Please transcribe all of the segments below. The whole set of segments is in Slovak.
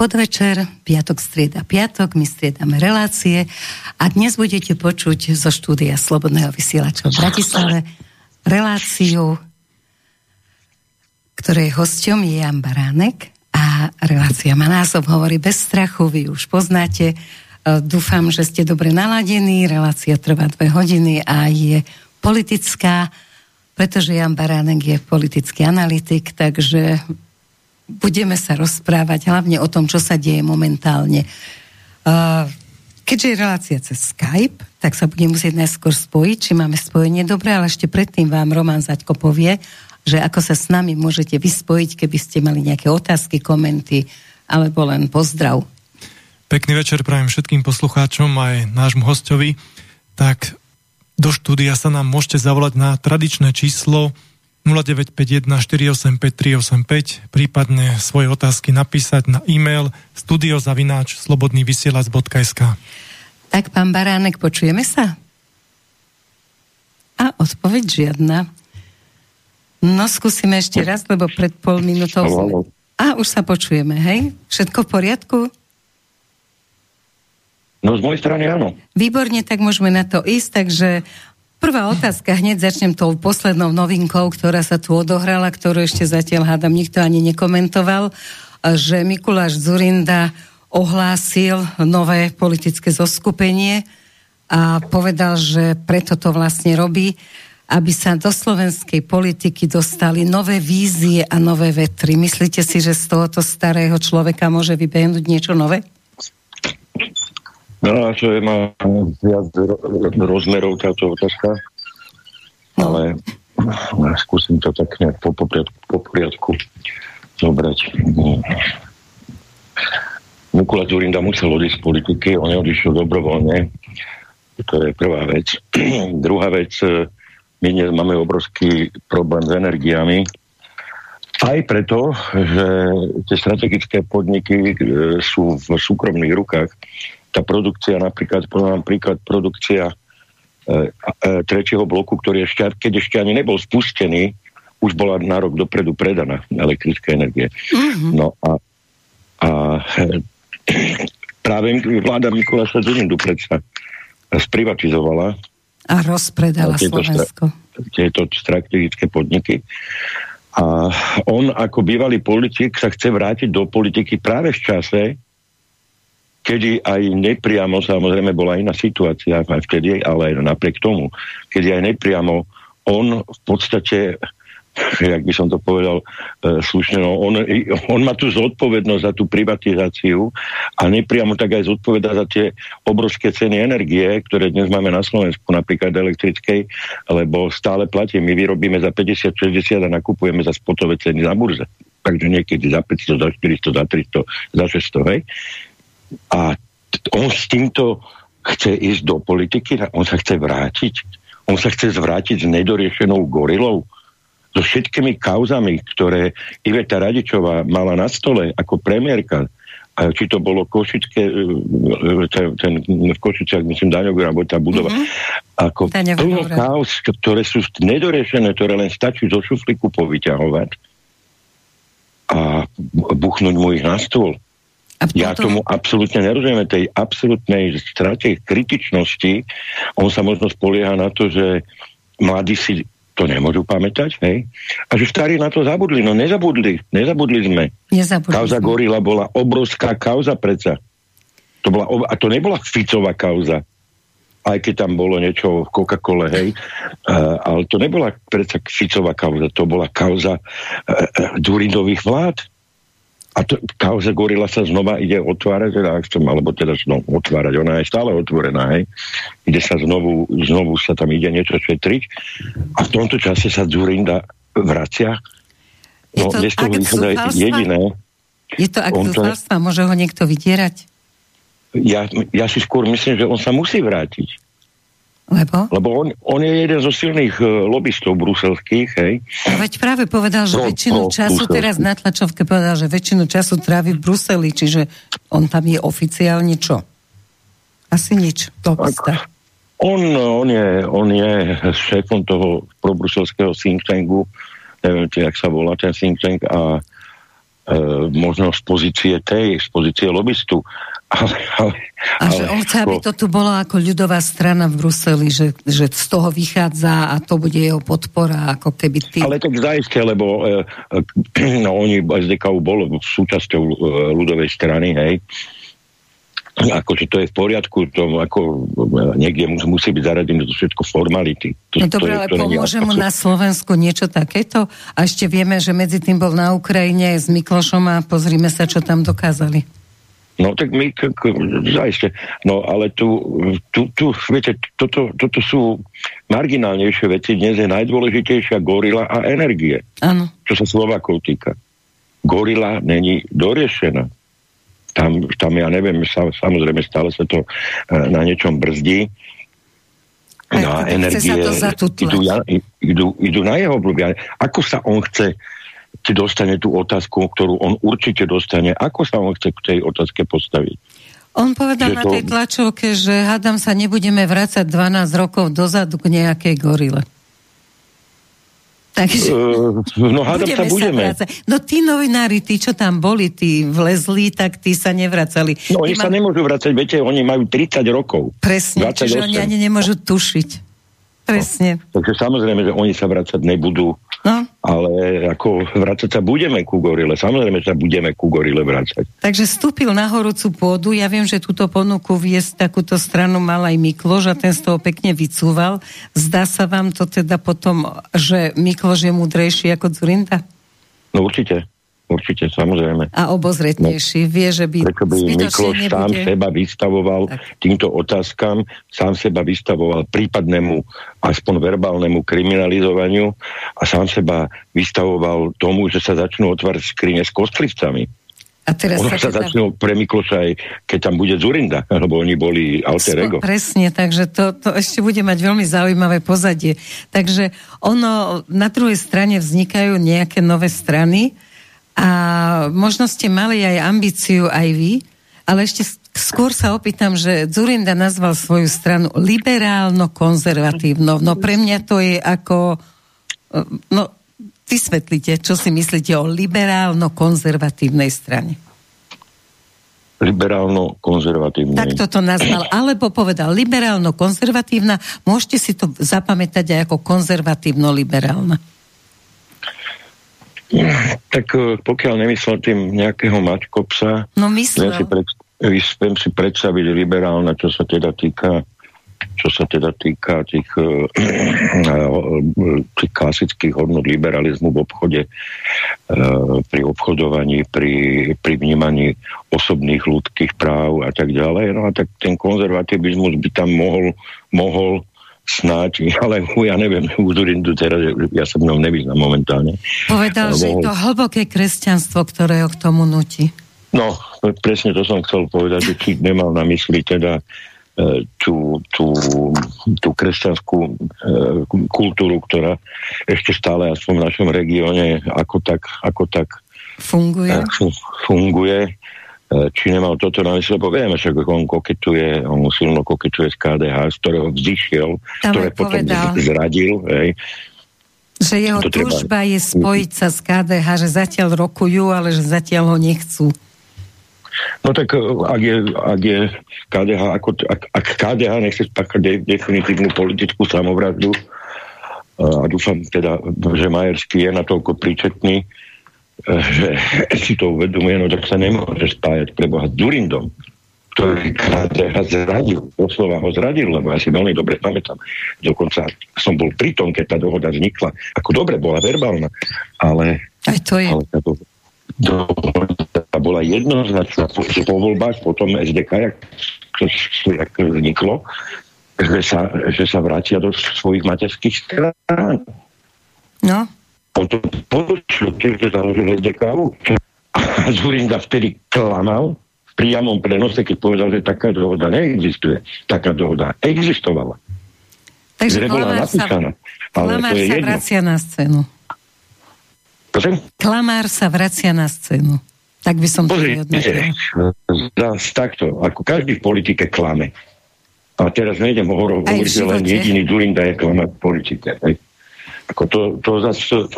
Podvečer, piatok, strieda, piatok, my striedame relácie a dnes budete počuť zo štúdia Slobodného vysielača v Bratislave reláciu, ktorej hosťom je Jan Baránek a relácia má názov Hovorí bez strachu, vy už poznáte. E, dúfam, že ste dobre naladení, relácia trvá dve hodiny a je politická, pretože Jan Baránek je politický analytik, takže budeme sa rozprávať hlavne o tom, čo sa deje momentálne. Keďže je relácia cez Skype, tak sa budeme musieť najskôr spojiť, či máme spojenie dobre, ale ešte predtým vám Roman Zaďko povie, že ako sa s nami môžete vyspojiť, keby ste mali nejaké otázky, komenty, alebo len pozdrav. Pekný večer prajem všetkým poslucháčom aj nášmu hostovi. Tak do štúdia sa nám môžete zavolať na tradičné číslo 0951 485 385, prípadne svoje otázky napísať na e-mail studiozavináč slobodnývysielac.sk Tak, pán Baránek, počujeme sa? A odpoveď žiadna. No, skúsime ešte raz, lebo pred pol minútou... Sme... A, už sa počujeme, hej? Všetko v poriadku? No, z mojej strany áno. Výborne, tak môžeme na to ísť, takže Prvá otázka, hneď začnem tou poslednou novinkou, ktorá sa tu odohrala, ktorú ešte zatiaľ hádam, nikto ani nekomentoval, že Mikuláš Zurinda ohlásil nové politické zoskupenie a povedal, že preto to vlastne robí, aby sa do slovenskej politiky dostali nové vízie a nové vetry. Myslíte si, že z tohoto starého človeka môže vybehnúť niečo nové? No a čo je, má viac rozmerov táto otázka, no. ale skúsim to tak nejak po, poriadku, po poriadku zobrať. Mikula Zurinda musel odísť z politiky, on neodišiel dobrovoľne, to je prvá vec. Druhá vec, my dnes máme obrovský problém s energiami, aj preto, že tie strategické podniky e, sú v súkromných rukách tá produkcia napríklad, napríklad produkcia e, e, tretieho bloku, ktorý ešte, keď ešte ani nebol spustený, už bola na rok dopredu predaná elektrická energie. Mm-hmm. No a, a práve vláda Mikuláša Zurindu predsa sprivatizovala a rozpredala tieto Slovensko. Tieto strategické podniky. A on ako bývalý politik sa chce vrátiť do politiky práve v čase, kedy aj nepriamo, samozrejme bola iná situácia aj vtedy, ale aj napriek tomu, kedy aj nepriamo on v podstate jak by som to povedal e, slušne, no on, on má tu zodpovednosť za tú privatizáciu a nepriamo tak aj zodpoveda za tie obrovské ceny energie, ktoré dnes máme na Slovensku, napríklad elektrickej, lebo stále platí. My vyrobíme za 50-60 a nakupujeme za spotové ceny na burze. Takže niekedy za 500, za 400, za 300, za 600, hej. A on s týmto chce ísť do politiky, on sa chce vrátiť. On sa chce zvrátiť s nedoriešenou gorilou, so všetkými kauzami, ktoré Iveta Radičová mala na stole ako premiérka, či to bolo Košické, e, e, ten, ten v Košiciach, myslím, Daňogur, alebo tá budova, mm-hmm. ako plno kauz, ktoré sú nedoriešené, ktoré len stačí zo šufliku povyťahovať a buchnúť mu ich na stôl. Potom... Ja tomu absolútne nerozumiem, tej absolútnej strate kritičnosti. On sa možno spolieha na to, že mladí si to nemôžu pamätať, hej? A že starí na to zabudli. No nezabudli, nezabudli sme. Nezabudli kauza sme. Gorila bola obrovská kauza predsa. To bola, a to nebola Ficová kauza. Aj keď tam bolo niečo v Coca-Cole, hej. Uh, ale to nebola predsa Ficová kauza, to bola kauza uh, uh, Durindových vlád. A to, kauza Gorila sa znova ide otvárať, teda, alebo teda znovu otvárať, ona je stále otvorená, hej. Ide sa znovu, znovu sa tam ide niečo šetriť a v tomto čase sa Zurinda vracia. Je no, to no, akt jediné. Je to akt zúfalstva? Môže ho niekto vydierať? Ja, ja si skôr myslím, že on sa musí vrátiť. Lebo? Lebo on, on je jeden zo silných uh, lobbystov bruselských, hej. A veď práve povedal, že pro, väčšinu pro, času, bruselský. teraz na tlačovke povedal, že väčšinu času trávi v Bruseli, čiže on tam je oficiálne čo? Asi nič, lobbysta. On, on, je, on je šéfom toho probruselského think tanku, neviem, či, jak sa volá ten think tank, a možno z pozície tej, z pozície lobbystu. Ale, ale, a že on chce, aby to tu bolo ako ľudová strana v Bruseli, že, že z toho vychádza a to bude jeho podpora, ako keby ty... Ale tak zaiste, lebo e, e, no, oni, SDKU bolo súčasťou e, ľudovej strany, hej, akože to je v poriadku, to ako niekde musí byť zaradené to všetko formality. To, no dobre, ale pomôže mu na Slovensku niečo takéto? A ešte vieme, že medzi tým bol na Ukrajine s Miklošom a pozrime sa, čo tam dokázali. No tak my, zaiste, no ale tu, tu, tu viete, toto, toto sú marginálnejšie veci, dnes je najdôležitejšia gorila a energie. Áno. Čo sa Slovakov týka. Gorila není doriešená tam, tam ja neviem, sa, samozrejme stále sa to uh, na niečom brzdí. Na no energie idú, idú, idú na jeho obľúbia. Ako sa on chce, či dostane tú otázku, ktorú on určite dostane, ako sa on chce k tej otázke postaviť? On povedal že na tej tlačovke, že hádam sa nebudeme vrácať 12 rokov dozadu k nejakej gorile. Takže, uh, no hádam sa budeme. Sa no tí novinári, tí, čo tam boli, tí vlezli, tak tí sa nevracali. No oni Nemá... sa nemôžu vracať, viete, oni majú 30 rokov. Presne, 28. čiže oni ani nemôžu tušiť. Presne. No, takže samozrejme, že oni sa vracať nebudú, no. ale ako vracať sa budeme ku gorile. Samozrejme, sa budeme ku gorile vracať. Takže vstúpil na horúcu pôdu. Ja viem, že túto ponuku viesť takúto stranu mal aj Mikloš a ten z toho pekne vycúval. Zdá sa vám to teda potom, že Mikloš je múdrejší ako Zurinda? No určite. Určite, samozrejme. A obozretnejší. No, Vie, že by, Prečo by Mikloš nebude... sám seba vystavoval tak. týmto otázkam, sám seba vystavoval prípadnému, aspoň verbálnemu kriminalizovaniu a sám seba vystavoval tomu, že sa začnú otvárať skrine s kostlivcami. A teraz ono sa, sa teda... začnú pre Mikloša aj, keď tam bude Zurinda, lebo oni boli alter ego. Presne, takže to, to ešte bude mať veľmi zaujímavé pozadie. Takže ono, na druhej strane vznikajú nejaké nové strany, a možno ste mali aj ambíciu aj vy, ale ešte skôr sa opýtam, že Zurinda nazval svoju stranu liberálno-konzervatívno. No pre mňa to je ako... No, vysvetlite, čo si myslíte o liberálno-konzervatívnej strane. Liberálno-konzervatívnej. Tak toto nazval. Alebo povedal liberálno-konzervatívna. Môžete si to zapamätať aj ako konzervatívno-liberálna. Tak e, pokiaľ nemyslel tým nejakého mačkopsa, no myslel. Ja si, pred, viem si predstaviť liberálna, čo sa teda týka čo sa teda týka tých, e, tých klasických hodnot liberalizmu v obchode, pri obchodovaní, pri, pri vnímaní osobných ľudských práv a tak ďalej. No a tak ten konzervativizmus by tam mohol, mohol snáď, ale ja neviem, Uzurindu teraz, ja sa ňom nevyznam momentálne. Povedal, že je to hlboké kresťanstvo, ktoré ho k tomu nutí. No, presne to som chcel povedať, že či nemal na mysli teda e, tú, tú, tú kresťanskú e, kultúru, ktorá ešte stále aspoň v našom regióne ako tak, ako tak funguje. funguje E, či nemal toto na mysle, lebo vieme, že on koketuje, on silno koketuje z KDH, z ktorého vzýšiel, Tam ktoré potom povedal. zradil. Hej. Že jeho to túžba treba... je spojiť sa s KDH, že zatiaľ rokujú, ale že zatiaľ ho nechcú. No tak e, ak je, ak je KDH, ako, ak, ak KDH nechce spáchať de, definitívnu politickú samovraždu, e, a dúfam teda, že Majerský je natoľko príčetný, že si to uvedomuje, no tak sa nemôže spájať pre Boha s Durindom, ktorý KDH zradil, doslova ho zradil, lebo ja si veľmi dobre pamätám. Dokonca som bol pri tom, keď tá dohoda vznikla. Ako dobre, bola verbálna, ale... Aj to je. Ale táto dohoda bola jednoznačná po voľbách, potom SDK, jak, jak vzniklo, že sa, že sa vrátia do svojich materských strán. No, potom počul, keď založil. A Zurinda vtedy klamal v priamom prenose, keď povedal, že taká dohoda neexistuje. Taká dohoda existovala. Takže Klamár sa, Klamár sa vracia na scénu. Prosím? Klamár sa vracia na scénu. Tak by som Pozri, to takto, ako každý v politike klame. A teraz nejdem hovoriť, že len jediný Durinda je klamať v politike. Hej. Ako to, to zase,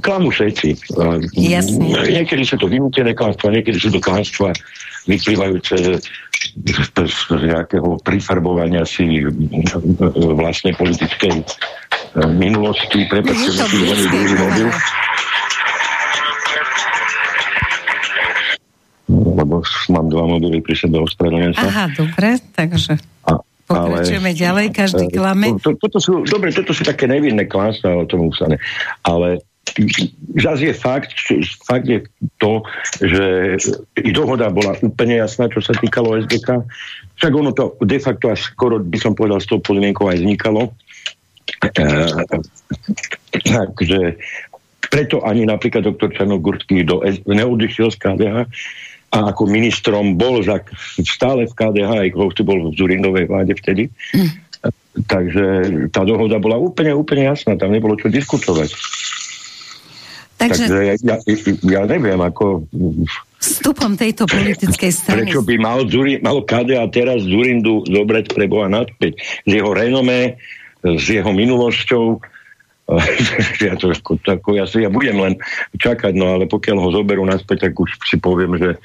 Klamu všetci. Jasne. Niekedy sú to vynútené klamstva, niekedy sú to klamstva vyplývajúce z nejakého prifarbovania si vlastne politickej e, minulosti. Prepačte, musím veľmi druhý mobil. Lebo mám dva mobily pri sebe, ospravedlňujem sa. Aha, dobre, takže... A, Pokračujeme ale, ďalej, každý klame. To, to, toto sú, dobre, toto sú také nevinné klamstvá, o tom sa ne. Ale zase je fakt, fakt je to, že i dohoda bola úplne jasná, čo sa týkalo SDK. Však ono to de facto až skoro, by som povedal, s tou podmienkou aj vznikalo. E, takže preto ani napríklad doktor Černogurský do, neodišiel z KDH a ako ministrom bol za, stále v KDH, aj hoci bol v Zurindovej vláde vtedy. Mm. Takže tá dohoda bola úplne, úplne jasná, tam nebolo čo diskutovať. Takže, Takže ja, ja, ja neviem, ako... Vstupom tejto politickej strany... Prečo by mal, Zuri, mal KDA teraz Zurindu zobrať pre Boha naspäť? Z jeho renomé, s jeho minulosťou, ja to ako, ako ja, si, ja budem len čakať, no ale pokiaľ ho zoberú naspäť, tak už si poviem, že e,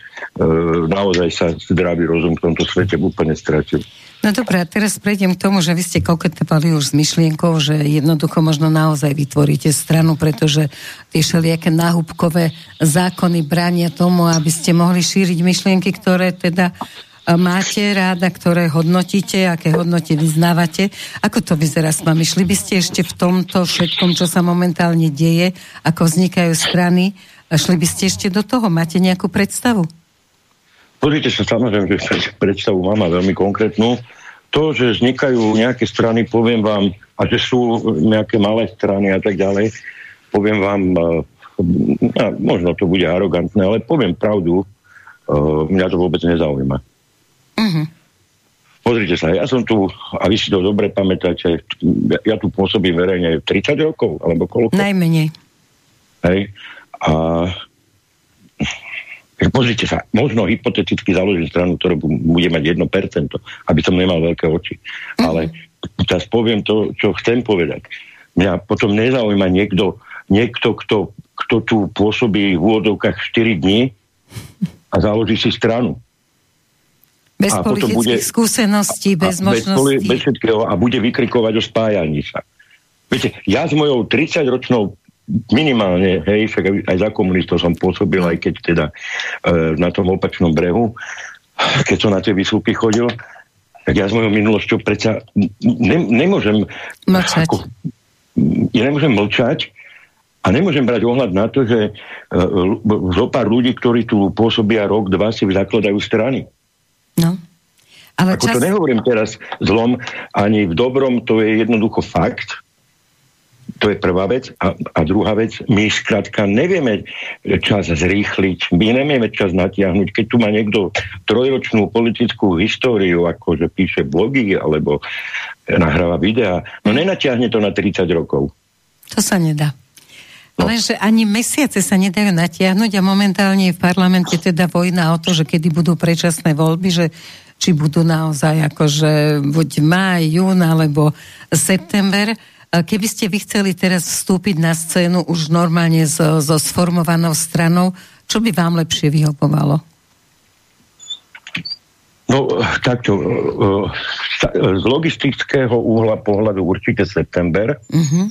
naozaj sa zdravý rozum v tomto svete úplne stratil. No dobré, a teraz prejdem k tomu, že vy ste koketovali už s myšlienkou, že jednoducho možno naozaj vytvoríte stranu, pretože tie všelijaké náhubkové zákony bránia tomu, aby ste mohli šíriť myšlienky, ktoré teda máte ráda, ktoré hodnotíte, aké hodnoty vyznávate. Ako to vyzerá s vami? Šli by ste ešte v tomto všetkom, čo sa momentálne deje, ako vznikajú strany, šli by ste ešte do toho? Máte nejakú predstavu? Pozrite sa, samozrejme, že predstavu mám a veľmi konkrétnu. To, že vznikajú nejaké strany, poviem vám, a že sú nejaké malé strany a tak ďalej, poviem vám, a možno to bude arogantné, ale poviem pravdu, mňa to vôbec nezaujíma. Uh-huh. Pozrite sa, ja som tu, a vy si to dobre pamätáte, ja, ja tu pôsobím verejne 30 rokov, alebo koľko? Najmenej. Hej. A pozrite sa, možno hypoteticky založím stranu, ktorá bude mať 1%, aby som nemal veľké oči. Uh-huh. Ale teraz poviem to, čo chcem povedať. Mňa potom nezaujíma niekto, niekto kto, kto tu pôsobí v úvodovkách 4 dní a založí si stranu. Bez a politických bude, skúseností, bez možností. Bez, bez všetkého a bude vykrikovať o spájaní sa. Viete, ja s mojou 30-ročnou minimálne, hej, však aj za komunistov som pôsobil, aj keď teda e, na tom opačnom brehu, keď som na tie vysúky chodil, tak ja s mojou minulosťou predsa ne, nemôžem mlčať. Ako, ja nemôžem mlčať a nemôžem brať ohľad na to, že e, zo pár ľudí, ktorí tu pôsobia rok, dva, si zakladajú strany. No. Ale Ako čas... to nehovorím teraz zlom, ani v dobrom, to je jednoducho fakt. To je prvá vec. A, a druhá vec, my skrátka nevieme čas zrýchliť, my nevieme čas natiahnuť. Keď tu má niekto trojročnú politickú históriu, ako že píše blogy alebo nahráva videá, no nenatiahne to na 30 rokov. To sa nedá. Lenže ani mesiace sa nedajú natiahnuť a momentálne je v parlamente teda vojna o to, že kedy budú predčasné voľby, že či budú naozaj akože buď maj, jún alebo september. Keby ste vy chceli teraz vstúpiť na scénu už normálne so, so sformovanou stranou, čo by vám lepšie vyhovovalo? No, takto. Z logistického úhla pohľadu určite september. Uh-huh.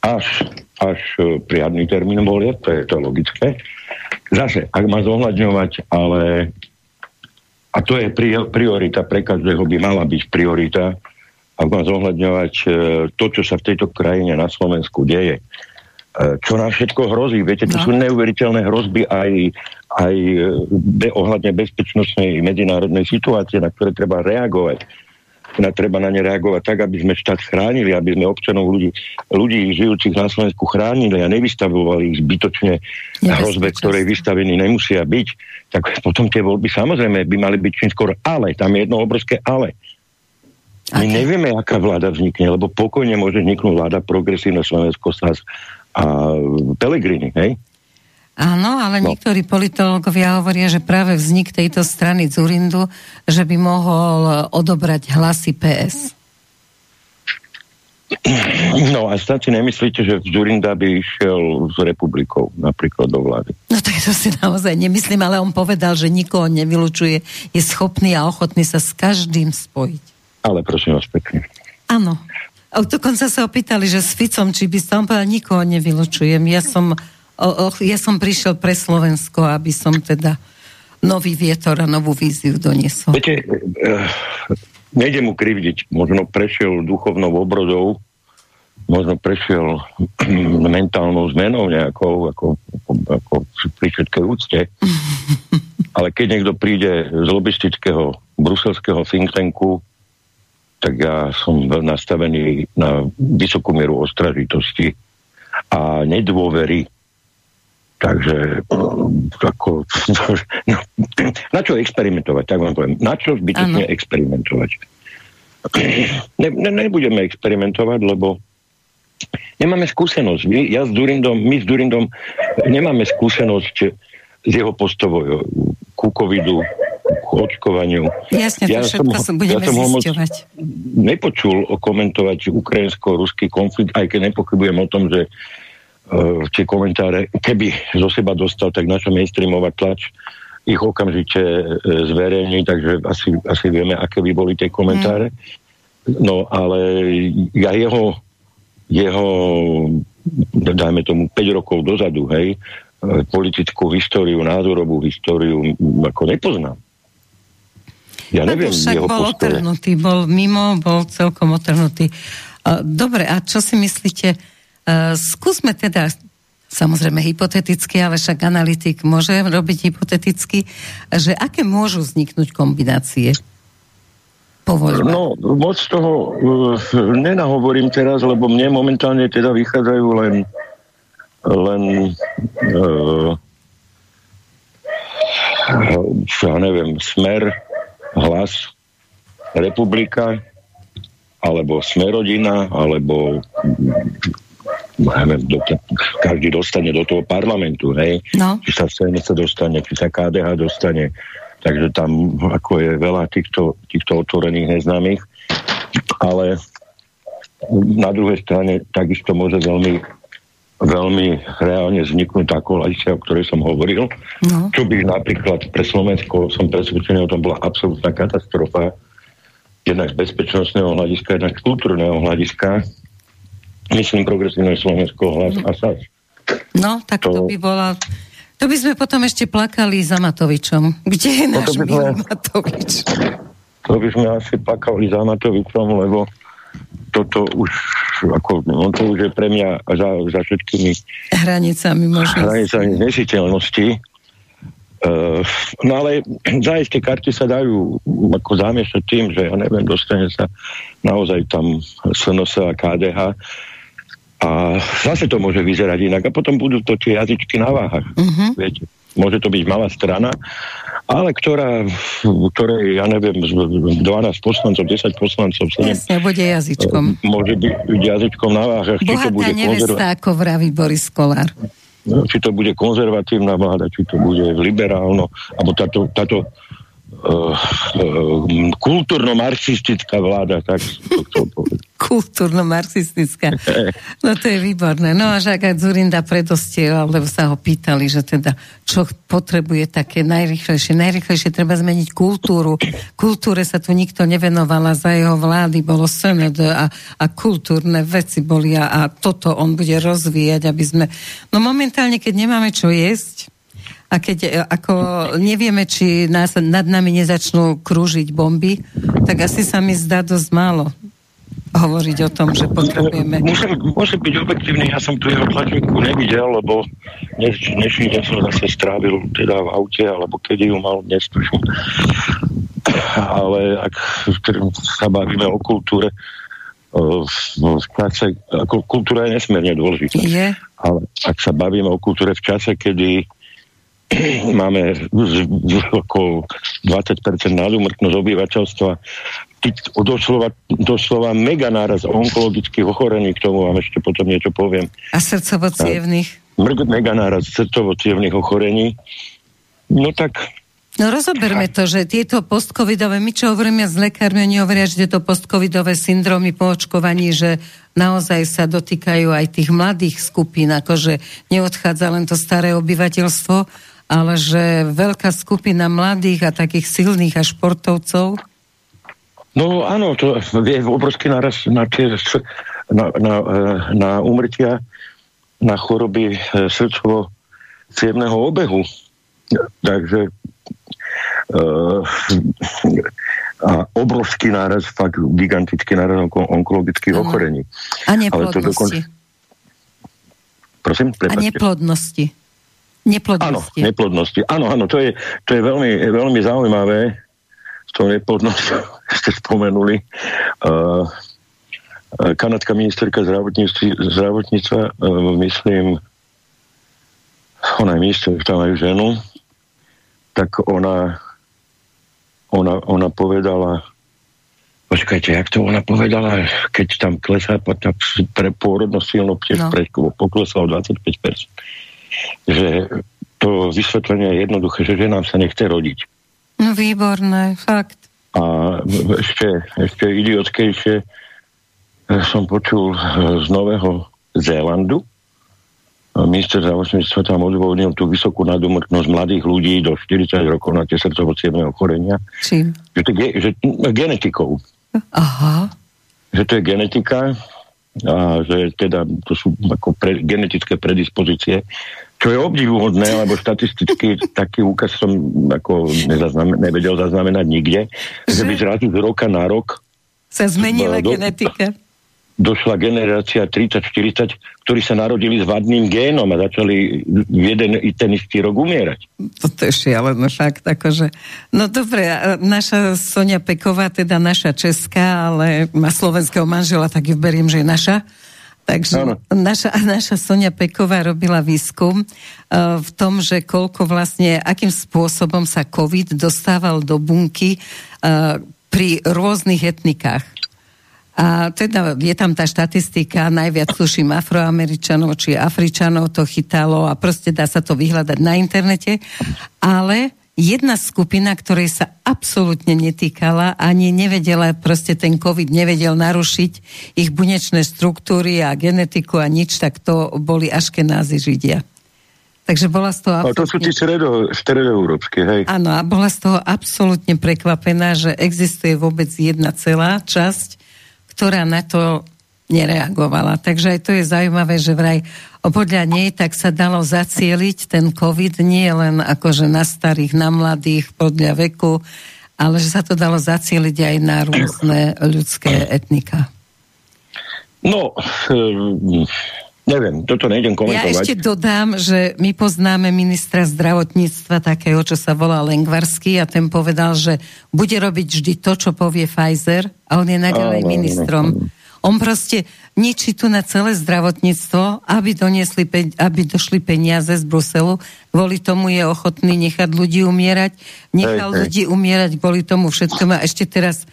Až až e, priadný termín volie, to je to logické. Zase, ak má zohľadňovať, ale a to je priorita, pre každého by mala byť priorita, ak má zohľadňovať e, to, čo sa v tejto krajine na Slovensku deje. E, čo nám všetko hrozí. Viete, to no. sú neuveriteľné hrozby aj, aj ohľadne bezpečnostnej medzinárodnej situácie, na ktoré treba reagovať na, treba na ne reagovať tak, aby sme štát chránili, aby sme občanov ľudí, ľudí žijúcich na Slovensku chránili a nevystavovali ich zbytočne hrozbe, ktorej vystavení nemusia byť, tak potom tie voľby samozrejme by mali byť čím skôr ale. Tam je jedno obrovské ale. My okay. nevieme, aká vláda vznikne, lebo pokojne môže vzniknúť vláda progresívne Slovensko, SAS a Pelegrini, hej? Áno, ale no. niektorí politológovia hovoria, že práve vznik tejto strany Zurindu, že by mohol odobrať hlasy PS. No a snad si nemyslíte, že Zurinda by išiel s republikou napríklad do vlády? No tak to si naozaj nemyslím, ale on povedal, že nikoho nevylučuje, je schopný a ochotný sa s každým spojiť. Ale prosím vás pekne. Áno. A dokonca sa opýtali, že s Ficom, či by som povedal, nikoho nevylučujem. Ja som, o, o, ja som prišiel pre Slovensko, aby som teda nový vietor a novú víziu doniesol. Viete, eh, nejde mu krivdiť, možno prešiel duchovnou obrodou, možno prešiel mentálnou zmenou nejakou, ako, ako, ako pri všetkej úcte, ale keď niekto príde z lobistického bruselského think tanku, tak ja som nastavený na vysokú mieru ostražitosti a nedôvery. Takže ako, no, na čo experimentovať, tak vám poviem. Na čo zbytočne experimentovať? Ne, ne, nebudeme experimentovať, lebo nemáme skúsenosť. My, ja s Durindom, my s Durindom nemáme skúsenosť z jeho postovo ku covidu, k očkovaniu. Jasne, to ja všetko som, budeme ja som zisťovať. nepočul komentovať ukrajinsko-ruský konflikt, aj keď nepochybujem o tom, že tie komentáre, keby zo seba dostal, tak naša mainstreamová tlač ich okamžite uh, zverejní, takže asi, asi vieme, aké by boli tie komentáre. No ale ja jeho jeho, dajme tomu, 5 rokov dozadu, hej, e, politickú históriu, názorovú históriu ako nepoznám. Ja neviem, však jeho bol postoje. otrhnutý, bol mimo, bol celkom otrhnutý. Dobre, a čo si myslíte? E, skúsme teda, samozrejme hypoteticky, ale však analytik môže robiť hypoteticky, že aké môžu vzniknúť kombinácie? po? No, moc toho uh, nenahovorím teraz, lebo mne momentálne teda vychádzajú len len uh, ja neviem, smer, hlas, republika, alebo smerodina, alebo neviem, do, každý dostane do toho parlamentu, hej? No. Či sa sa dostane, či sa KDH dostane, takže tam ako je veľa týchto, týchto otvorených neznámych, ale na druhej strane takisto môže veľmi veľmi reálne vzniknúť tá koalícia, o ktorej som hovoril, no. čo by napríklad pre Slovensko, som presvedčený o tom, bola absolútna katastrofa, jednak z bezpečnostného hľadiska, jednak z kultúrneho hľadiska, myslím progresívne Slovensko hlas a SAS. No, tak to, to by bola to by sme potom ešte plakali za Matovičom. Kde je no náš no sme, Matovič? To by sme asi plakali za Matovičom, lebo toto už, ako, no to už je pre mňa za, za všetkými hranicami možnosti. Hranicami nesiteľnosti. Uh, no ale zaiste karty sa dajú ako zamiešať tým, že ja neviem, dostane sa naozaj tam SNS a KDH a zase to môže vyzerať inak. A potom budú to tie jazyčky na váhach. Uh-huh. Viete? Môže to byť malá strana, ale ktorá, ktorej, ja neviem, 12 poslancov, 10 poslancov, 7, Jasne, bude jazyčkom. Môže byť jazyčkom na váhach. Bohatá či to bude nevesta, konzerva- ako vraví Boris Kolár. No, či to bude konzervatívna vláda, či to bude liberálno, alebo táto, táto kultúrno-marxistická vláda, tak to chcel povedať. Kultúrno-marxistická. No to je výborné. No a Žaka Zurinda predostiel, lebo sa ho pýtali, že teda čo potrebuje také najrychlejšie. Najrychlejšie treba zmeniť kultúru. Kultúre sa tu nikto nevenovala za jeho vlády, bolo SND a, a kultúrne veci boli a, a toto on bude rozvíjať, aby sme... No momentálne, keď nemáme čo jesť, a keď e, ako nevieme, či nás, nad nami nezačnú krúžiť bomby, tak asi sa mi zdá dosť málo hovoriť o tom, že potrebujeme... Musím, musím byť objektívny, ja som tu jeho tlačovku nevidel, lebo dnes, dnešný deň som zase strávil teda v aute, alebo kedy ju mal dnes, tuším. Ale ak sa bavíme o kultúre, v čase, ako kultúra je nesmierne dôležitá. Je. Ale ak sa bavíme o kultúre v čase, kedy máme ako 20% nadumrtnosť obyvateľstva, doslova, doslova mega náraz onkologických ochorení, k tomu vám ešte potom niečo poviem. A srdcovo-cievných? Mega náraz srdcovo ochorení. No tak No rozoberme to, že tieto postcovidové, my čo hovoríme s lekármi, oni hovoria, že tieto postcovidové syndromy po očkovaní, že naozaj sa dotýkajú aj tých mladých skupín, akože neodchádza len to staré obyvateľstvo, ale že veľká skupina mladých a takých silných a športovcov. No áno, to je obrovský naraz na, na, na, na umrtia, na choroby eh, srdcovo cievného obehu. Takže uh, a obrovský náraz, fakt gigantický náraz onkologických ochorení. A neplodnosti. Dokon... Prosím, prepačte. A neplodnosti. Neplodnosti. Áno, neplodnosti. Áno, áno, to je, to je veľmi, veľmi zaujímavé. S tou neplodnosťou ste spomenuli. Uh, kanadská ministerka zdravotníctva, uh, myslím, ona je ministerka, tam majú ženu, tak ona, ona, ona povedala, počkajte, jak to ona povedala, keď tam klesá, tak pre pôrodnosť silno no. poklesla o 25%. Že to vysvetlenie je jednoduché, že ženám sa nechce rodiť. No výborné, fakt. A ešte, ešte idiotskejšie eh, som počul eh, z Nového Zélandu, minister zdravotníctva tam odvodnil tú vysokú nadumrtnosť mladých ľudí do 40 rokov na tie srdcovo ochorenia. Čím? Že to je že, genetikou. Aha. Že to je genetika a že teda to sú ako pre, genetické predispozície, čo je obdivuhodné, lebo štatisticky taký úkaz som ako nezaznamen, nevedel zaznamenať nikde, že, že by zrazu z roka na rok sa zmenila do, genetika došla generácia 30-40, ktorí sa narodili s vadným génom a začali jeden i ten istý rok umierať. Toto je šialené fakt, akože. No dobre, naša Sonia Peková, teda naša česká, ale má slovenského manžela, tak ju beriem, že je naša. Takže naša, naša Sonia Peková robila výskum uh, v tom, že koľko vlastne, akým spôsobom sa COVID dostával do bunky uh, pri rôznych etnikách. A teda je tam tá štatistika, najviac tuším afroameričanov či afričanov to chytalo a proste dá sa to vyhľadať na internete. Ale jedna skupina, ktorej sa absolútne netýkala, ani nevedela, proste ten COVID nevedel narušiť ich bunečné štruktúry a genetiku a nič, tak to boli aškenázy Židia. Takže bola z toho... Absolútne... to sú tí stredo, stredoeurópske, hej? Áno, a bola z toho absolútne prekvapená, že existuje vôbec jedna celá časť, ktorá na to nereagovala. Takže aj to je zaujímavé, že vraj podľa nej tak sa dalo zacieliť ten COVID nie len akože na starých, na mladých, podľa veku, ale že sa to dalo zacieliť aj na rôzne ľudské etnika. No, um, neviem, toto nejdem komentovať. Ja ešte dodám, že my poznáme ministra zdravotníctva takého, čo sa volá Lengvarsky a ten povedal, že bude robiť vždy to, čo povie Pfizer a on je naďalej ministrom. On proste ničí tu na celé zdravotníctvo, aby, doniesli, aby došli peniaze z Bruselu. Kvôli tomu je ochotný nechať ľudí umierať. Nechal hej, ľudí hej. umierať kvôli tomu všetkému. A ešte teraz,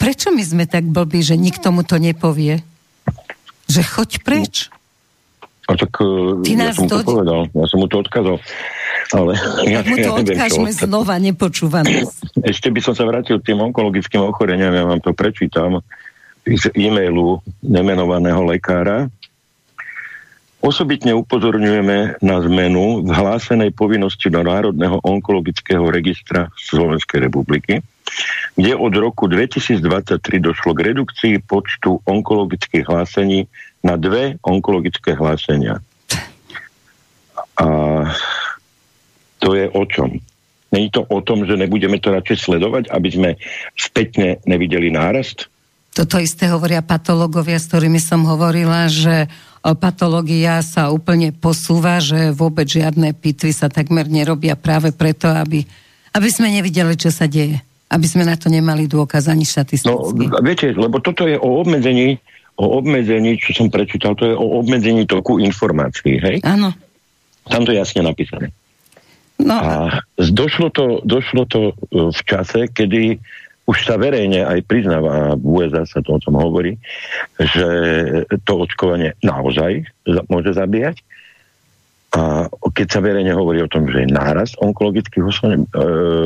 prečo my sme tak blbí, že nikto mu to nepovie? Že choď preč. A tak Ty ja som to povedal, ja som mu to odkázal. Ale ja, mu to ja odkážeme čo. znova, nepočúvané. Ešte by som sa vrátil k tým onkologickým ochoreniam, ja vám to prečítam z e-mailu nemenovaného lekára. Osobitne upozorňujeme na zmenu v hlásenej povinnosti do Národného onkologického registra Slovenskej republiky, kde od roku 2023 došlo k redukcii počtu onkologických hlásení na dve onkologické hlásenia. A to je o čom? Není to o tom, že nebudeme to radšej sledovať, aby sme spätne nevideli nárast? Toto isté hovoria patológovia, s ktorými som hovorila, že patológia sa úplne posúva, že vôbec žiadne pitvy sa takmer nerobia práve preto, aby, aby sme nevideli, čo sa deje. Aby sme na to nemali dôkaz ani štatisticky. No, viete, lebo toto je o obmedzení o obmedzení, čo som prečítal, to je o obmedzení toku informácií, hej? Áno. Tam to je jasne napísané. No. A došlo to, došlo to e, v čase, kedy už sa verejne aj priznáva, v USA sa to o tom hovorí, že to očkovanie naozaj môže zabíjať. A keď sa verejne hovorí o tom, že je nárast onkologických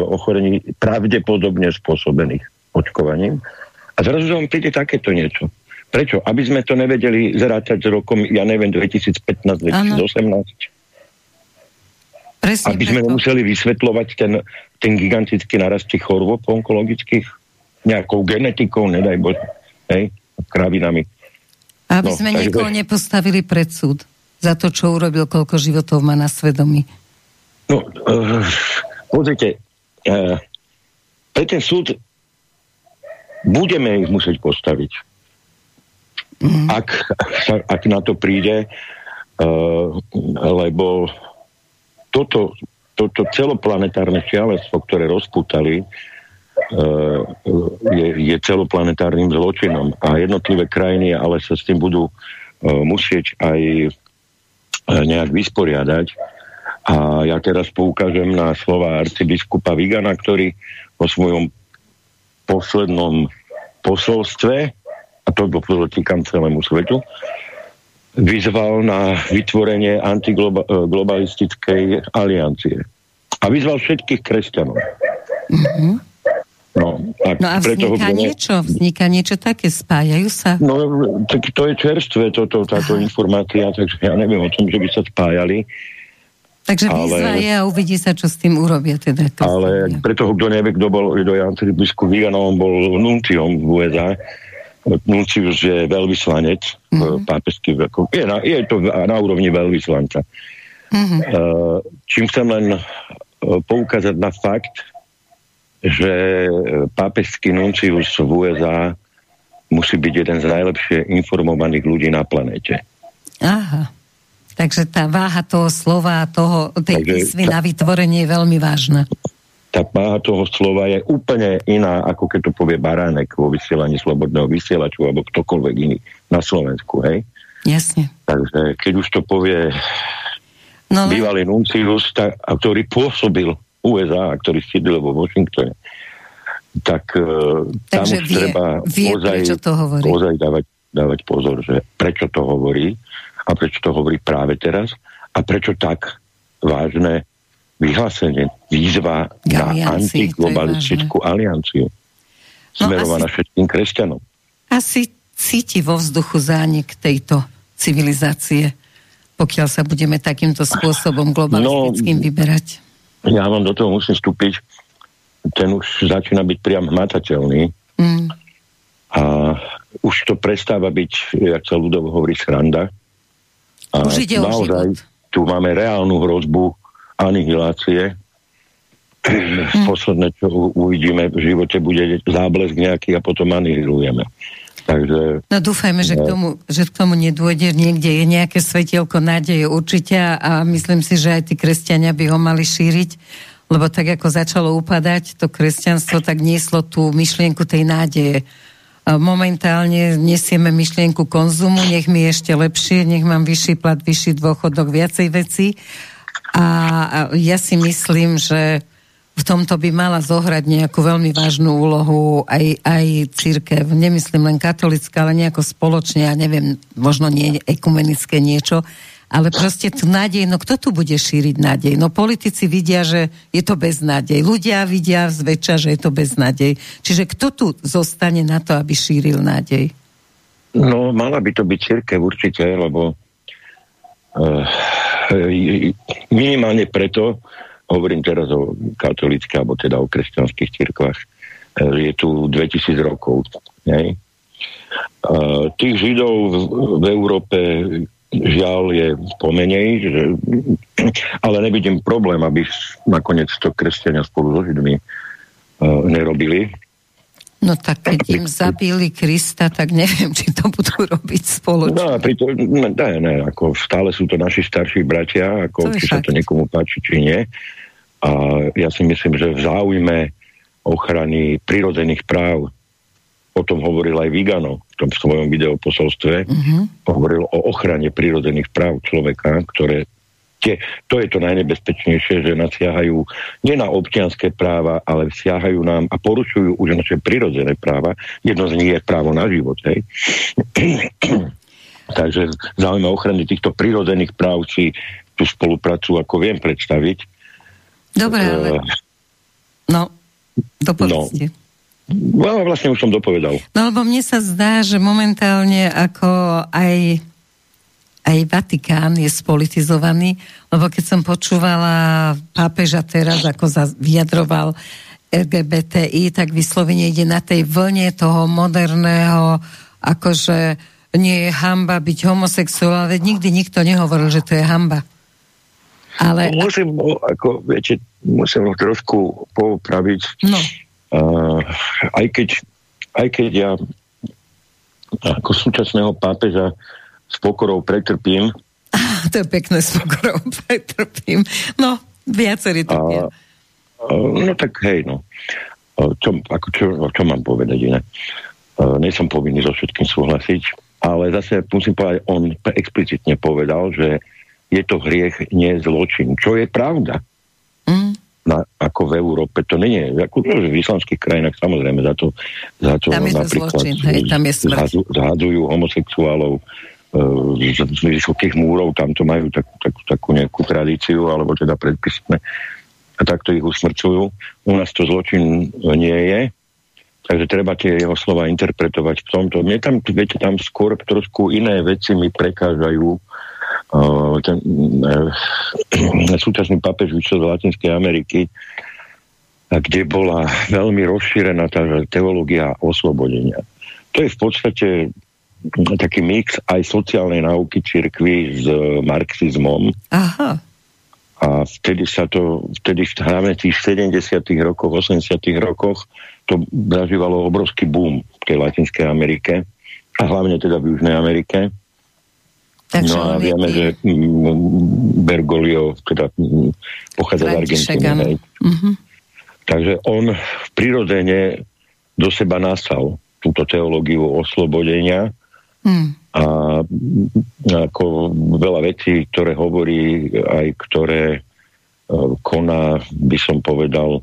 ochorení pravdepodobne spôsobených očkovaním, a zrazu vám príde takéto niečo. Prečo? Aby sme to nevedeli zrátať s rokom, ja neviem, 2015-2018. Presne Aby sme nemuseli vysvetľovať ten, ten gigantický narast tých chorôb onkologických nejakou genetikou, nedaj Bože, hej, kravinami. Aby no, sme takže... niekoho nepostavili pred súd za to, čo urobil, koľko životov má na svedomí. No, uh, pozrite, uh, pre ten súd budeme ich musieť postaviť. Mm. Ak, ak na to príde, uh, lebo toto, toto celoplanetárne šialenstvo, ktoré rozputali, uh, je, je celoplanetárnym zločinom a jednotlivé krajiny ale sa s tým budú uh, musieť aj nejak vysporiadať. A ja teraz poukážem na slova arcibiskupa Vigana, ktorý vo svojom poslednom posolstve, a to týkam celému svetu, vyzval na vytvorenie antiglobalistickej aliancie. A vyzval všetkých kresťanov. Mm-hmm. No, a, no a vzniká preto, niečo? Vzniká niečo také? Spájajú sa? No, tak to je čerstvé, toto, táto Aha. informácia, takže ja neviem o tom, že by sa spájali. Takže výzva ale, je a uvidí sa, čo s tým urobia. Teda, ale pre toho, kto nevie, kto bol, kto je antibiskú Viganov, on bol nunciom v USA. Nuncius je veľvyslanec mm-hmm. pápežský, je, na, je to na úrovni veľvyslanca. Mm-hmm. Čím chcem len e, poukázať na fakt, že pápežský nuncius v USA musí byť jeden z najlepšie informovaných ľudí na planete. Aha. Takže tá váha toho slova toho, tej výzvy na vytvorenie je veľmi vážna. Tá váha toho slova je úplne iná, ako keď to povie Baránek vo vysielaní Slobodného vysielaču alebo ktokoľvek iný na Slovensku, hej? Jasne. Takže keď už to povie no, bývalý nuncius, tá, ktorý pôsobil USA, ktorý sídlil vo Washingtone, tak uh, tam už vie, treba vie, ozaj, to hovorí. ozaj dávať, dávať pozor, že prečo to hovorí a prečo to hovorí práve teraz a prečo tak vážne vyhlásenie, výzva na antiglobalistickú alianciu no smerovaná asi, všetkým kresťanom. Asi cíti vo vzduchu zánik tejto civilizácie, pokiaľ sa budeme takýmto spôsobom globalistickým no, vyberať ja vám do toho musím vstúpiť, ten už začína byť priam hmatateľný. Mm. A už to prestáva byť, jak sa ľudovo hovorí, sranda. A už ide naozaj, o tu máme reálnu hrozbu anihilácie. Mm. Posledné, čo uvidíme v živote, bude záblesk nejaký a potom anihilujeme. Takže, no dúfajme, že, k tomu, že k tomu nedôjde. Niekde je nejaké svetielko nádeje určite a myslím si, že aj tí kresťania by ho mali šíriť, lebo tak ako začalo upadať to kresťanstvo, tak nieslo tú myšlienku tej nádeje. Momentálne nesieme myšlienku konzumu, nech mi ešte lepšie, nech mám vyšší plat, vyšší dôchodok, viacej veci. A ja si myslím, že v tomto by mala zohrať nejakú veľmi vážnu úlohu aj, aj církev. Nemyslím len katolická, ale nejako spoločne, ja neviem, možno nie ekumenické niečo, ale proste tu nádej, no kto tu bude šíriť nádej? No politici vidia, že je to beznádej. Ľudia vidia zväčša, že je to beznádej. Čiže kto tu zostane na to, aby šíril nádej? No, mala by to byť církev určite, lebo uh, minimálne preto, hovorím teraz o katolických, alebo teda o kresťanských cirkvách, e, je tu 2000 rokov. Nej? Tých židov v Európe žiaľ je pomenej, že, ale nevidím problém, aby nakoniec to kresťania spolu so židmi uh, nerobili. No tak keď im zabili Krista, tak neviem, či to budú robiť spoločne. No, to, ne, ne, ako stále sú to naši starší bratia, ako, či fakt. sa to niekomu páči, či nie. A ja si myslím, že v záujme ochrany prirodzených práv, o tom hovoril aj Vigano v tom svojom videoposolstve, mm-hmm. hovoril o ochrane prirodzených práv človeka, ktoré tie, to je to najnebezpečnejšie, že nasiahajú nie na občianské práva, ale siahajú nám a porušujú už naše prirodzené práva. Jedno z nich je právo na život. Hej. Takže záujme ochrany týchto prirodzených práv, či tú spoluprácu ako viem predstaviť. Dobre, ale... Uh, no, dopovedzte. No, no, vlastne už som dopovedal. No, lebo mne sa zdá, že momentálne ako aj aj Vatikán je spolitizovaný, lebo keď som počúvala pápeža teraz, ako za, vyjadroval LGBTI, tak vyslovene ide na tej vlne toho moderného, akože nie je hamba byť homosexuál, veď nikdy nikto nehovoril, že to je hamba. Ale... Musím, ako viete, musím ho trošku popraviť. No. Uh, aj, keď, aj keď ja ako súčasného pápeža s pokorou pretrpím. to je pekné, s pokorou pretrpím. No, viacerí trpia. No tak hej, no. Čo, ako, čo, čo mám povedať iné? Nie som povinný so všetkým súhlasiť, ale zase musím povedať, on explicitne povedal, že je to hriech, nie zločin. Čo je pravda. Mm. Na, ako v Európe to nie je. Ako, v islamských krajinách samozrejme za to, za to tam je to zločin, hej, tam je smrť. Zhadujú homosexuálov z vysokých múrov, tam to majú takú, takú, takú nejakú tradíciu, alebo teda predpisné a takto ich usmrcujú. U nás to zločin nie je, takže treba tie jeho slova interpretovať v tomto. Mne tam, viete, tam skôr trošku iné veci mi prekážajú. Uh, ten uh, súčasný papež vyšiel z Latinskej Ameriky, kde bola veľmi rozšírená tá teológia oslobodenia. To je v podstate taký mix aj sociálnej náuky cirkvi s e, marxizmom. Aha. A vtedy sa to, vtedy hlavne tých 70 rokoch, 80 rokoch, to zažívalo obrovský boom v tej Latinskej Amerike a hlavne teda v Južnej Amerike. Takže no a vieme, je... že Bergoglio teda pochádza z Argentíny. Uh-huh. Takže on prirodzene do seba nasal túto teológiu oslobodenia Hmm. A ako veľa vecí, ktoré hovorí, aj ktoré e, koná, by som povedal,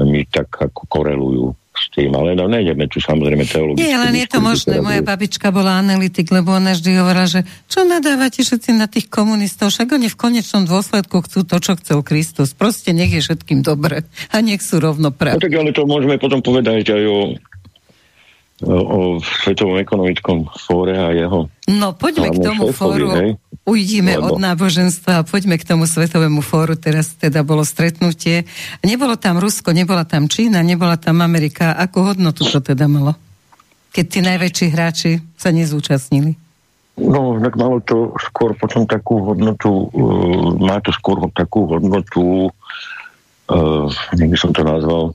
mi tak ako korelujú s tým, ale no, nejdeme tu samozrejme teologicky. Nie, len je to možné. Moja babička bola analytik, lebo ona vždy hovorila, že čo nadávate všetci na tých komunistov, však oni v konečnom dôsledku chcú to, čo chcel Kristus. Proste nech je všetkým dobre a nech sú rovnoprávni. No tak ale to môžeme potom povedať aj o o Svetovom ekonomickom fóre a jeho... No poďme k tomu šéfovi, fóru, hej? ujdime Lebo... od náboženstva a poďme k tomu Svetovému fóru. Teraz teda bolo stretnutie. Nebolo tam Rusko, nebola tam Čína, nebola tam Amerika. Akú hodnotu to teda malo? Keď tí najväčší hráči sa nezúčastnili. No, tak malo to skôr potom takú hodnotu, uh, má to skôr takú hodnotu uh, jak by som to nazval,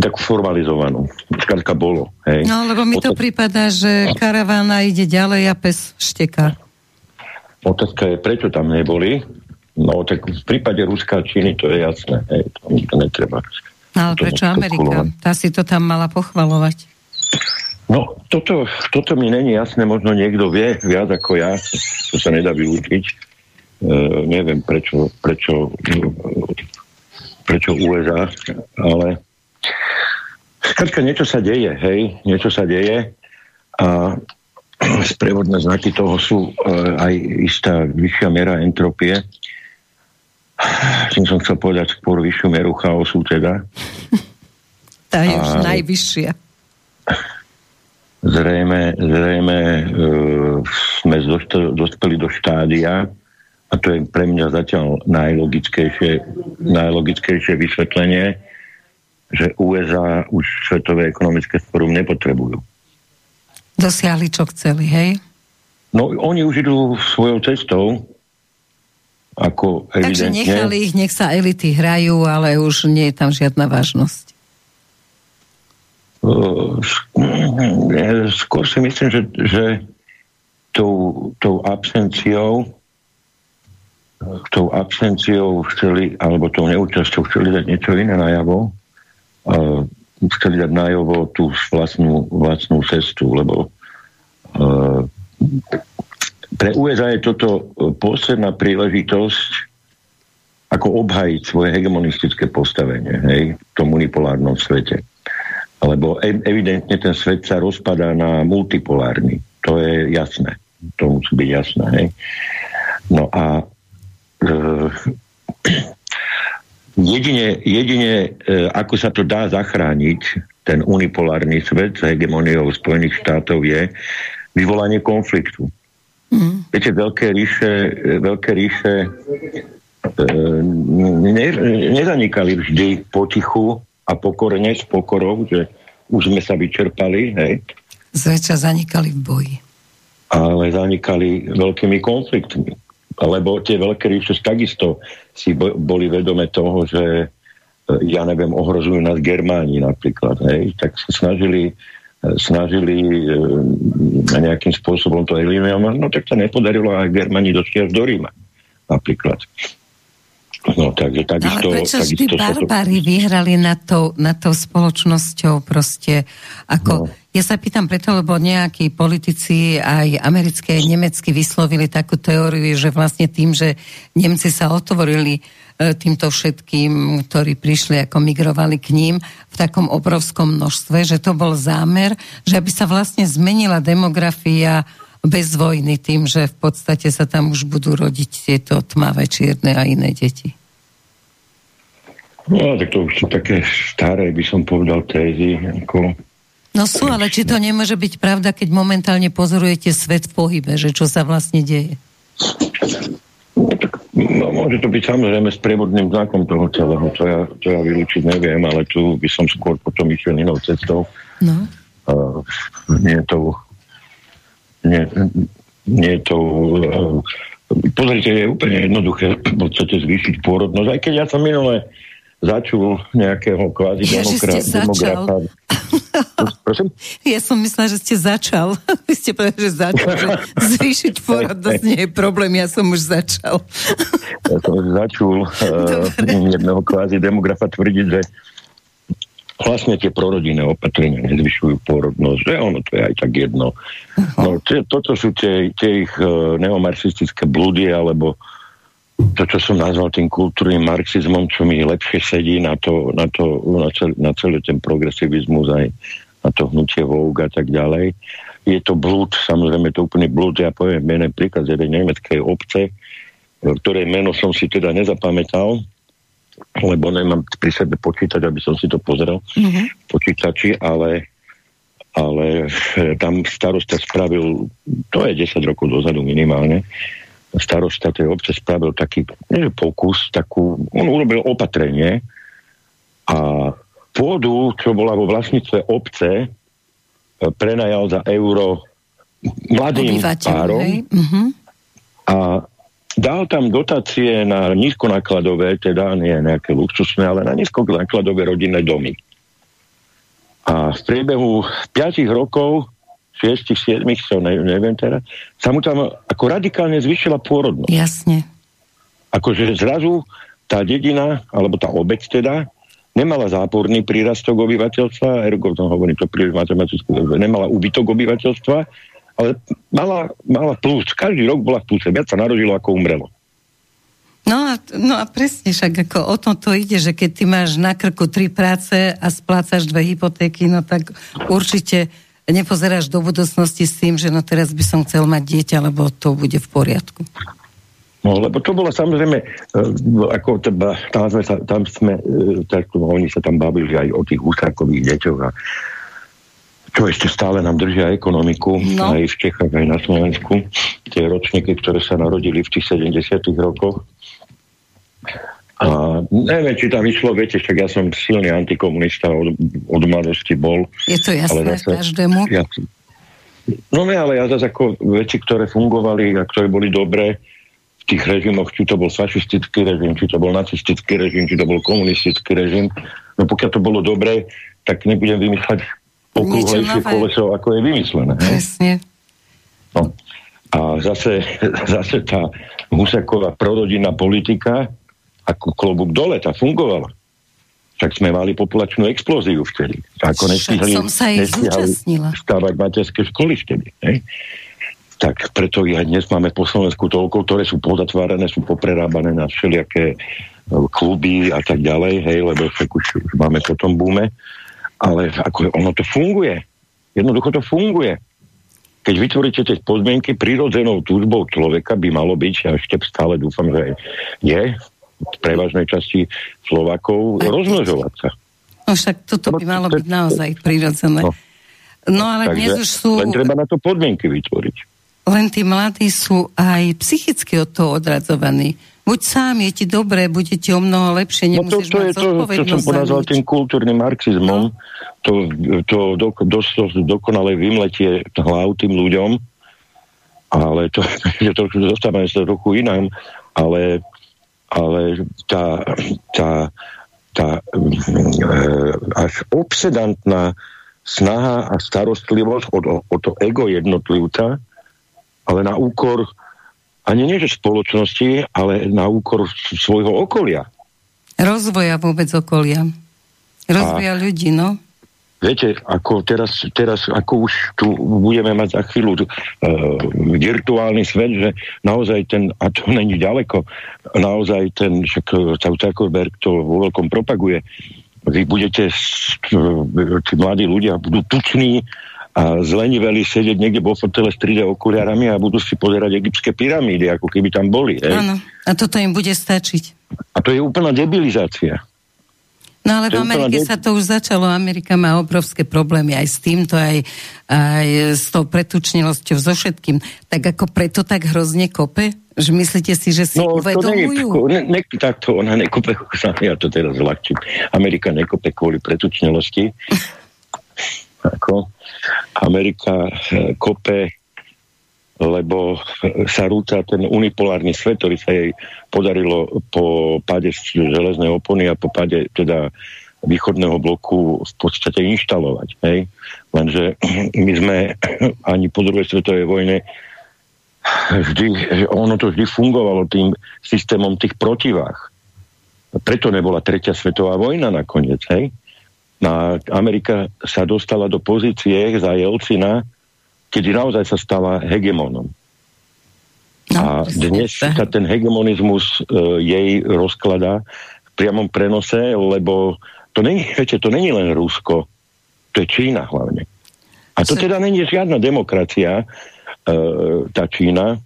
takú formalizovanú. Skrátka bolo. Hej. No, lebo mi to prípada, že karavána ide ďalej a pes šteká. Otázka je, prečo tam neboli. No, tak v prípade Ruska a Číny to je jasné. Hej, to, to netreba. No, ale prečo Amerika? Tá si to tam mala pochvalovať. No, toto, toto mi není jasné, možno niekto vie viac ako ja, to sa nedá vyučiť. E, neviem, prečo, prečo prečo USA, ale skrátka niečo sa deje, hej, niečo sa deje a sprevodné znaky toho sú uh, aj istá vyššia miera entropie. Tým som chcel povedať skôr vyššiu mieru chaosu teda. Tá je už najvyššia. Zrejme, zrejme uh, sme dospeli do štádia, a to je pre mňa zatiaľ najlogickejšie, najlogickejšie vysvetlenie, že USA už Svetové ekonomické fórum nepotrebujú. Dosiahli, čo chceli, hej? No, oni už idú svojou cestou, ako evidentne... Takže nechali ich, nech sa elity hrajú, ale už nie je tam žiadna vážnosť. Skôr si myslím, že, že tou, tou absenciou tou absenciou chceli, alebo tou neúčasťou chceli dať niečo iné najavo. Uh, chceli dať najavo tú vlastnú, vlastnú cestu, lebo uh, pre USA je toto posledná príležitosť ako obhajiť svoje hegemonistické postavenie hej, v tom unipolárnom svete. Lebo evidentne ten svet sa rozpadá na multipolárny. To je jasné. To musí byť jasné. Hej. No a Jedine, jedine e, ako sa to dá zachrániť, ten unipolárny svet s hegemoniou Spojených štátov je vyvolanie konfliktu. Mm. Viete, veľké ríše, e, veľké ríše e, ne, nezanikali vždy potichu a pokorne s pokorou, že už sme sa vyčerpali, hej. Zväčša zanikali v boji. Ale zanikali veľkými konfliktmi lebo tie veľké ríše takisto si boli vedome toho, že e, ja neviem, ohrozujú nás Germáni napríklad, hej, tak sa snažili e, snažili e, nejakým spôsobom to eliminovať, no tak to nepodarilo a Germani došli až do Ríma napríklad. No, takže takisto... Ale prečo vždy barbári to... vyhrali nad tou, nad tou spoločnosťou proste? Ako, no. Ja sa pýtam preto, lebo nejakí politici aj americké, aj nemecky vyslovili takú teóriu, že vlastne tým, že Nemci sa otvorili e, týmto všetkým, ktorí prišli ako migrovali k ním v takom obrovskom množstve, že to bol zámer, že aby sa vlastne zmenila demografia bez vojny tým, že v podstate sa tam už budú rodiť tieto tmavé, čierne a iné deti? No, tak to už sú také staré, by som povedal, tézy. Ako... No sú, ale či to nemôže byť pravda, keď momentálne pozorujete svet v pohybe, že čo sa vlastne deje? No, môže to byť samozrejme s prievodným znakom toho celého, to ja, to ja vylúčiť neviem, ale tu by som skôr potom išiel inou cestou. No. Uh, nie to nie, nie je to... Uh, pozrite, je úplne jednoduché v podstate zvýšiť pôrodnosť. Aj keď ja som minule začul nejakého kvázi demografa. Prosím? Ja som myslela, že ste začal. Vy ste povedali, že začal. Že zvýšiť pôrodnosť nie je problém, ja som už začal. ja som už začul uh, jedného kvázi demografa tvrdiť, že vlastne tie prorodinné opatrenia nezvyšujú pôrodnosť, že ono to je aj tak jedno. No, tie, toto sú tie, tie ich uh, neomarxistické blúdy, alebo to, čo som nazval tým kultúrnym marxizmom, čo mi lepšie sedí na, to, na, to, na, cel, na celý ten progresivizmus aj na to hnutie Vogue a tak ďalej. Je to blúd, samozrejme to úplný blúd. Ja poviem mene príklad z jednej nemeckej obce, ktoré meno som si teda nezapamätal, lebo nemám pri sebe počítať, aby som si to pozrel mm-hmm. počítači, ale, ale tam starosta spravil, to je 10 rokov dozadu minimálne, starosta tej obce spravil taký nie, pokus, takú, on urobil opatrenie a pôdu, čo bola vo vlastníctve obce, eh, prenajal za euro mladým párom mm-hmm. a dal tam dotácie na nízkonákladové, teda nie nejaké luxusné, ale na nízkonákladové rodinné domy. A v priebehu 5 rokov, 6, 7, so ne, neviem teraz, sa mu tam ako radikálne zvyšila pôrodnosť. Jasne. Akože zrazu tá dedina, alebo tá obec teda, nemala záporný prírastok obyvateľstva, ergo to hovorím to príliš matematicky, nemala úbytok obyvateľstva, ale mala, mala plus. Každý rok bola v pluse. Viac sa narodilo, ako umrelo. No a, no a presne, však ako o tom to ide, že keď ty máš na krku tri práce a splácaš dve hypotéky, no tak určite nepozeráš do budúcnosti s tým, že no teraz by som chcel mať dieťa, lebo to bude v poriadku. No, lebo to bolo samozrejme, e, ako teba, tam sme, sa, tam sme e, tak, oni sa tam bavili aj o tých ústakových deťoch a čo ešte stále nám držia ekonomiku, no. aj v Čechách, aj na Slovensku. Tie ročníky, ktoré sa narodili v tých 70 rokoch. A neviem, či tam vyšlo, viete, však ja som silný antikomunista, od, od mladosti bol. Je to jasné ale zase, každému? Ja, no ne, ale ja zase ako veci, ktoré fungovali a ktoré boli dobré v tých režimoch, či to bol fašistický režim, či to bol nacistický režim, či to bol komunistický režim, no pokiaľ to bolo dobré, tak nebudem vymýšľať okrúhlejšie koleso, ako je vymyslené. Presne. No. A zase, zase tá Husaková prorodinná politika, ako klobúk dole, tá fungovala. Tak sme mali populačnú explóziu vtedy. Ako nestihli, som sa jej zúčastnila. stávať materské školy vtedy. Ne? Tak preto aj dnes máme po Slovensku toľko, ktoré sú podatvárané, sú poprerábané na všelijaké e, kluby a tak ďalej, hej, lebo však už, už máme po tom búme ale ako ono to funguje. Jednoducho to funguje. Keď vytvoríte tie podmienky, prirodzenou túžbou človeka by malo byť, ja ešte stále dúfam, že je, prevažnej časti Slovakov rozmnožovať sa. No však toto by malo byť naozaj prirodzené. No, no ale Takže dnes už sú... Len treba na to podmienky vytvoriť. Len tí mladí sú aj psychicky od toho odradzovaní. Buď sám, je ti dobré, bude ti o mnoho lepšie, nemusíš no to, to je to, čo som ponazval tým kultúrnym marxizmom, no. to, to do, dosť dokonale vymletie hlav tým ľuďom, ale to, že to zostávame sa trochu inám, ale, ale tá, tá, tá e, až obsedantná snaha a starostlivosť o, o, to ego jednotlivca, ale na úkor ani nie že spoločnosti, ale na úkor svojho okolia. Rozvoja vôbec okolia. Rozvoja a, ľudí, no. Viete, ako teraz, teraz ako už tu budeme mať za chvíľu uh, virtuálny svet, že naozaj ten, a to není ďaleko, naozaj ten, však eh, Zuckerberg to vo veľkom propaguje, vy budete, tí mladí ľudia budú tuční a zleniveli sedieť niekde vo fotele s 3D okuliarami a budú si pozerať egyptské pyramídy, ako keby tam boli. Áno, a toto im bude stačiť. A to je úplná debilizácia. No ale v Amerike sa to už začalo. Amerika má obrovské problémy aj s týmto, aj, aj s tou pretučnilosťou, so všetkým. Tak ako preto tak hrozne kope? Že myslíte si, že si no, uvedomujú? To nie, ne, takto ona nekope, ja to teraz zľahčím. Amerika nekope kvôli pretučnilosti. ako Amerika eh, kope lebo sa rúca ten unipolárny svet, ktorý sa jej podarilo po páde železnej opony a po páde teda východného bloku v podstate inštalovať. Hej? Lenže my sme ani po druhej svetovej vojne vždy, ono to vždy fungovalo tým systémom tých protivách. Preto nebola tretia svetová vojna nakoniec. Hej? Na Amerika sa dostala do pozície za Jelcina, kedy naozaj sa stala hegemónom. No, a dnes sa ten hegemonizmus uh, jej rozkladá v priamom prenose, lebo to není, viete, to není len Rusko, to je Čína hlavne. A to teda není žiadna demokracia, uh, tá Čína,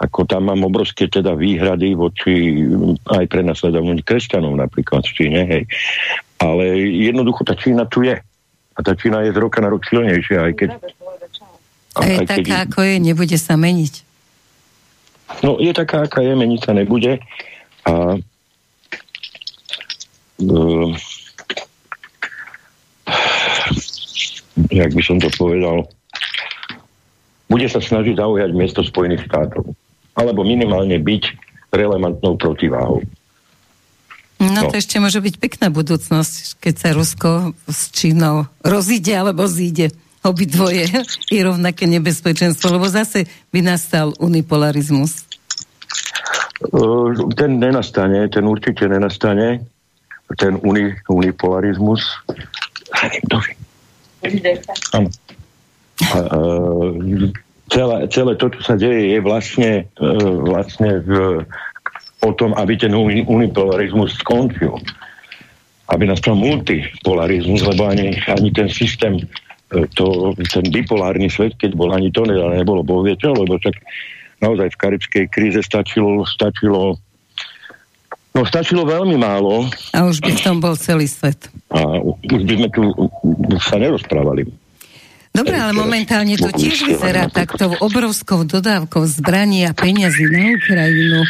ako tam mám obrovské teda výhrady voči aj pre nasledovnú kresťanov napríklad v Číne, hej. Ale jednoducho tá Čína tu je. A tá Čína je z roka na rok silnejšia, aj keď a je taká, keď... ako je, nebude sa meniť. No, je taká, aká je, meniť sa nebude. A uh, jak by som to povedal, bude sa snažiť zaujať miesto Spojených štátov. Alebo minimálne byť relevantnou protiváhou. No, no to ešte môže byť pekná budúcnosť, keď sa Rusko s Čínou rozíde alebo zíde obidvoje je rovnaké nebezpečenstvo, lebo zase by nastal unipolarizmus. Ten nenastane, ten určite nenastane, ten uni, unipolarizmus. Celé, celé to, čo sa deje, je vlastne, e, vlastne v, o tom, aby ten unipolarizmus skončil. Aby nastal multipolarizmus, lebo ani, ani ten systém to, ten bipolárny svet, keď bol ani to nebolo, boh vie čo, lebo však naozaj v karibskej kríze stačilo, stačilo No stačilo veľmi málo. A už by v tom bol celý svet. A už by sme tu sa nerozprávali. Dobre, ale momentálne to tiež vyzerá takto obrovskou dodávkou zbraní a peniazy na Ukrajinu,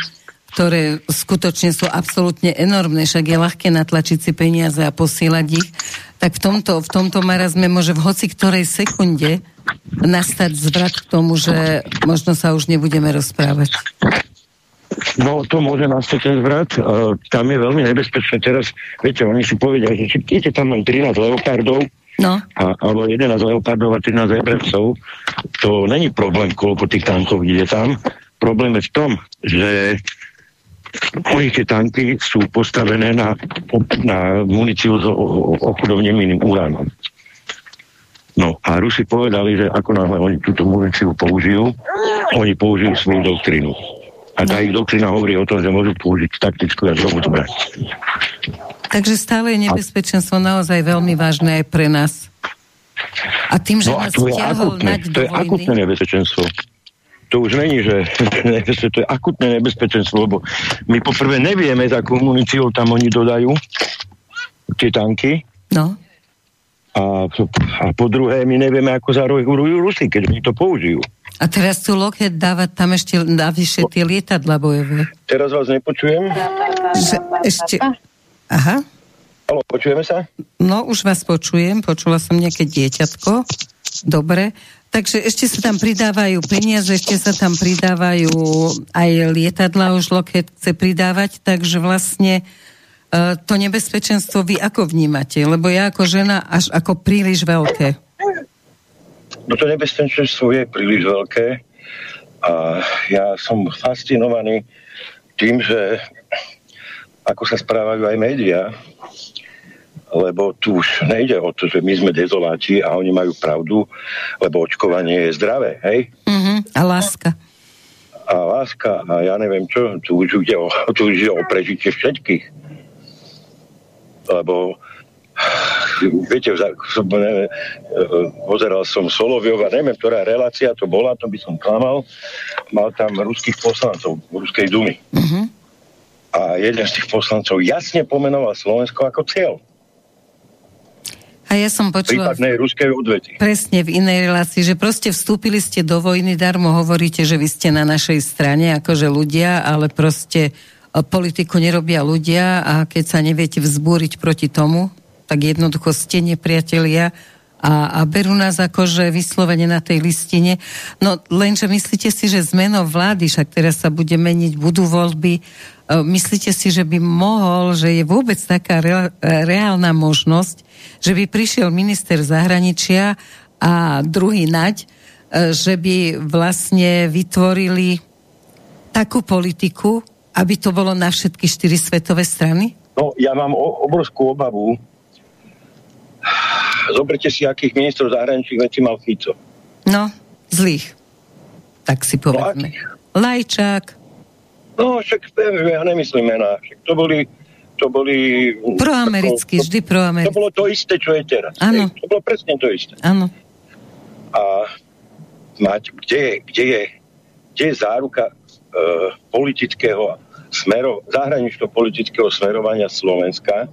ktoré skutočne sú absolútne enormné, však je ľahké natlačiť si peniaze a posílať ich tak v tomto, v tomto marazme môže v hoci ktorej sekunde nastať zvrat k tomu, že možno sa už nebudeme rozprávať. No, to môže nastať ten zvrat. Uh, tam je veľmi nebezpečné. Teraz, viete, oni si povedia, že či tam majú 13 leopardov, no. a, alebo 11 leopardov a 13 ebrecov. To není problém, koľko tých tankov ide tam. Problém je v tom, že tie tanky sú postavené na, na muníciu s ochudovneným uránom. No a Rusi povedali, že ako náhle oni túto muníciu použijú, oni použijú svoju doktrínu. A tá ich doktrina hovorí o tom, že môžu použiť taktickú jadrovú zbraň. Takže stále je nebezpečenstvo naozaj veľmi vážne aj pre nás. A tým, že no nás to je akutné, to je akutné nebezpečenstvo. To už není, že, že to je akutné nebezpečenstvo, lebo my poprvé nevieme, za akú muníciu tam oni dodajú tie tanky. No. A, a po druhé, my nevieme, ako zareagujú Rusi, keď oni to použijú. A teraz tu Lockheed dáva tam ešte navyše tie lietadla bojové. Teraz vás nepočujem. Že, ešte... Aha. Halo, počujeme sa? No, už vás počujem. Počula som nejaké dieťatko. Dobre. Takže ešte sa tam pridávajú peniaze, ešte sa tam pridávajú aj lietadla, už Lockheed chce pridávať, takže vlastne uh, to nebezpečenstvo vy ako vnímate? Lebo ja ako žena až ako príliš veľké. No to nebezpečenstvo je príliš veľké a ja som fascinovaný tým, že ako sa správajú aj médiá, lebo tu už nejde o to, že my sme dezoláti a oni majú pravdu, lebo očkovanie je zdravé, hej? Uh-huh. A láska. A láska a ja neviem čo, tu už ide o, tu už ide o prežitie všetkých. Lebo viete, som, neviem, pozeral som Soloviov a neviem, ktorá relácia to bola, to by som klamal. Mal tam ruských poslancov Ruskej dumy. Uh-huh. A jeden z tých poslancov jasne pomenoval Slovensko ako cieľ. A ja som počula... Prípadnej ruskej odvety. Presne v inej relácii, že proste vstúpili ste do vojny, darmo hovoríte, že vy ste na našej strane, akože ľudia, ale proste e, politiku nerobia ľudia a keď sa neviete vzbúriť proti tomu, tak jednoducho ste nepriatelia a, a berú nás akože vyslovene na tej listine. No lenže myslíte si, že zmenou vlády, však teraz sa bude meniť, budú voľby, myslíte si, že by mohol, že je vôbec taká reálna možnosť, že by prišiel minister zahraničia a druhý naď, e, že by vlastne vytvorili takú politiku, aby to bolo na všetky štyri svetové strany? No, ja mám obrovskú obavu. Zoberte si, akých ministrov zahraničných vecí mal Fico. No, zlých. Tak si no, povedzme. No, Lajčák, No, však ja nemyslím mená. Však to boli to boli... Proamericky, vždy proamericky. To bolo to isté, čo je teraz. Áno. To bolo presne to isté. Áno. A mať, kde je, kde je, kde je záruka uh, politického smero, zahranično-politického smerovania Slovenska,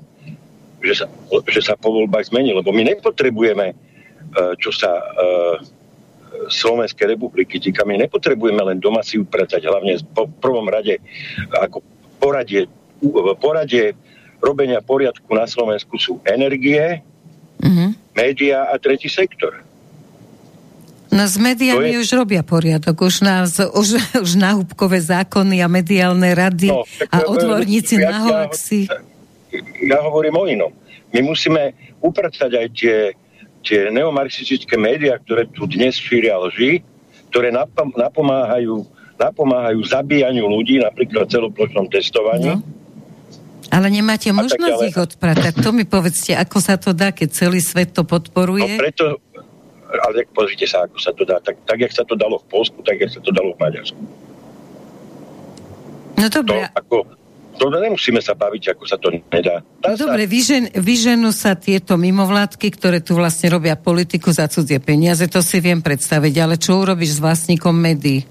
že sa, že sa po voľbách zmení, lebo my nepotrebujeme, uh, čo sa uh, Slovenskej republiky týka. My nepotrebujeme len doma si upratať, hlavne v prvom rade ako poradie, poradie robenia poriadku na Slovensku sú energie, mm-hmm. média a tretí sektor. No s médiami je... už robia poriadok, už, na, už, už náhubkové zákony a mediálne rady no, a odborníci ja, na hoaxy. Ja, ja hovorím o inom. My musíme upratať aj tie tie neomarxistické médiá, ktoré tu dnes šíria lži, ktoré napomáhajú, napomáhajú zabíjaniu ľudí, napríklad celoplošnom testovaní. No. Ale nemáte možnosť ich odpratať. To mi povedzte, ako sa to dá, keď celý svet to podporuje? No preto, ale pozrite sa, ako sa to dá. Tak, tak jak sa to dalo v Polsku, tak jak sa to dalo v Maďarsku. No dobre. To, ako, to nemusíme sa baviť, ako sa to nedá. Dá no dobre, vyžen, vyženú sa tieto mimovládky, ktoré tu vlastne robia politiku za cudzie peniaze, to si viem predstaviť, ale čo urobíš s vlastníkom médií?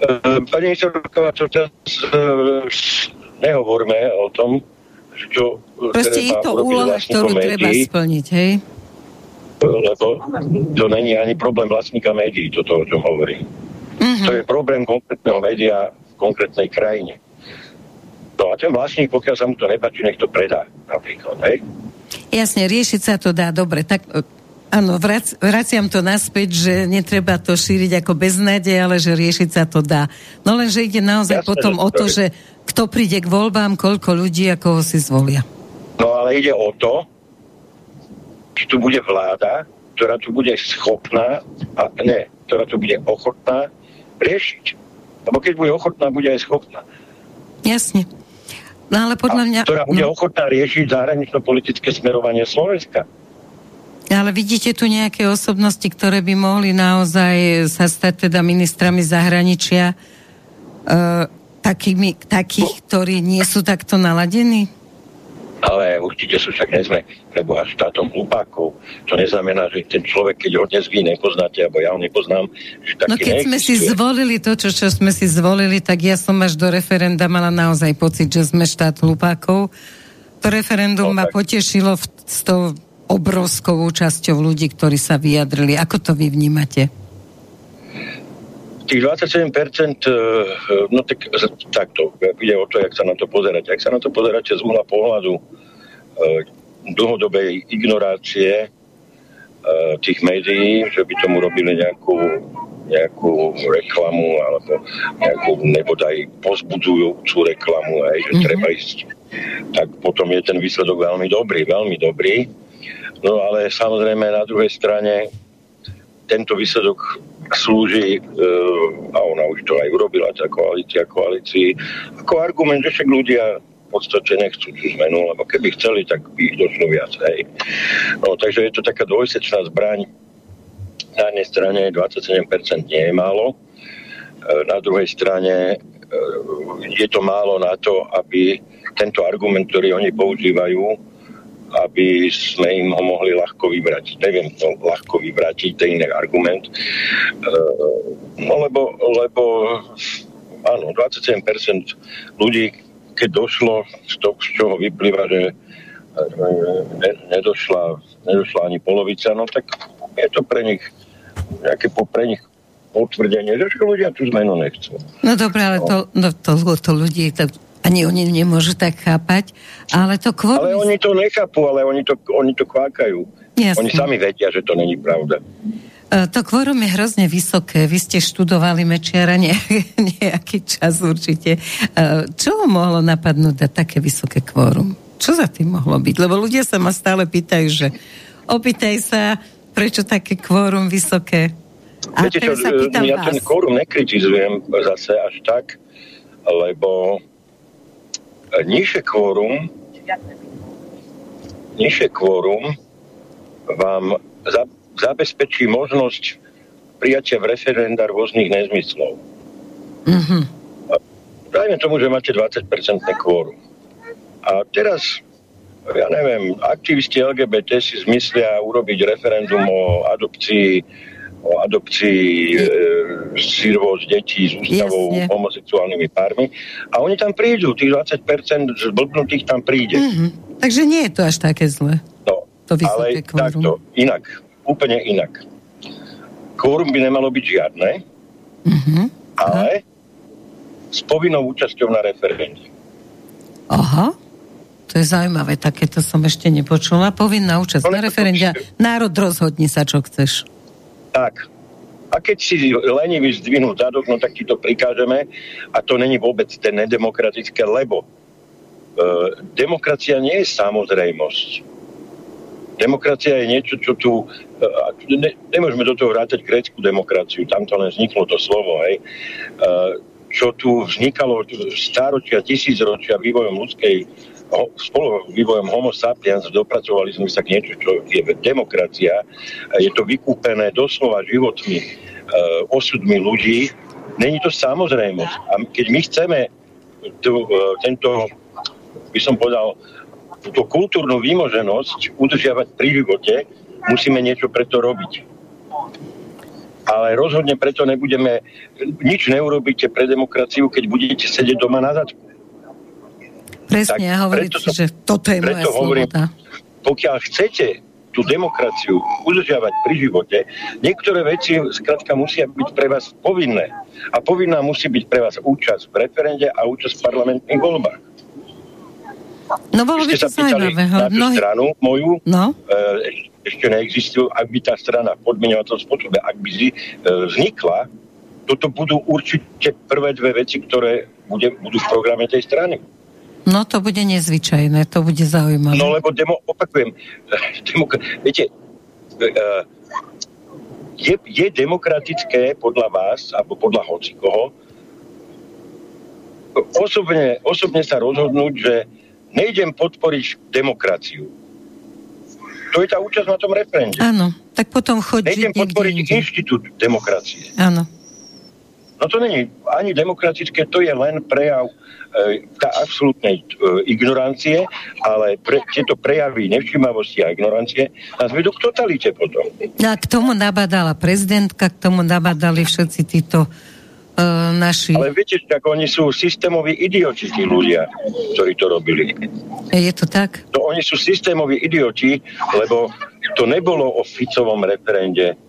Uh, pani Isoroková, čo teraz uh, nehovorme o tom, čo... Proste je to úloha, ktorú médií, treba splniť, hej? Lebo to není ani problém vlastníka médií, toto, o čom hovorí. Uh-huh. To je problém konkrétneho média v konkrétnej krajine. No a ten vlastník, pokiaľ sa mu to nepáči, nech to predá napríklad, hej? Jasne, riešiť sa to dá, dobre, tak e, áno, vrac, vraciam to naspäť, že netreba to šíriť ako beznádej, ale že riešiť sa to dá. No len, že ide naozaj Jasne, potom o to, že kto príde k voľbám, koľko ľudí a koho si zvolia. No ale ide o to, či tu bude vláda, ktorá tu bude schopná, a ne, ktorá tu bude ochotná riešiť. Lebo keď bude ochotná, bude aj schopná. Jasne. No ale podľa mňa... Ktorá bude no. ochotná riešiť zahranično-politické smerovanie Slovenska. Ale vidíte tu nejaké osobnosti, ktoré by mohli naozaj sa stať teda ministrami zahraničia uh, takými, takých, ktorí nie sú takto naladení? Ale určite sú, však nie sme preboha štátom hlupákov. To neznamená, že ten človek, keď ho dnes vy nepoznáte, alebo ja ho nepoznám, že taký No keď neexistuje. sme si zvolili to, čo, čo sme si zvolili, tak ja som až do referenda mala naozaj pocit, že sme štát hlupákov. To referendum No, ma tak- potešilo v, s tou obrovskou účasťou ľudí, ktorí sa vyjadrili. Ako to vy vnímate? Tých 27%, eh, no tak takto, ide o to, jak sa na to pozerať. Ak sa na to pozeráte z uhla pohľadu eh, dlhodobej ignorácie eh, tých médií, že by tomu robili nejakú, nejakú reklamu alebo nejakú nebodaj pozbudzujúcu reklamu, aj, že Mhm. treba ísť, tak potom je ten výsledok veľmi dobrý, veľmi dobrý. No ale samozrejme na druhej strane tento výsledok slúži, e, a ona už to aj urobila, tá koalícia koalícii, ako argument, že však ľudia v podstate nechcú tú zmenu, lebo keby chceli, tak by ich došlo viac. Hej. No, takže je to taká dvojsečná zbraň. Na jednej strane 27% nie je málo, e, na druhej strane e, je to málo na to, aby tento argument, ktorý oni používajú, aby sme im ho mohli ľahko vybrať. Neviem to ľahko vybrať, to je iný argument. E, No lebo, lebo áno, 27% ľudí, keď došlo z toho, z čoho vyplýva, že ne, nedošla, nedošla ani polovica, no tak je to pre nich nejaké pre nich potvrdenie, že ľudia tú zmenu nechcú. No dobre, ale to, no, to, to ľudí, to, ani oni nemôžu tak chápať, ale to kvôli... Ale oni to nechápu, ale oni to, oni to kvákajú. Jasne. Oni sami vedia, že to není pravda. E, To kvórum je hrozne vysoké. Vy ste študovali Mečiara nejak, nejaký čas určite. E, Čo ho mohlo napadnúť dať také vysoké kvórum? Čo za tým mohlo byť? Lebo ľudia sa ma stále pýtajú, že opýtaj sa, prečo také kvórum vysoké? A Viete čo, sa pýtam ja vás. ten kórum nekritizujem zase až tak, lebo nižšie kvórum nižšie kvórum vám za, zabezpečí možnosť prijatia v referenda rôznych nezmyslov. Mhm. Dajme tomu, že máte 20% kvórum. A teraz, ja neviem, aktivisti LGBT si zmyslia urobiť referendum o adopcii o adopcii e, sirvos detí s ústavou Jasne. homosexuálnymi pármi. A oni tam prídu, tých 20% zblbnutých tam príde. Mhm. Takže nie je to až také zle. No, To ale kvórum. takto, inak, úplne inak. Kvórum by nemalo byť žiadne, Mhm. ale s povinnou účasťou na referende. Aha. To je zaujímavé, takéto som ešte nepočula. Povinná účasť Ale na určite. Národ rozhodni sa, čo chceš. Tak. A keď si lenivý zdvihnú zadok, no tak ti to prikážeme a to není vôbec ten nedemokratické, lebo e, demokracia nie je samozrejmosť. Demokracia je niečo, čo tu... E, ne, nemôžeme do toho vrátať grécku demokraciu, tam to len vzniklo to slovo, hej. E, čo tu vznikalo stáročia, tisícročia vývojom ľudskej spolu vývojom homo sapiens dopracovali sme sa k niečo, čo je demokracia. Je to vykúpené doslova životmi, e, osudmi ľudí. Není to samozrejmosť. A keď my chceme tu, e, tento, by som povedal, túto kultúrnu výmoženosť udržiavať pri živote, musíme niečo preto robiť. Ale rozhodne preto nebudeme, nič neurobíte pre demokraciu, keď budete sedieť doma na zadku. Presne, Tak a hovoriť preto to- že toto je moja preto hovorím, sloboda. pokiaľ chcete tú demokraciu udržiavať pri živote, niektoré veci skrátka musia byť pre vás povinné. A povinná musí byť pre vás účasť v referende a účasť v parlamentných voľbách. No bolo by to sa pýtali zaujímavé. na Mnohí... stranu moju, No, e, ešte neexistuje, ak by tá strana v podmienovacom spôsobe, ak by zi, e, vznikla, toto budú určite prvé dve veci, ktoré bude, budú v programe tej strany. No to bude nezvyčajné, to bude zaujímavé. No lebo, demo, opakujem, demok- viete, e, je, je demokratické podľa vás, alebo podľa hocikoho, osobne, osobne sa rozhodnúť, že nejdem podporiť demokraciu. To je tá účasť na tom referende. Áno, tak potom žiť Nejdem podporiť inštitút demokracie. Áno. No to není ani demokratické, to je len prejav e, tá absolútnej e, ignorancie, ale pre, tieto prejavy nevšimavosti a ignorancie nás vedú k totalite potom. A k tomu nabadala prezidentka, k tomu nabadali všetci títo e, naši... Ale viete, tak oni sú systémoví idioti, tí ľudia, ktorí to robili. Je to tak? To oni sú systémoví idioti, lebo to nebolo o Ficovom referende,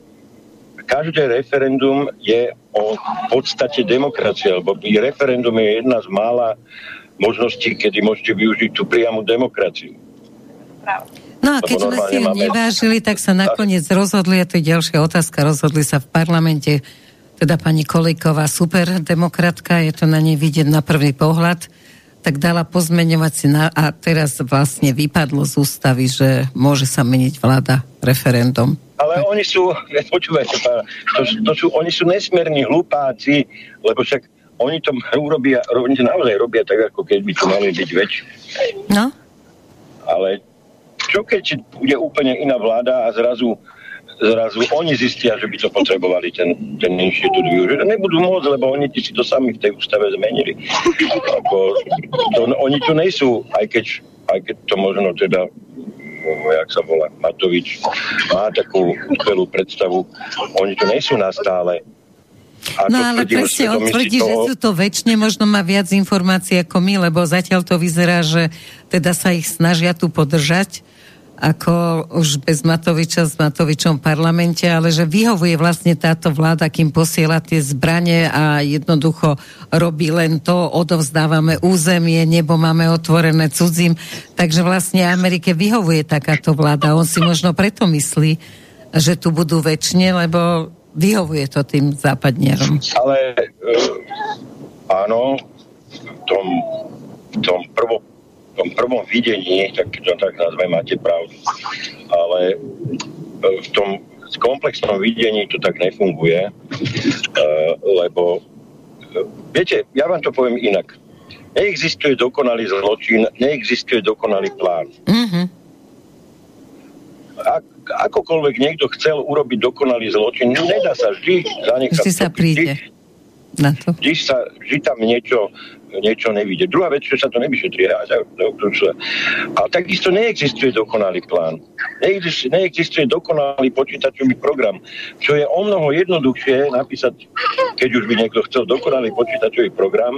každé referendum je o podstate demokracie, lebo referendum je jedna z mála možností, kedy môžete využiť tú priamu demokraciu. No a keď sme si ju nevážili, tak sa nakoniec rozhodli, a to je ďalšia otázka, rozhodli sa v parlamente, teda pani Kolejková, super demokratka, je to na nej vidieť na prvý pohľad, tak dala pozmeňovací na, a teraz vlastne vypadlo z ústavy, že môže sa meniť vláda referendum. Ale oni sú, počúvajte, to, to sú, oni sú nesmierni hlupáci, lebo však oni to urobia, oni to naozaj robia tak, ako keď by to mali byť väčšie. No. Ale čo keď bude úplne iná vláda a zrazu zrazu oni zistia, že by to potrebovali ten, ten inštitút využiť. Nebudú môcť, lebo oni si to sami v tej ústave zmenili. Ako, to, oni tu nejsú, aj keď, aj keď to možno teda jak sa volá, Matovič, má takú úspelú predstavu. Oni tu nejsú na stále. No ale presne, on tvrdí, toho... že sú to väčšine, možno má viac informácií ako my, lebo zatiaľ to vyzerá, že teda sa ich snažia tu podržať ako už bez Matoviča s Matovičom v parlamente, ale že vyhovuje vlastne táto vláda, kým posiela tie zbranie a jednoducho robí len to, odovzdávame územie, nebo máme otvorené cudzím. Takže vlastne Amerike vyhovuje takáto vláda. On si možno preto myslí, že tu budú väčšine, lebo vyhovuje to tým západnierom. Ale uh, áno, v tom, v tom prvom tom prvom videní, tak to tak nazve, máte pravdu. Ale e, v tom komplexnom videní to tak nefunguje, e, lebo e, viete, ja vám to poviem inak. Neexistuje dokonalý zločin, neexistuje dokonalý plán. Mm-hmm. Ak, akokoľvek niekto chcel urobiť dokonalý zločin, nedá sa vždy zanechať. Vždy sa príde. Vždy, na to. Vždy, sa, vždy tam niečo, niečo nevidie. Druhá vec, že sa to nevyšetrí. A takisto neexistuje dokonalý plán. Neexistuje, dokonalý počítačový program, čo je o mnoho jednoduchšie napísať, keď už by niekto chcel dokonalý počítačový program,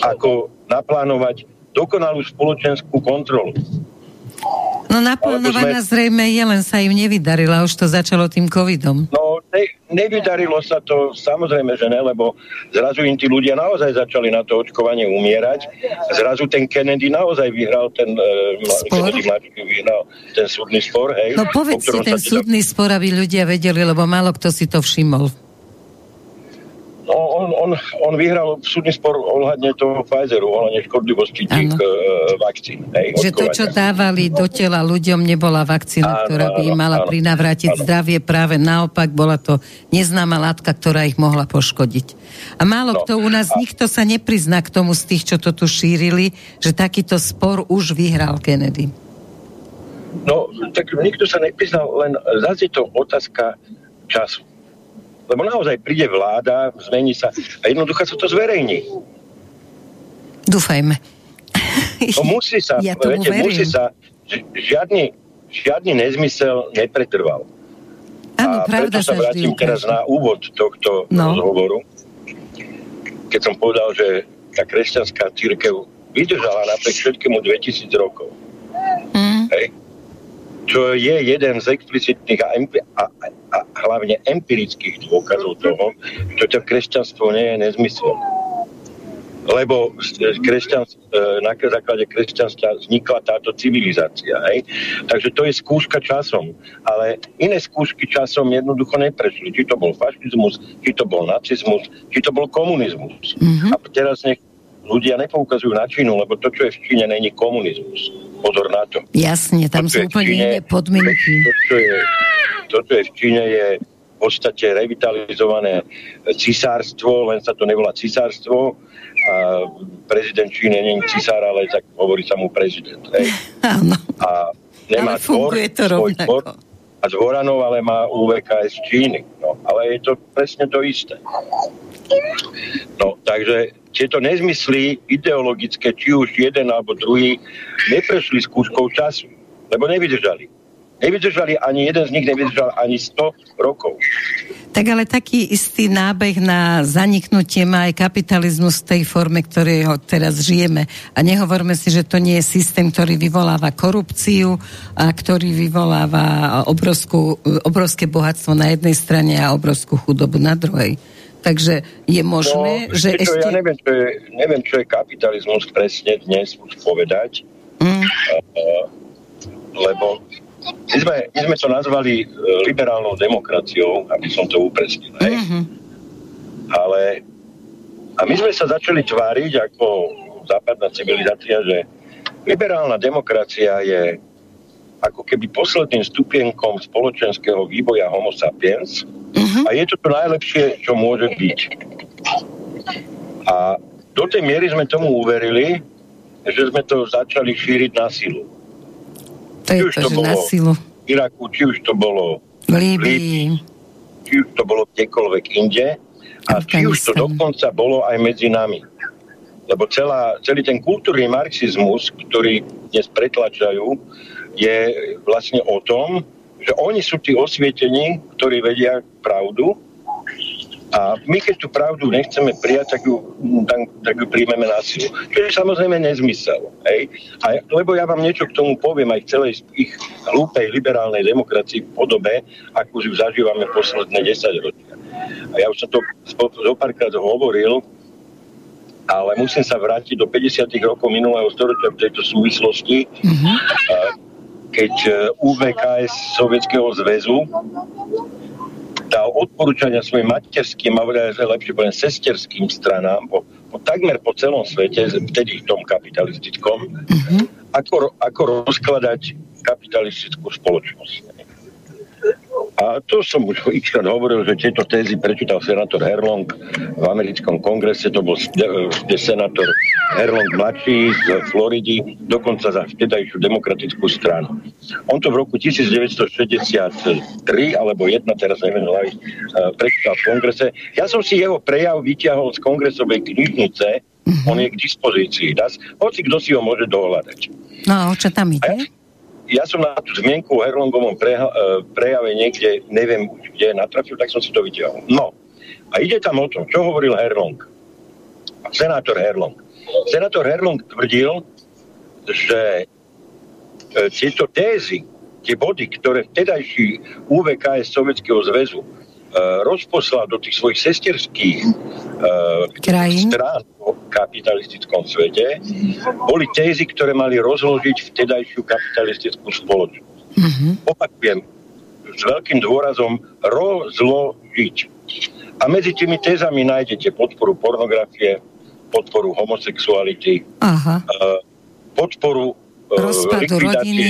ako naplánovať dokonalú spoločenskú kontrolu. No naplánovaná sme... zrejme je, len sa im nevydarila, už to začalo tým covidom. No, nevydarilo sa to, samozrejme, že ne, lebo zrazu im tí ľudia naozaj začali na to očkovanie umierať. Zrazu ten Kennedy naozaj vyhral ten, uh, spor? Kennedy vyhral ten súdny spor, hej. No povedz si ten teda... súdny spor, aby ľudia vedeli, lebo málo kto si to všimol. No, on, on, on vyhral súdny spor ohľadne toho Pfizeru, ohľadne škodlivosti tých uh, vakcín. Hej, že to, čo dávali do tela ľuďom, nebola vakcína, áno, ktorá by im mala áno, prinavrátiť áno. zdravie, práve naopak bola to neznáma látka, ktorá ich mohla poškodiť. A málo no, kto u nás, a... nikto sa neprizná k tomu z tých, čo to tu šírili, že takýto spor už vyhral Kennedy. No, tak nikto sa nepriznal, len zase je to otázka času lebo naozaj príde vláda, zmení sa a jednoducho sa to zverejní. Dúfajme. No musí sa, ja viete, musí sa, žiadny, žiadny nezmysel nepretrval. Áno, a pravda preto sa vrátim teraz na úvod tohto no. rozhovoru, keď som povedal, že tá kresťanská církev vydržala napriek všetkému 2000 rokov. Mm. Hej čo je jeden z explicitných a, a, a hlavne empirických dôkazov toho, že to kresťanstvo nie je nezmysel. Lebo kresťan, e, na základe kresťanstva vznikla táto civilizácia. Hej? Takže to je skúška časom. Ale iné skúšky časom jednoducho neprešli. Či to bol fašizmus, či to bol nacizmus, či to bol komunizmus. Mm-hmm. A teraz nech ľudia nepoukazujú na Čínu, lebo to, čo je v Číne, není komunizmus. Pozor na to. Jasne, tam to, sú úplne iné podmienky. To, čo je, to, čo je v Číne, je v podstate revitalizované cisárstvo, len sa to nevolá cisárstvo. A prezident Číny nie je cisár, ale tak hovorí sa mu prezident. Hej. Áno. A nemá ale funguje dvor, to rovnako. Dvor, a z Horanov, ale má UVK z Číny. No, ale je to presne to isté. No, takže tieto nezmysly ideologické, či už jeden alebo druhý, neprešli skúškou času, lebo nevydržali. Nevydržali ani jeden z nich, nevydržal ani 100 rokov. Tak ale taký istý nábeh na zaniknutie má aj kapitalizmus v tej forme, ktorého teraz žijeme. A nehovorme si, že to nie je systém, ktorý vyvoláva korupciu a ktorý vyvoláva obrovskú, obrovské bohatstvo na jednej strane a obrovskú chudobu na druhej. Takže je možné, no, že čo, ešte... Ja neviem čo, je, neviem, čo je kapitalizmus presne dnes už povedať, mm. uh, lebo my sme, my sme to nazvali e, liberálnou demokraciou, aby som to upresnil. Mm-hmm. Ale a my sme sa začali tváriť ako západná civilizácia, že liberálna demokracia je ako keby posledným stupienkom spoločenského výboja homo sapiens uh-huh. a je to to najlepšie, čo môže byť. A do tej miery sme tomu uverili, že sme to začali šíriť na silu. To je to, to že na silu. V Iraku, či už to bolo v Líbii, či už to bolo kdekoľvek inde a či už to dokonca bolo aj medzi nami. Lebo celá, celý ten kultúrny marxizmus, ktorý dnes pretlačajú, je vlastne o tom, že oni sú tí osvietení, ktorí vedia pravdu a my keď tú pravdu nechceme prijať, tak ju, tak, tak ju príjmeme na silu. Čo je samozrejme nezmysel. Hej? A, lebo ja vám niečo k tomu poviem aj v celej ich hlúpej liberálnej demokracii v podobe, ako ju zažívame posledné 10 ročia. A ja už som to zo párkrát hovoril, ale musím sa vrátiť do 50. rokov minulého storočia v tejto súvislosti, mm-hmm. keď e, UVKS Sovietskeho zväzu dal odporúčania svojim materským, a lepšie poviem, sesterským stranám, po, po, takmer po celom svete, vtedy v tom kapitalistickom, uh-huh. ako, ako rozkladať kapitalistickú spoločnosť. A to som už xkrát hovoril, že tieto tézy prečítal senátor Herlong v americkom kongrese, to bol kde senátor Herlong mladší z Floridy, dokonca za vtedajšiu demokratickú stranu. On to v roku 1963 alebo jedna, teraz neviem, eh, prečítal v kongrese. Ja som si jeho prejav vyťahol z kongresovej knižnice, mm-hmm. on je k dispozícii. Hoci kto si ho môže dohľadať. No, čo tam ide? ja, ja som na tú zmienku o Herlongovom preha, e, prejave niekde, neviem kde natrafil, tak som si to vytiahol. No, a ide tam o tom, čo hovoril Herlong. Senátor Herlong. Senátor Herlong tvrdil, že e, tieto tézy, tie body, ktoré vtedajší UVKS Sovietskeho zväzu rozposlal do tých svojich sesterských e, strán kapitalistickom svete, boli tézy, ktoré mali rozložiť vtedajšiu kapitalistickú spoločnosť. Mm-hmm. Opakujem, s veľkým dôrazom rozložiť. A medzi tými tézami nájdete podporu pornografie, podporu homosexuality, Aha. Eh, podporu Rozpadu likvidácie, rodiny.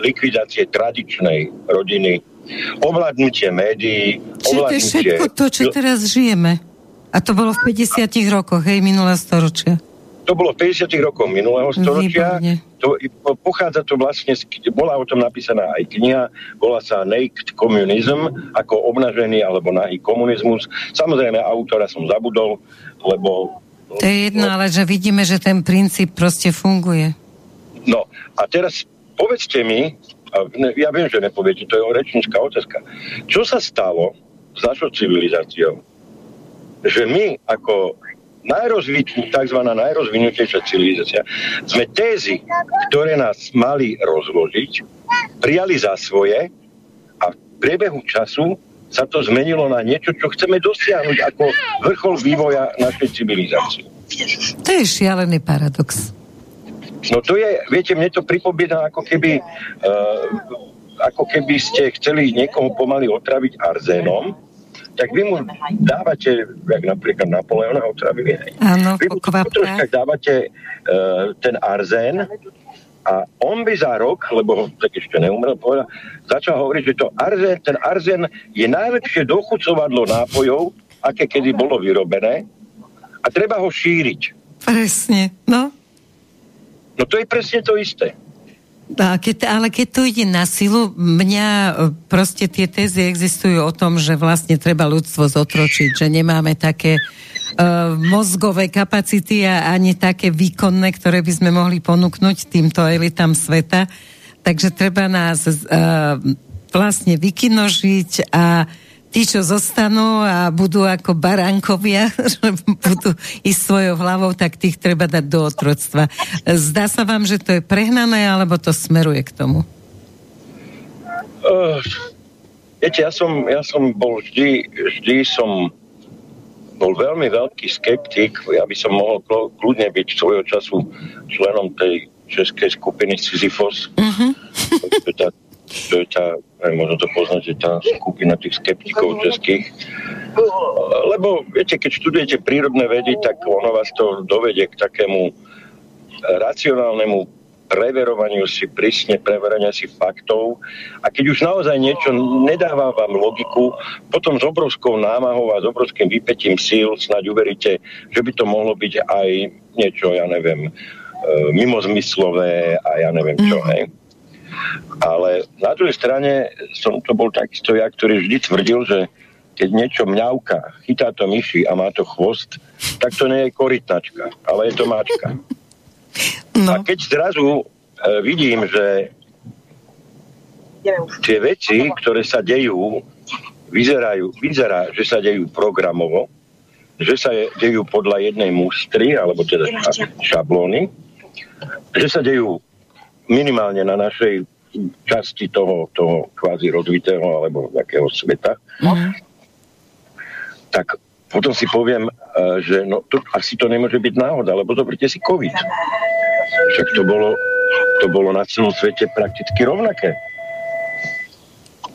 likvidácie tradičnej rodiny, ovládnutie médií, Čiže to je všetko to, čo teraz žijeme. A to bolo v 50 rokoch, hej, minulého storočia. To bolo v 50 rokoch minulého storočia. To, pochádza to vlastne, bola o tom napísaná aj kniha, volá sa Naked Communism, ako obnažený alebo nahý komunizmus. Samozrejme, autora som zabudol, lebo... To je jedno, ale že vidíme, že ten princíp proste funguje. No, a teraz povedzte mi, ja viem, že nepoviete, to je rečníčka otázka. Čo sa stalo s našou civilizáciou, že my ako najrozvinutejšia, tzv. najrozvinutejšia civilizácia, sme tézy, ktoré nás mali rozložiť, prijali za svoje a v priebehu času sa to zmenilo na niečo, čo chceme dosiahnuť ako vrchol vývoja našej civilizácie. To je šialený paradox. No to je, viete, mne to pripomína ako keby uh, ako keby ste chceli niekoho pomaly otraviť arzénom, tak vy mu dávate, jak napríklad Napoleona otravili, Áno, vy mu troška dávate uh, ten arzén a on by za rok, lebo tak ešte neumrel, povedal, začal hovoriť, že to arzén, ten arzén je najlepšie dochucovadlo nápojov, aké kedy bolo vyrobené a treba ho šíriť. Presne, no. No to je presne to isté. Keď, ale keď to ide na silu, mňa e, proste tie tézy existujú o tom, že vlastne treba ľudstvo zotročiť, že nemáme také uh, mozgové kapacity a ani také výkonné, ktoré by sme mohli ponúknuť týmto elitám sveta. Takže treba nás uh, vlastne vykinožiť a tí, čo zostanú a budú ako baránkovia, že budú ísť svojou hlavou, tak tých treba dať do otroctva. Zdá sa vám, že to je prehnané, alebo to smeruje k tomu? Uh, viete, ja som, ja som bol vždy, vždy som bol veľmi veľký skeptik. Ja by som mohol kľudne byť svojho času členom tej českej skupiny Sisyphos. Uh-huh. To je tá aj možno to poznáte, tá skupina tých skeptikov českých. Lebo, viete, keď študujete prírodné vedy, tak ono vás to dovedie k takému racionálnemu preverovaniu si, prísne preverania si faktov a keď už naozaj niečo nedáva vám logiku, potom s obrovskou námahou a s obrovským vypetím síl snáď uveríte, že by to mohlo byť aj niečo, ja neviem, e, mimozmyslové a ja neviem čo, mm. hej. Ale na druhej strane som to bol takisto ja, ktorý vždy tvrdil, že keď niečo mňauka, chytá to myši a má to chvost, tak to nie je korytnačka, ale je to mačka. No. A keď zrazu e, vidím, že tie veci, ktoré sa dejú, vyzerajú, vyzerá, že sa dejú programovo, že sa dejú podľa jednej mústry, alebo teda šablóny, že sa dejú minimálne na našej časti toho, toho kvázi rozvitého alebo nejakého sveta, mm. tak potom si poviem, e, že no, to, asi to nemôže byť náhoda, lebo zoberte si COVID. Však to bolo, to bolo na celom svete prakticky rovnaké.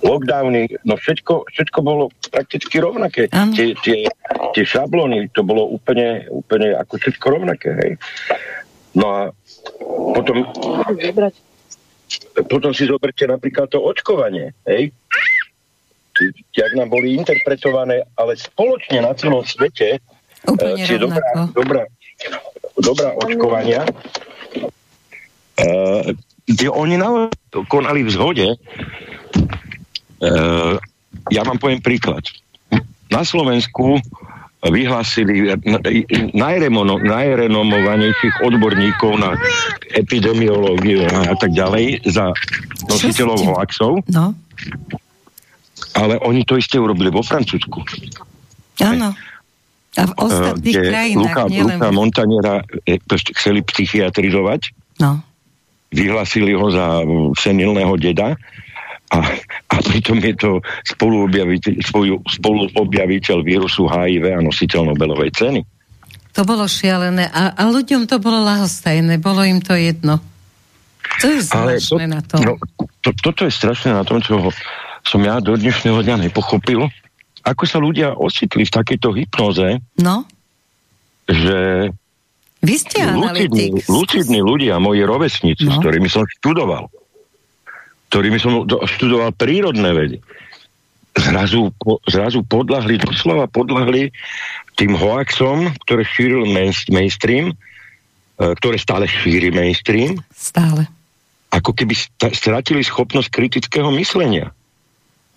Lockdowny, no všetko, všetko bolo prakticky rovnaké. Tie, tie, tie šablóny, to bolo úplne, úplne ako všetko rovnaké. Hej. No a potom potom si zoberte napríklad to očkovanie, hej? Jak nám boli interpretované, ale spoločne na celom svete Úplne tie dobrá, dobrá, dobrá očkovania, uh, kde oni naozaj konali v zhode. Uh, ja vám poviem príklad. Na Slovensku vyhlásili najrenomovanejších odborníkov na epidemiológiu a tak ďalej za nositeľov hoaxov. No. Ale oni to isté urobili vo Francúzsku. Áno. A v ostatných kde krajinách, Luka, nielen... Luka Montaniera e, chceli psychiatrizovať. No. Vyhlasili ho za senilného deda a, a pritom je to spoluobjaviteľ, spoluobjaviteľ vírusu HIV a nositeľ Nobelovej ceny. To bolo šialené a, a ľuďom to bolo lahostajné, bolo im to jedno. To je strašné to, na tom. No, to, toto je strašné na tom, čo som ja do dnešného dňa nepochopil. Ako sa ľudia ocitli v takejto hypnoze, no? že vy ste lucidní, lucidní ľudia, moji rovesníci, no? s ktorými som študoval, ktorými som študoval prírodné vedy, zrazu, zrazu podľahli, doslova podľahli tým hoaxom, ktoré šíril mainstream, e, ktoré stále šíri mainstream. Stále. Ako keby stratili schopnosť kritického myslenia.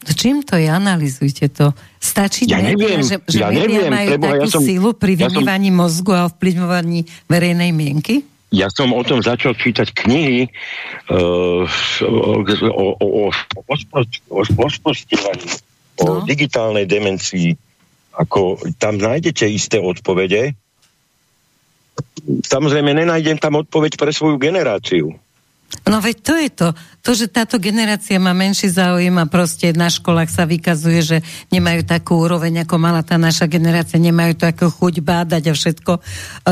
Čím to je? Analizujte to. Stačí, ja neviem, že, že ja neviem, majú takú ja som, sílu pri vymývaní ja som, mozgu a ovplyvňovaní verejnej mienky? Ja som o tom začal čítať knihy uh, o, o, o, o, o no. digitálnej demencii. Ako, tam nájdete isté odpovede. Samozrejme, nenájdem tam odpoveď pre svoju generáciu. No veď to je to. To, že táto generácia má menší záujem a proste na školách sa vykazuje, že nemajú takú úroveň, ako mala tá naša generácia, nemajú takú chuť bádať a všetko. E,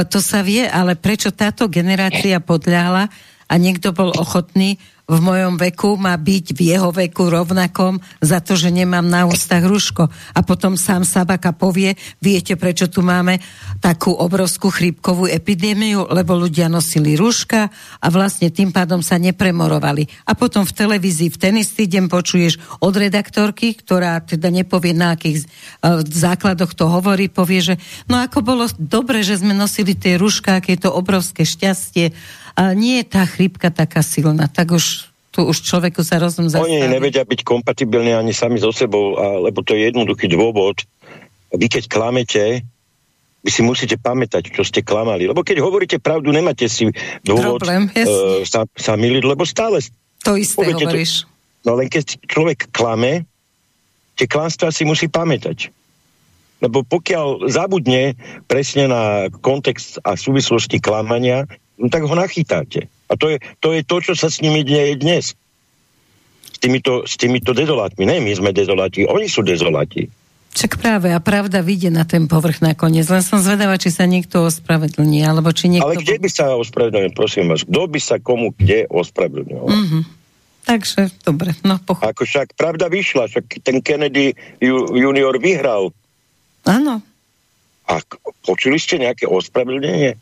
to sa vie, ale prečo táto generácia podľahla a niekto bol ochotný v mojom veku má byť v jeho veku rovnakom za to, že nemám na ústach ruško. A potom sám Sabaka povie, viete, prečo tu máme takú obrovskú chrípkovú epidémiu, lebo ľudia nosili rúška a vlastne tým pádom sa nepremorovali. A potom v televízii v ten istý deň počuješ od redaktorky, ktorá teda nepovie na akých uh, základoch to hovorí, povie, že no ako bolo dobre, že sme nosili tie rúška, aké je to obrovské šťastie a nie je tá chrípka taká silná, tak už tu už človeku sa rozum zastaví. Oni nevedia byť kompatibilní ani sami so sebou, a, lebo to je jednoduchý dôvod. Vy keď klamete, vy si musíte pamätať, čo ste klamali. Lebo keď hovoríte pravdu, nemáte si dôvod Problém, uh, sa, sa miliť, lebo stále... To isté hovoríš. To, no len keď človek klame, tie klamstvá si musí pamätať. Lebo pokiaľ zabudne presne na kontext a súvislosti klamania, no tak ho nachytáte. A to je, to je to, čo sa s nimi deje dnes. S týmito, s týmito dezolátmi. Ne, my sme dezoláti, oni sú dezoláti. Čak práve a pravda vyjde na ten povrch nakoniec. Len som zvedavá, či sa niekto ospravedlní, alebo či niekto... Ale kde by sa ospravedlnil, prosím vás? Kto by sa komu kde ospravedlnil? Mm-hmm. Takže, dobre, no pochop. Ako však pravda vyšla, však ten Kennedy junior vyhral. Áno. A počuli ste nejaké ospravedlnenie?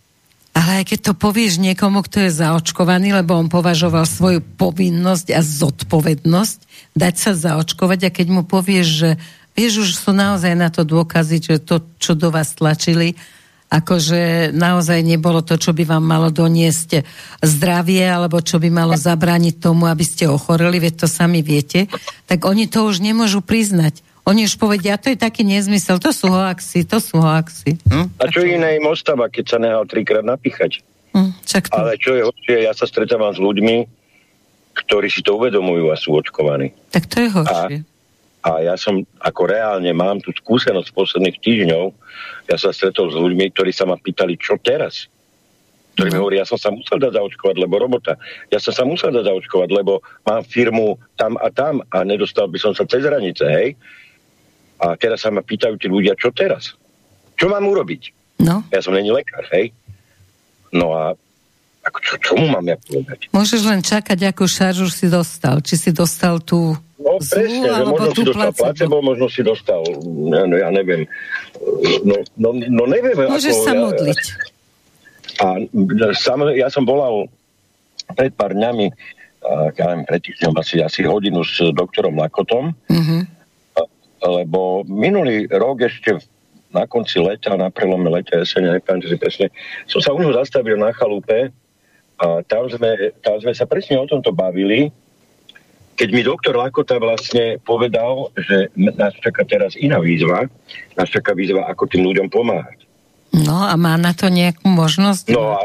Ale aj keď to povieš niekomu, kto je zaočkovaný, lebo on považoval svoju povinnosť a zodpovednosť dať sa zaočkovať a keď mu povieš, že vieš, už sú naozaj na to dôkazy, že to, čo do vás tlačili, akože naozaj nebolo to, čo by vám malo doniesť zdravie, alebo čo by malo zabrániť tomu, aby ste ochoreli, veď to sami viete, tak oni to už nemôžu priznať. Oni už povedia, to je taký nezmysel, to sú hoaxy, to sú hoaxy. Hm? A čo iné im ostáva, keď sa nehal trikrát napíchať? Hm, čak to... Ale čo je horšie, ja sa stretávam s ľuďmi, ktorí si to uvedomujú a sú očkovaní. Tak to je horšie. A, a ja som, ako reálne mám tú skúsenosť z posledných týždňov, ja sa stretol s ľuďmi, ktorí sa ma pýtali, čo teraz? Ktorí no. mi hovorí, ja som sa musel dať zaočkovať, lebo robota. Ja som sa musel dať zaočkovať, lebo mám firmu tam a tam a nedostal by som sa cez hranice, hej? A teraz sa ma pýtajú tí ľudia, čo teraz? Čo mám urobiť? No. Ja som není lekár, hej? No a ako čo, čomu mám ja povedať? Môžeš len čakať, akú šaržu si dostal. Či si dostal tú No presne, že možno si dostal placebo. placebo, možno si dostal, ja, no, ja neviem, no, no, no neviem. Môžeš ako, sa ja, modliť. A sam, ja som volal pred pár dňami, ja neviem, pred týždňom asi, asi hodinu s doktorom Lakotom, mm-hmm lebo minulý rok ešte na konci leta, na prelome leta, jesene, nepamätám si presne, som sa u neho zastavil na chalupe a tam sme, tam sme sa presne o tomto bavili, keď mi doktor Lakota vlastne povedal, že nás čaká teraz iná výzva, nás čaká výzva, ako tým ľuďom pomáhať. No a má na to nejakú možnosť? No a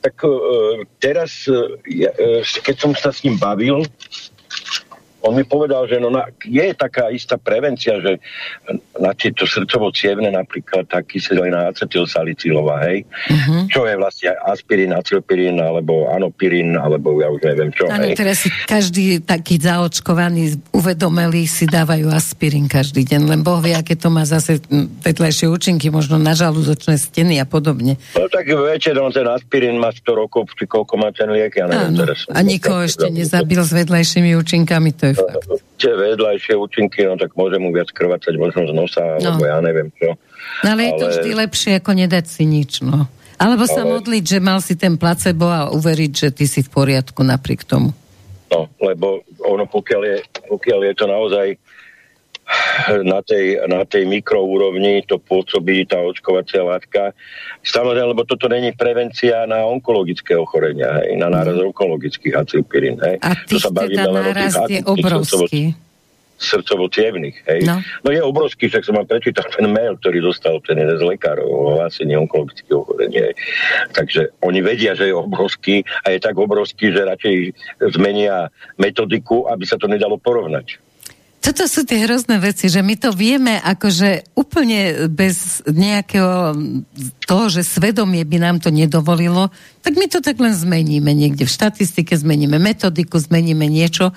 tak uh, teraz, uh, keď som sa s ním bavil, on mi povedal, že no na, je taká istá prevencia, že na tieto srdcovo cievne napríklad tá kyselina acetylsalicylová, hej, uh-huh. čo je vlastne aspirín, acylpirín, alebo anopirín, alebo ja už neviem čo. Áno, teraz si každý taký zaočkovaný, uvedomelý si dávajú aspirín každý deň, len Boh vie, aké to má zase vedľajšie účinky, možno na žalúdočné steny a podobne. No tak viete, no ten aspirín má 100 rokov, či koľko má ten liek, ja neviem Áno. teraz. A nikoho ešte nezabil s vedľajšími účinkami, to je fakt. Tie vedľajšie účinky, no tak môže mu viac krvácať možno z nosa, no. alebo ja neviem čo. No, ale, ale je to vždy lepšie, ako nedať si nič, no. Alebo sa ale... modliť, že mal si ten placebo a uveriť, že ty si v poriadku napriek tomu. No, lebo ono, pokiaľ je, pokiaľ je to naozaj na tej, na tej mikroúrovni to pôsobí tá očkovacia látka. Samozrejme, lebo toto není prevencia na onkologické ochorenia, hej, na náraz mm. onkologických acilpirín. Hej. A tých, to sa baví teda náraz je obrovský. srdcovo hej. No. no je obrovský, však som vám prečítal ten mail, ktorý dostal ten jeden z lekárov o hlásení onkologického ochorenia. Takže oni vedia, že je obrovský a je tak obrovský, že radšej zmenia metodiku, aby sa to nedalo porovnať toto sú tie hrozné veci, že my to vieme akože úplne bez nejakého toho, že svedomie by nám to nedovolilo, tak my to tak len zmeníme niekde v štatistike, zmeníme metodiku, zmeníme niečo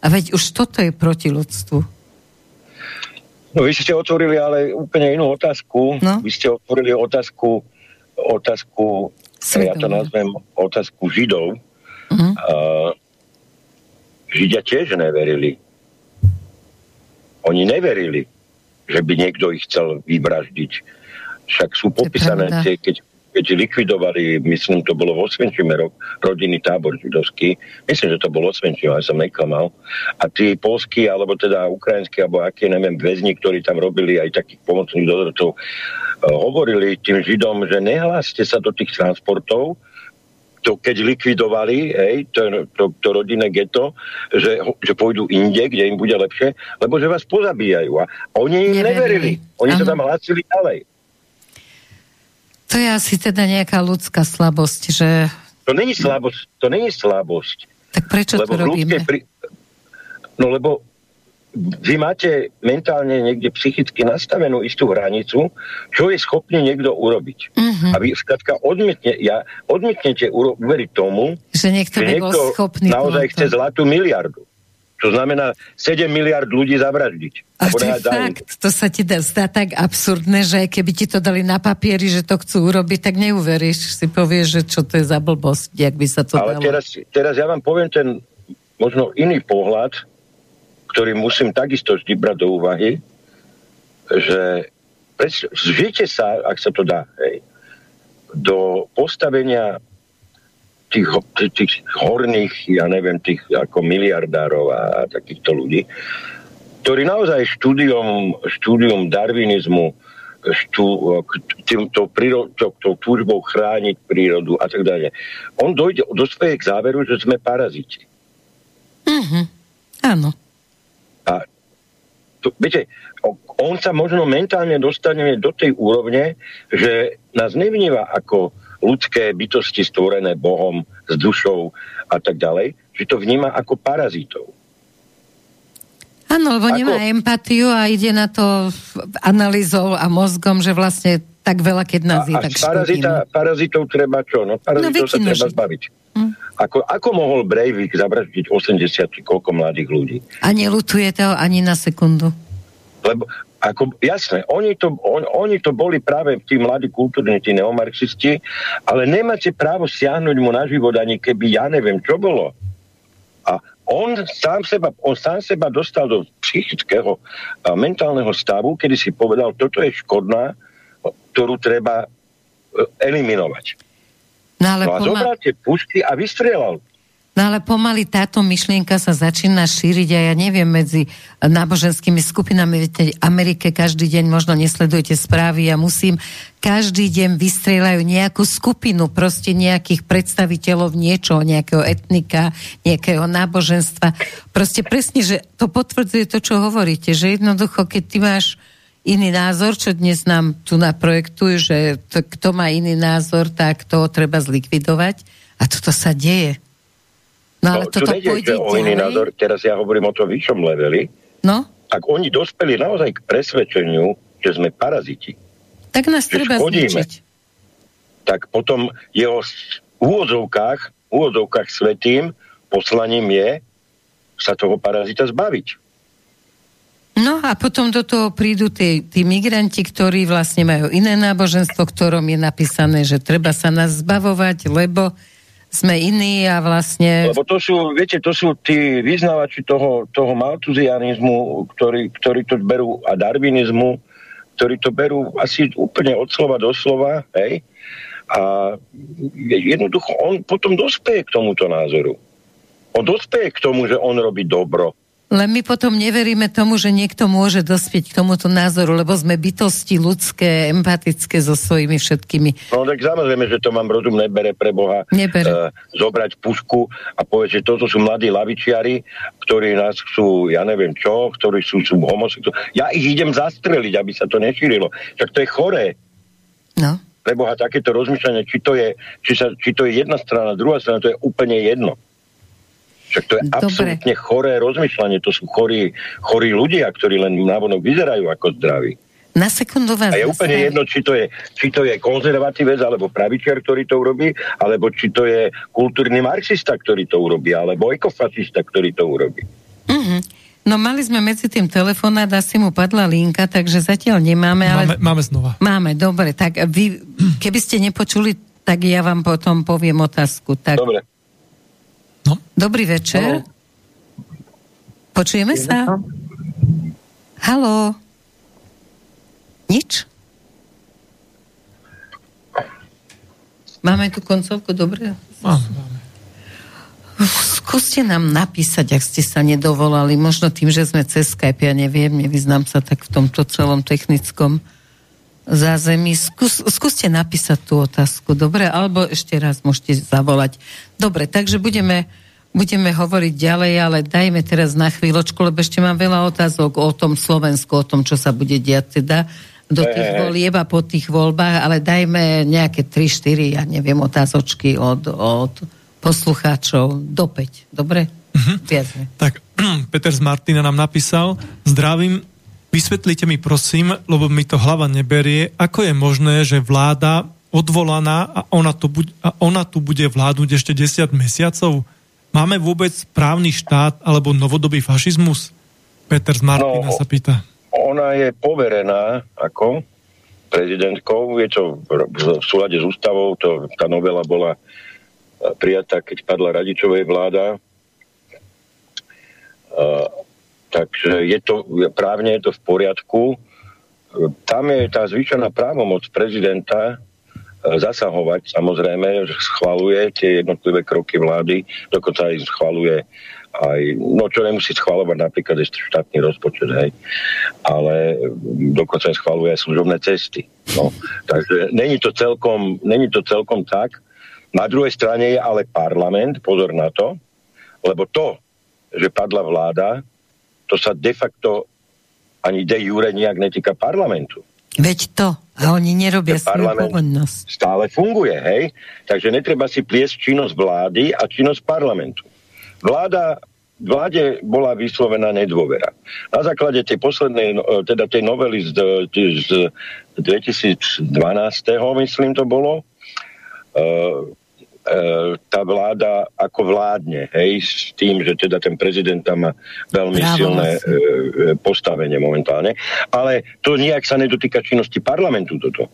a veď už toto je proti ľudstvu. No vy ste otvorili ale úplne inú otázku. No? Vy ste otvorili otázku, otázku, Svedomie. ja to nazvem otázku Židov. Uh-huh. Uh, Židia tiež neverili. Oni neverili, že by niekto ich chcel vyvraždiť. Však sú popísané tie, keď, keď likvidovali, myslím, to bolo v Osvenčime rodinný tábor židovský, myslím, že to bolo Osvenčime, ale som neklamal. A tí polskí, alebo teda ukrajinskí, alebo aké, neviem, väzni, ktorí tam robili aj takých pomocných dozorcov, uh, hovorili tým Židom, že nehláste sa do tých transportov, to keď likvidovali hej, to, to, to rodinné geto, že, že pôjdu inde, kde im bude lepšie, lebo že vás pozabíjajú. A oni im neverili. Oni ano. sa tam hlásili ďalej. To je asi teda nejaká ľudská slabosť, že... To není slabosť. To není slabosť. Tak prečo lebo to robíme? Pri... No lebo vy máte mentálne niekde psychicky nastavenú istú hranicu, čo je schopný niekto urobiť. Uh-huh. A vy skladka odmietne, ja, odmietnete uro- uveriť tomu, že niekto, že niekto schopný naozaj chce zlatú miliardu. To znamená 7 miliard ľudí zavraždiť. A to je fakt, to sa ti dá zdá tak absurdné, že keby ti to dali na papieri, že to chcú urobiť, tak neuveríš. Si povieš, že čo to je za blbosť, jak by sa to Ale dalo. teraz, teraz ja vám poviem ten možno iný pohľad, ktorý musím takisto vždy brať do úvahy, že žite sa, ak sa to dá, hej, do postavenia tých, tých horných, ja neviem, tých ako miliardárov a, takýchto ľudí, ktorí naozaj štúdium, štúdium darwinizmu, štú, týmto príro, to, to túžbou chrániť prírodu a tak ďalej. On dojde do svojej k záveru, že sme paraziti. Mhm, áno. A to, viete, on sa možno mentálne dostane do tej úrovne, že nás nevníva ako ľudské bytosti stvorené Bohom s dušou a tak ďalej, že to vníma ako parazitov. Áno, lebo ako... nemá empatiu a ide na to analýzou a mozgom, že vlastne tak veľa, keď nás je, tak parazita, no. parazitov treba čo? No parazitov no, sa treba zbaviť. Hm. Ako, ako mohol Breivik zavraždiť 80 koľko mladých ľudí? A nelutuje to ani na sekundu. Lebo, ako, jasné, oni to, on, oni to boli práve tí mladí kultúrni, tí neomarxisti, ale nemáte právo siahnuť mu na život, ani keby ja neviem, čo bolo. A on sám seba, on sám seba dostal do psychického a mentálneho stavu, kedy si povedal, toto je škodná, ktorú treba e, eliminovať. No, ale no a pomal... zobráte pušky a vystrelal. No ale pomaly táto myšlienka sa začína šíriť a ja neviem medzi náboženskými skupinami, viete, Amerike každý deň možno nesledujete správy a musím, každý deň vystrelajú nejakú skupinu, proste nejakých predstaviteľov niečoho, nejakého etnika, nejakého náboženstva. Proste presne, že to potvrdzuje to, čo hovoríte, že jednoducho, keď ty máš iný názor, čo dnes nám tu naprojektujú, že to, kto má iný názor, tak to treba zlikvidovať. A toto sa deje. No ale no, toto nejde, pôjde o iný názor, teraz ja hovorím o tom vyššom leveli. No? Ak oni dospeli naozaj k presvedčeniu, že sme paraziti, tak nás treba škodíme, zničiť. tak potom jeho úvodzovkách, úvodzovkách svetým poslaním je sa toho parazita zbaviť. No a potom do toho prídu tí, tí migranti, ktorí vlastne majú iné náboženstvo, ktorom je napísané, že treba sa nás zbavovať, lebo sme iní a vlastne... Lebo to sú, viete, to sú tí vyznávači toho, toho maltuzianizmu, ktorí, ktorí to berú a darwinizmu, ktorí to berú asi úplne od slova do slova, hej? A jednoducho on potom dospeje k tomuto názoru. On dospeje k tomu, že on robí dobro len my potom neveríme tomu, že niekto môže dospieť k tomuto názoru, lebo sme bytosti ľudské, empatické so svojimi všetkými. No tak samozrejme, že to mám rozum nebere pre Boha nebere. Uh, zobrať pušku a povedať, že toto sú mladí lavičiari, ktorí nás sú, ja neviem čo, ktorí sú, sú homosexuáli. Ja ich idem zastreliť, aby sa to nešírilo. Tak to je choré. No. Boha takéto rozmýšľanie, či to, je, či, sa, či to je jedna strana, druhá strana, to je úplne jedno. Však to je Dobre. absolútne choré rozmýšľanie. To sú chorí, chorí ľudia, ktorí len návonok vyzerajú ako zdraví. Na sekundu vás A je úplne jedno, či to je, či to je konzervatívec, alebo pravičiar, ktorý to urobí, alebo či to je kultúrny marxista, ktorý to urobí, alebo ekofašista, ktorý to urobí. Uh-huh. No mali sme medzi tým telefonát, asi mu padla linka, takže zatiaľ nemáme, ale... Máme, máme znova. Máme, dobre, tak vy, keby ste nepočuli, tak ja vám potom poviem otázku. Tak... Dobre. Dobrý večer. No. Počujeme sa? Halo? Nič? Máme tu koncovku, dobre? Máme. Skúste nám napísať, ak ste sa nedovolali, možno tým, že sme cez Skype, ja neviem, nevyznám sa tak v tomto celom technickom zázemí. Skús, skúste napísať tú otázku, dobre? Alebo ešte raz môžete zavolať. Dobre, takže budeme, budeme hovoriť ďalej, ale dajme teraz na chvíľočku, lebo ešte mám veľa otázok o tom Slovensku, o tom, čo sa bude diať teda do tých volieb a po tých voľbách, ale dajme nejaké 3-4, ja neviem, otázočky od, od poslucháčov do 5. Dobre? Uh-huh. Tak Peter z Martina nám napísal, zdravím, vysvetlite mi prosím, lebo mi to hlava neberie, ako je možné, že vláda odvolaná a ona tu, bude, a ona tu bude vládnuť ešte 10 mesiacov? Máme vôbec právny štát alebo novodobý fašizmus? Peter z Martina no, sa pýta. Ona je poverená ako prezidentkou, je to v súlade s ústavou, to, tá novela bola prijatá, keď padla Radičovej vláda. Takže je to, právne je to v poriadku. Tam je tá zvyčajná právomoc prezidenta zasahovať, samozrejme, schvaluje tie jednotlivé kroky vlády, dokonca aj schvaluje aj, no čo nemusí schvalovať napríklad ešte štátny rozpočet, hej, ale dokonca aj schvaluje aj služobné cesty. No, takže není to celkom, není to celkom tak, na druhej strane je ale parlament, pozor na to, lebo to, že padla vláda, to sa de facto ani de jure nejak netýka parlamentu. Veď to. A oni nerobia svoju povinnosť. Stále funguje, hej? Takže netreba si pliesť činnosť vlády a činnosť parlamentu. Vláda vláde bola vyslovená nedôvera. Na základe tej poslednej, no, teda tej novely z, z 2012. myslím to bolo, E, tá vláda ako vládne, hej, s tým, že teda ten prezident tam má veľmi Právo silné e, e, postavenie momentálne. Ale to nejak sa nedotýka činnosti parlamentu toto.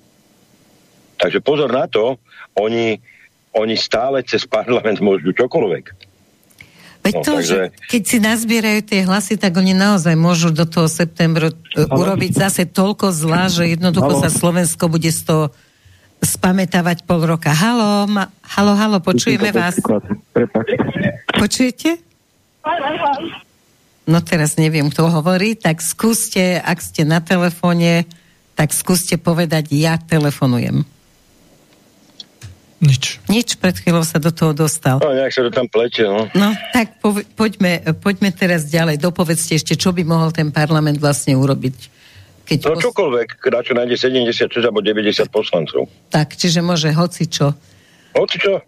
Takže pozor na to, oni, oni stále cez parlament môžu čokoľvek. Veď no, to, takže... že keď si nazbierajú tie hlasy, tak oni naozaj môžu do toho septembra urobiť zase toľko zla, že jednoducho Halo. sa Slovensko bude z toho spametávať pol roka. Halo, ma, halo, halo, počujeme vás. Počujete? No teraz neviem, kto hovorí, tak skúste, ak ste na telefóne, tak skúste povedať, ja telefonujem. Nič. Nič, pred chvíľou sa do toho dostal. No, nejak sa to tam plete, no. No, tak po, poďme, poďme teraz ďalej. Dopovedzte ešte, čo by mohol ten parlament vlastne urobiť keď no pos... čokoľvek, na čo nájde 76 alebo 90 poslancov. Tak, čiže môže hoci čo. Hoci čo.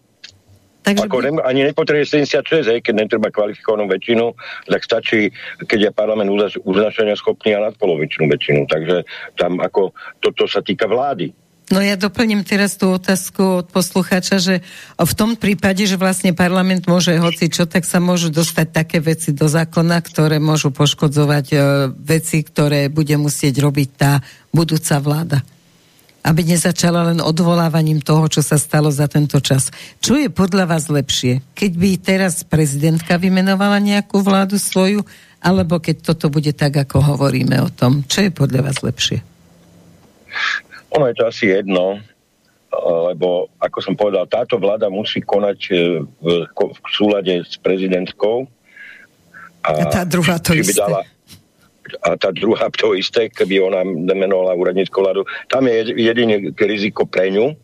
Takže Ako by... ne, ani nepotrebuje 76, hej, keď netreba kvalifikovanú väčšinu, tak stačí, keď je parlament uznašania schopný a nadpolovičnú väčšinu. Takže tam ako toto sa týka vlády. No ja doplním teraz tú otázku od poslucháča, že v tom prípade, že vlastne parlament môže hoci čo, tak sa môžu dostať také veci do zákona, ktoré môžu poškodzovať e, veci, ktoré bude musieť robiť tá budúca vláda. Aby nezačala len odvolávaním toho, čo sa stalo za tento čas. Čo je podľa vás lepšie? Keď by teraz prezidentka vymenovala nejakú vládu svoju, alebo keď toto bude tak, ako hovoríme o tom? Čo je podľa vás lepšie? Ono je to asi jedno, lebo, ako som povedal, táto vláda musí konať e, v, v súlade s prezidentkou. A, a tá druhá to isté. Dala, a tá druhá to isté, keby ona nemenovala úradnícku vládu. Tam je jediné riziko pre ňu.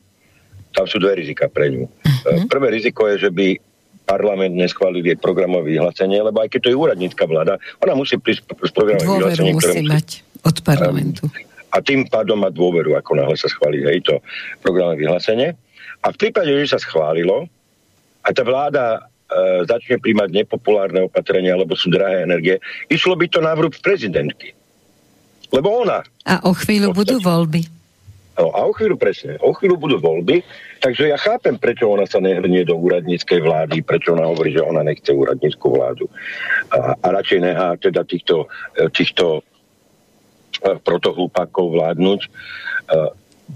Tam sú dve rizika pre ňu. Uh-huh. Prvé riziko je, že by parlament neschválil jej programové vyhlásenie, lebo aj keď to je úradnícka vláda, ona musí prísť s programovým vyhlásením. musí mať od parlamentu. Um, a tým pádom má dôveru, ako náhle sa schváli hej, to programové vyhlásenie. A v prípade, že sa schválilo a tá vláda e, začne príjmať nepopulárne opatrenia, alebo sú drahé energie, išlo by to na vrúb prezidentky. Lebo ona... A o chvíľu budú voľby. No, a o chvíľu presne, o chvíľu budú voľby, takže ja chápem, prečo ona sa nehrnie do úradníckej vlády, prečo ona hovorí, že ona nechce úradníckú vládu. A, a radšej nechá teda týchto, e, týchto protohlupákov vládnuť. E,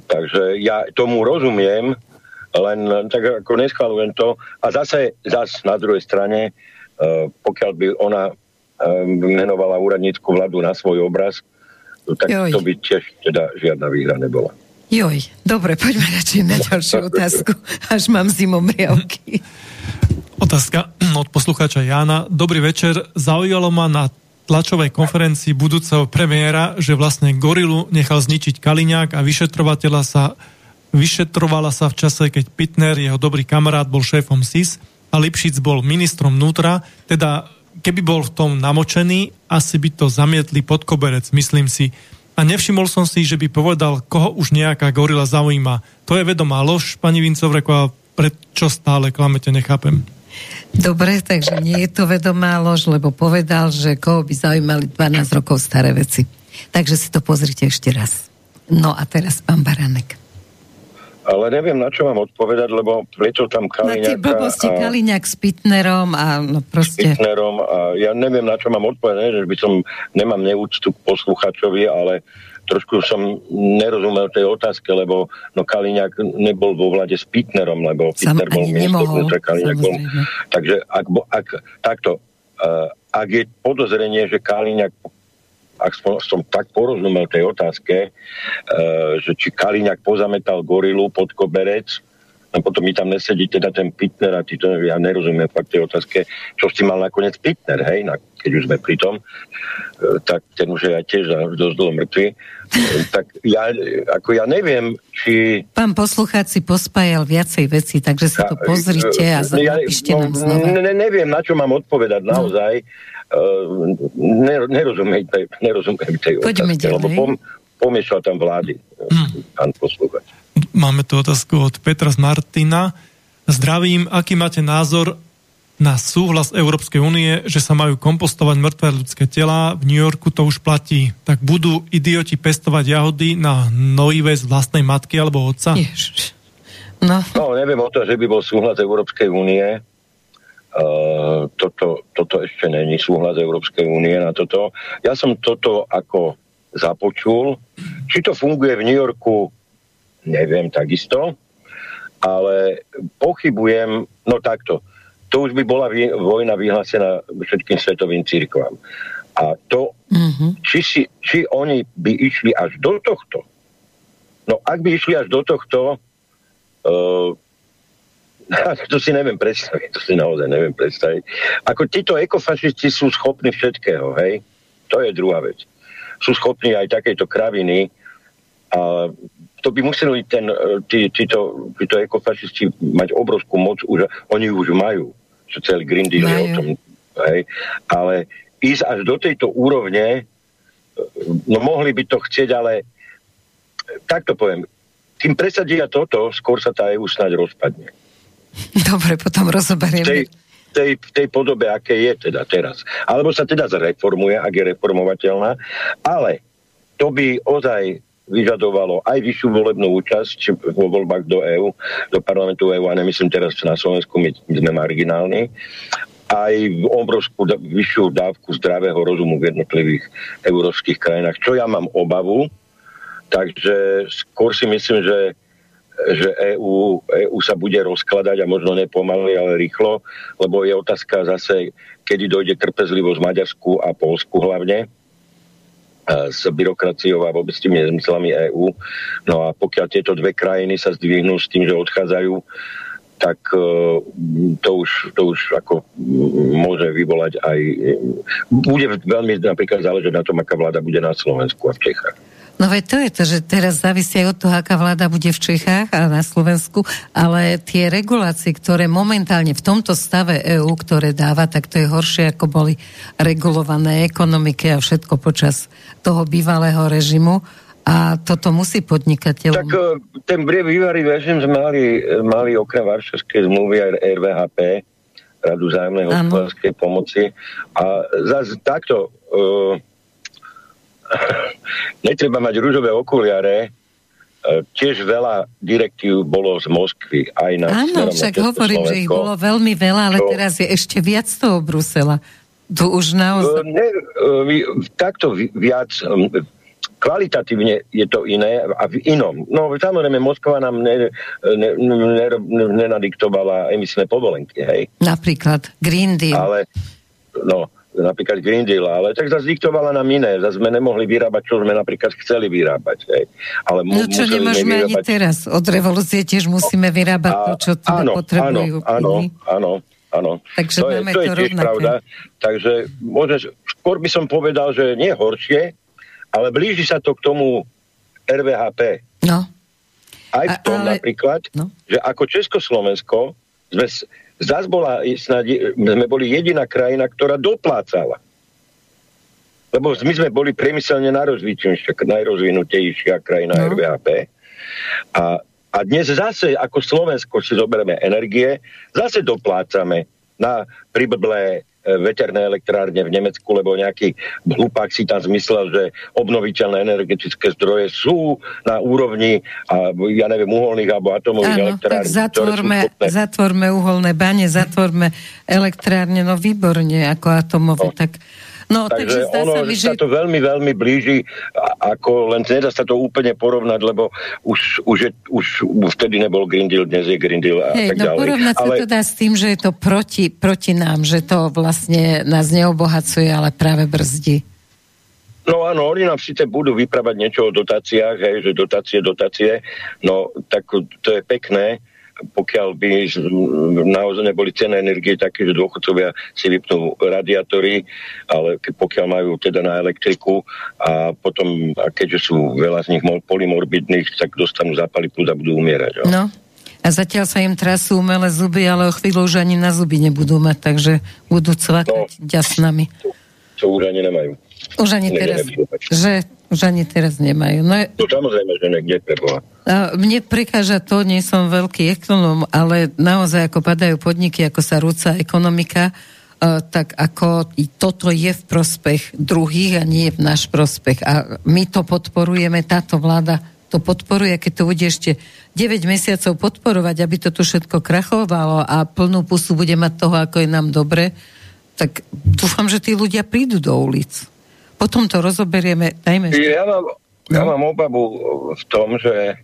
takže ja tomu rozumiem, len tak ako neschvalujem to. A zase, zase na druhej strane, e, pokiaľ by ona menovala úradnícku vládu na svoj obraz, tak Joj. to by tiež teda žiadna výhra nebola. Joj, dobre, poďme radšej na ďalšiu otázku, až mám zimomriavky. Otázka od poslucháča Jána. Dobrý večer. Zaujalo ma na tlačovej konferencii budúceho premiéra, že vlastne Gorilu nechal zničiť Kaliňák a vyšetrovateľa sa vyšetrovala sa v čase, keď Pitner, jeho dobrý kamarát, bol šéfom SIS a Lipšic bol ministrom vnútra, teda keby bol v tom namočený, asi by to zamietli pod koberec, myslím si. A nevšimol som si, že by povedal, koho už nejaká gorila zaujíma. To je vedomá lož, pani Vincovreková, prečo stále klamete, nechápem. Dobre, takže nie je to vedomá lož, lebo povedal, že koho by zaujímali 12 rokov staré veci. Takže si to pozrite ešte raz. No a teraz pán Baranek. Ale neviem, na čo mám odpovedať, lebo prečo tam Kaliňák... Na tie blbosti a... S Pitnerom a no proste... S Pitnerom a ja neviem, na čo mám odpovedať, že by som, nemám neúctu k posluchačovi, ale trošku som nerozumel tej otázke, lebo no Kaliňák nebol vo vlade s Pitnerom, lebo Pitner bol minister Kaliňák bol. Takže ak, ak, takto, uh, ak je podozrenie, že Kaliňák ak som, som tak porozumel tej otázke, uh, že či Kaliňák pozametal gorilu pod koberec, a potom mi tam nesedí teda ten Pitner a ty to, ja nerozumiem fakt tej otázke, čo si mal nakoniec Pitner, hej, na, keď už sme pri tom, e, tak ten už je aj tiež dosť dlho mŕtvy. E, tak ja, ako ja neviem, či... Pán poslucháč si pospájal viacej veci, takže si to pozrite a ja, napíšte no, nám znova. Ne, neviem, na čo mám odpovedať no. naozaj. Uh, nerozumiem tej, nerozumiem tej Poďme otázke, lebo pom, pomiešal tam vlády, hm. pán posluchač. Máme tu otázku od Petra z Martina. Zdravím, aký máte názor na súhlas Európskej únie, že sa majú kompostovať mŕtve ľudské tela. V New Yorku to už platí. Tak budú idioti pestovať jahody na nojivé z vlastnej matky alebo otca? Ježiš. No. no, neviem o to, že by bol súhlas Európskej únie. Uh, toto, toto ešte není súhlas Európskej únie na toto. Ja som toto ako započul. Či to funguje v New Yorku, neviem takisto, ale pochybujem, no takto, to už by bola vojna vyhlásená všetkým svetovým církvám. A to, mm-hmm. či, si, či oni by išli až do tohto, no ak by išli až do tohto, uh, to si neviem predstaviť, to si naozaj neviem predstaviť. Ako títo ekofašisti sú schopní všetkého, hej? To je druhá vec. Sú schopní aj takejto kraviny a to by museli ten, e, tí, títo, títo ekofašisti mať obrovskú moc, už, oni už majú, čo celý Green Deal je o tom, hej, ale ísť až do tejto úrovne, e, no mohli by to chcieť, ale takto poviem, kým presadia toto, skôr sa tá EU snáď rozpadne. Dobre, potom rozoberieme. V tej, tej, tej podobe, aké je teda teraz. Alebo sa teda zreformuje, ak je reformovateľná, ale to by ozaj vyžadovalo aj vyššiu volebnú účasť vo voľbách do EÚ, do parlamentu EÚ, a nemyslím teraz na Slovensku, my sme marginálni, aj obrovskú vyššiu dávku zdravého rozumu v jednotlivých európskych krajinách, čo ja mám obavu, takže skôr si myslím, že že EU, EU sa bude rozkladať a možno nepomaly, ale rýchlo, lebo je otázka zase, kedy dojde trpezlivosť Maďarsku a Polsku hlavne, s byrokraciou a vôbec tými nezmyslami EÚ. No a pokiaľ tieto dve krajiny sa zdvihnú s tým, že odchádzajú, tak e, to už, to už ako môže vyvolať aj... Bude veľmi napríklad záležať na tom, aká vláda bude na Slovensku a v Čechách. No veď to je to, že teraz závisí aj od toho, aká vláda bude v Čechách a na Slovensku, ale tie regulácie, ktoré momentálne v tomto stave EÚ, ktoré dáva, tak to je horšie, ako boli regulované ekonomiky a všetko počas toho bývalého režimu. A toto musí podnikateľ... Tak e, ten bývalý režim sme mali, mali okrem Varšavskej zmluvy aj RVHP, Radu zájomnej hospodárskej pomoci. A zase takto... Uh, netreba mať rúžové okuliare, e, tiež veľa direktív bolo z Moskvy aj na Áno, však hovorím, že ich bolo veľmi veľa, ale to... teraz je ešte viac toho Brusela. Tu už naozaj... E, ne, e, takto viac kvalitatívne je to iné a v inom. No samozrejme, Moskva nám ne, ne, ne, ne, nenadiktovala emisné povolenky, hej. Napríklad Green Deal. Ale, no, napríklad Green Deal, ale tak zase diktovala nám iné, zase sme nemohli vyrábať, čo sme napríklad chceli vyrábať. Hej. Ale mu, no čo nemôžeme vyrábať... ani teraz, od revolúcie tiež musíme vyrábať to, čo teda áno, potrebujú. Áno, áno, áno. Takže to máme je, to, je tiež rovnaké. pravda. Takže môžeš, skôr by som povedal, že nie horšie, ale blíži sa to k tomu RVHP. No. Aj v tom ale... napríklad, no. že ako Československo sme Zas bola, snad, sme boli jediná krajina, ktorá doplácala. Lebo my sme boli priemyselne najrozvinutejšia krajina no. RVHP. A, a dnes zase, ako Slovensko si zoberieme energie, zase doplácame na priblblé veterné elektrárne v Nemecku, lebo nejaký hlupák si tam zmyslel, že obnoviteľné energetické zdroje sú na úrovni, a, ja neviem, uholných alebo atomových Áno, elektrární. tak zatvorme, zatvorme uholné bane, zatvorme elektrárne, no výborne, ako atomové, no. tak No, takže, takže ono sa, mi, že... sa to veľmi, veľmi blíži, ako len nedá sa to úplne porovnať, lebo už, už, je, už vtedy nebol Green Deal, dnes je Green Deal a Hej, tak no, ďalej. porovnať ale... sa to dá s tým, že je to proti, proti nám, že to vlastne nás neobohacuje, ale práve brzdí. No áno, oni nám síce budú vypravať niečo o dotáciách, hej, že dotácie, dotácie, no tak to je pekné, pokiaľ by naozaj neboli cené energie také, že dôchodcovia si vypnú radiátory, ale pokiaľ majú teda na elektriku a potom, a keďže sú veľa z nich polymorbidných, tak dostanú zápaly plus a budú umierať. Jo? No. A zatiaľ sa im trasú umelé zuby, ale o chvíľu už ani na zuby nebudú mať, takže budú cvakať no, ďasnami. To, to už ani nemajú. Už ani teraz, že už ani teraz nemajú. No, no samozrejme, že niekde preboha. Mne prekáža to, nie som veľký ekonom, ale naozaj ako padajú podniky, ako sa rúca ekonomika, tak ako toto je v prospech druhých a nie v náš prospech. A my to podporujeme, táto vláda to podporuje, keď to bude ešte 9 mesiacov podporovať, aby to tu všetko krachovalo a plnú pusu bude mať toho, ako je nám dobre, tak dúfam, že tí ľudia prídu do ulic. Potom to rozoberieme, dajme... Ja mám, ja mám obavu v tom, že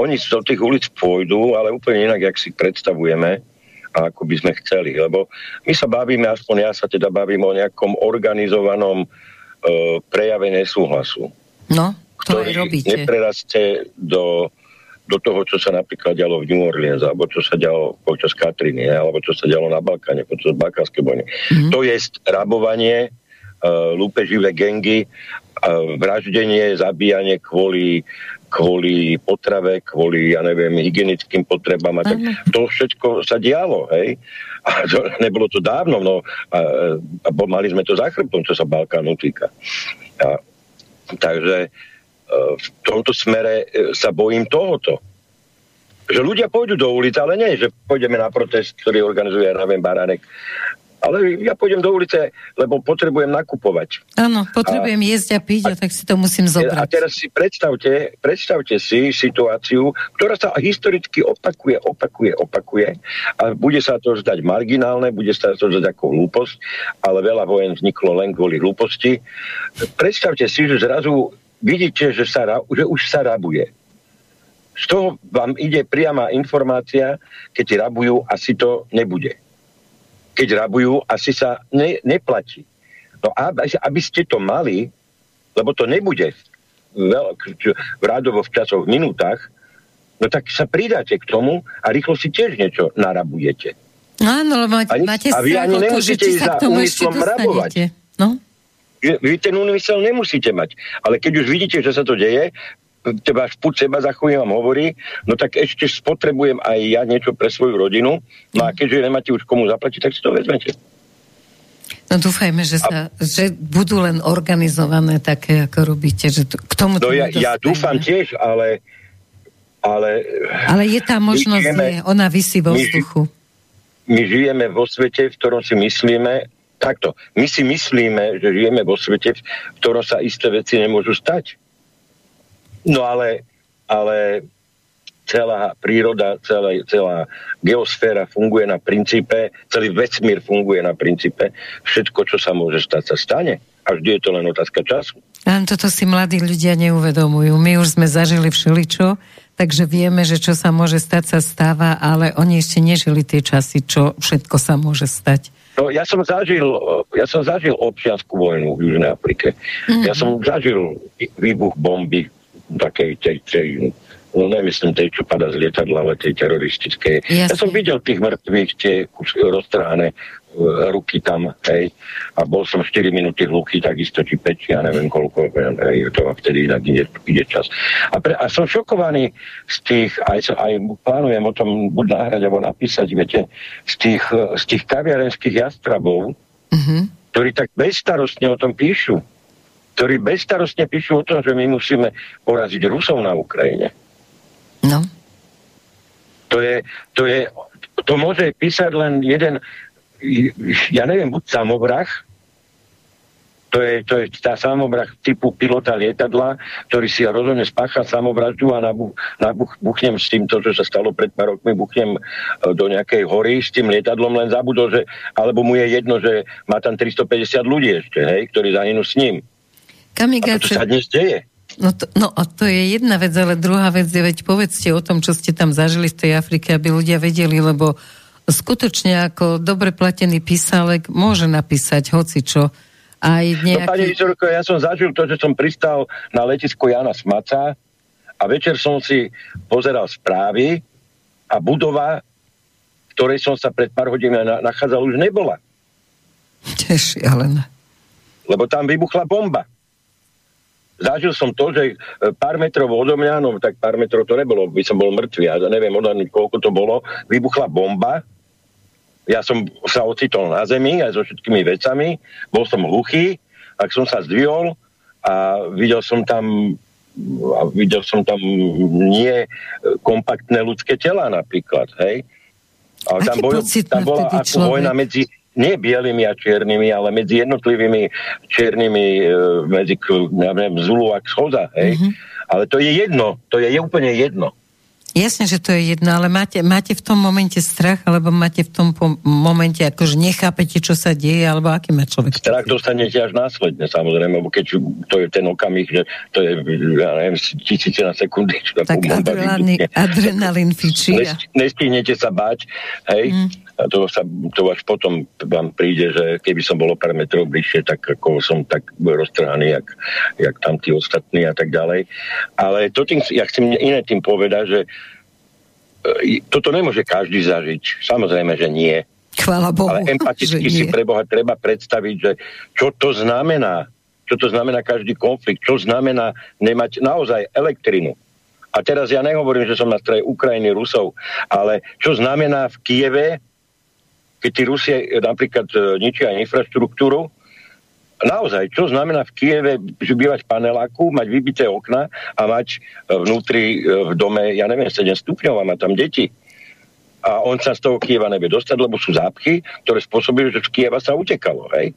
oni do tých ulic pôjdu, ale úplne inak, jak si predstavujeme a ako by sme chceli. Lebo my sa bavíme, aspoň ja sa teda bavím o nejakom organizovanom e, prejave nesúhlasu. No, to ktorý robíte. neprerastie do, do toho, čo sa napríklad dialo v New Orleans, alebo čo sa dialo počas Katriny, alebo čo sa dialo na Balkáne, počas Balkánskej vojny. Mm-hmm. To je rabovanie, lúpeživé gengy, uh, vraždenie, zabíjanie kvôli kvôli potrave, kvôli, ja neviem, hygienickým potrebám a tak. To všetko sa dialo, hej. A to, nebolo to dávno, no a, a mali sme to za chrbtom, čo sa Balkánu týka. A, takže e, v tomto smere sa bojím tohoto. Že ľudia pôjdu do ulic, ale nie, že pôjdeme na protest, ktorý organizuje, ja neviem, Baránek ale ja pôjdem do ulice, lebo potrebujem nakupovať. Áno, potrebujem a, jesť a piť a, a tak si to musím zobrať. A teraz si predstavte, predstavte si situáciu, ktorá sa historicky opakuje, opakuje, opakuje a bude sa to zdať marginálne, bude sa to zdať ako hlúposť, ale veľa vojen vzniklo len kvôli hlúposti. Predstavte si, že zrazu vidíte, že, sa, že už sa rabuje. Z toho vám ide priama informácia, keď rabujú, asi to nebude keď rabujú, asi sa ne, neplatí. No a aby ste to mali, lebo to nebude veľ, v rádovo v časoch, v minútach, no tak sa pridáte k tomu a rýchlo si tiež niečo narabujete. No áno, lebo máte, máte a vy ani nemusíte ísť za úmyslom rabovať. No? Vy ten úmysel nemusíte mať. Ale keď už vidíte, že sa to deje, teba púd seba za vám hovorí, no tak ešte spotrebujem aj ja niečo pre svoju rodinu, no a keďže nemáte už komu zaplatiť, tak si to vezmete. No dúfajme, že, sa, a... že budú len organizované také, ako robíte, že to, k tomu... No ja, ja dúfam tiež, ale, ale... Ale je tá možnosť, žijeme, je, ona vysí vo vzduchu. My žijeme vo svete, v ktorom si myslíme, takto, my si myslíme, že žijeme vo svete, v ktorom sa isté veci nemôžu stať. No ale, ale celá príroda, celá, celá geosféra funguje na princípe, celý vesmír funguje na princípe, všetko, čo sa môže stať, sa stane. A vždy je to len otázka času. Áno, toto si mladí ľudia neuvedomujú. My už sme zažili všeličo, takže vieme, že čo sa môže stať, sa stáva, ale oni ešte nežili tie časy, čo všetko sa môže stať. No, ja som zažil, ja som zažil občianskú vojnu v Južnej Afrike. Mm-hmm. Ja som zažil výbuch bomby takej tej, tej no nemyslím tej, čo pada z lietadla, ale tej teroristickej. Jasne. Ja som videl tých mŕtvych, tie roztrhané ruky tam, hej, a bol som 4 minúty hluchý, takisto či 5, ja neviem koľko, hej, to vtedy inak ide, ide čas. A, pre, a som šokovaný z tých, aj, aj plánujem o tom buď nahrať, alebo napísať, viete, z tých, z tých kaviarenských jastrabov, mm-hmm. ktorí tak bezstarostne o tom píšu, ktorí bezstarostne píšu o tom, že my musíme poraziť Rusov na Ukrajine. No. To je, to je, to môže písať len jeden ja neviem, buď samovrah, to je, to je tá samovrah typu pilota lietadla, ktorý si rozhodne spácha samovraždu a nabuch, nabuch, buchnem s týmto, čo sa stalo pred pár rokmi, buchnem e, do nejakej hory s tým lietadlom, len zabudol, že, alebo mu je jedno, že má tam 350 ľudí ešte, hej, ktorí zahynú s ním. Kamigace... A to sa dnes deje. No, to, no a to je jedna vec, ale druhá vec je, veď povedzte o tom, čo ste tam zažili v tej Afrike, aby ľudia vedeli, lebo skutočne ako dobre platený písalek môže napísať hoci čo. Aj nejaký... No pani Izorko, ja som zažil to, že som pristal na letisku Jana Smaca a večer som si pozeral správy a budova, v ktorej som sa pred pár hodinami nachádzal, už nebola. Teší, ale Lebo tam vybuchla bomba. Zažil som to, že e, pár metrov odo mňa, no tak pár metrov to nebolo, by som bol mŕtvy, ja neviem odhadnúť, koľko to bolo, vybuchla bomba ja som sa ocitol na zemi aj so všetkými vecami, bol som hluchý, tak som sa zdvihol a videl som tam a videl som tam nie kompaktné ľudské tela napríklad, hej. Ale tam, boj, tam bola ako človek? vojna medzi nie bielými a čiernymi, ale medzi jednotlivými čiernymi, e, medzi ja neviem, Zulu a Xoza, hej. Mm-hmm. Ale to je jedno, to je úplne jedno. Jasne, že to je jedno, ale máte, máte v tom momente strach, alebo máte v tom po- momente, akože nechápete, čo sa deje, alebo aký má človek? Strach dostanete až následne, samozrejme, lebo keď to je ten okamih, že to je, ja neviem, tisíce na sekundy. Čo tak adrenalin, adrenalin fičí. Nestihnete sa báť, hej, mm. A to, sa, to až potom vám príde, že keby som bol pár metrov bližšie, tak ako som tak roztrhaný, jak, jak tam tí ostatní a tak ďalej. Ale to tým, ja chcem iné tým povedať, že E, toto nemôže každý zažiť. Samozrejme, že nie. Chvála Bohu. Ale empaticky si pre Boha treba predstaviť, že čo to znamená. Čo to znamená každý konflikt. Čo znamená nemať naozaj elektrinu. A teraz ja nehovorím, že som na strane Ukrajiny, Rusov, ale čo znamená v Kieve, keď tí Rusie napríklad e, ničia infraštruktúru, naozaj, čo znamená v Kieve bývať v paneláku, mať vybité okna a mať e, vnútri v dome, ja neviem, 7 stupňov a má tam deti. A on sa z toho Kieva nevie dostať, lebo sú zápchy, ktoré spôsobujú, že z Kieva sa utekalo. Hej?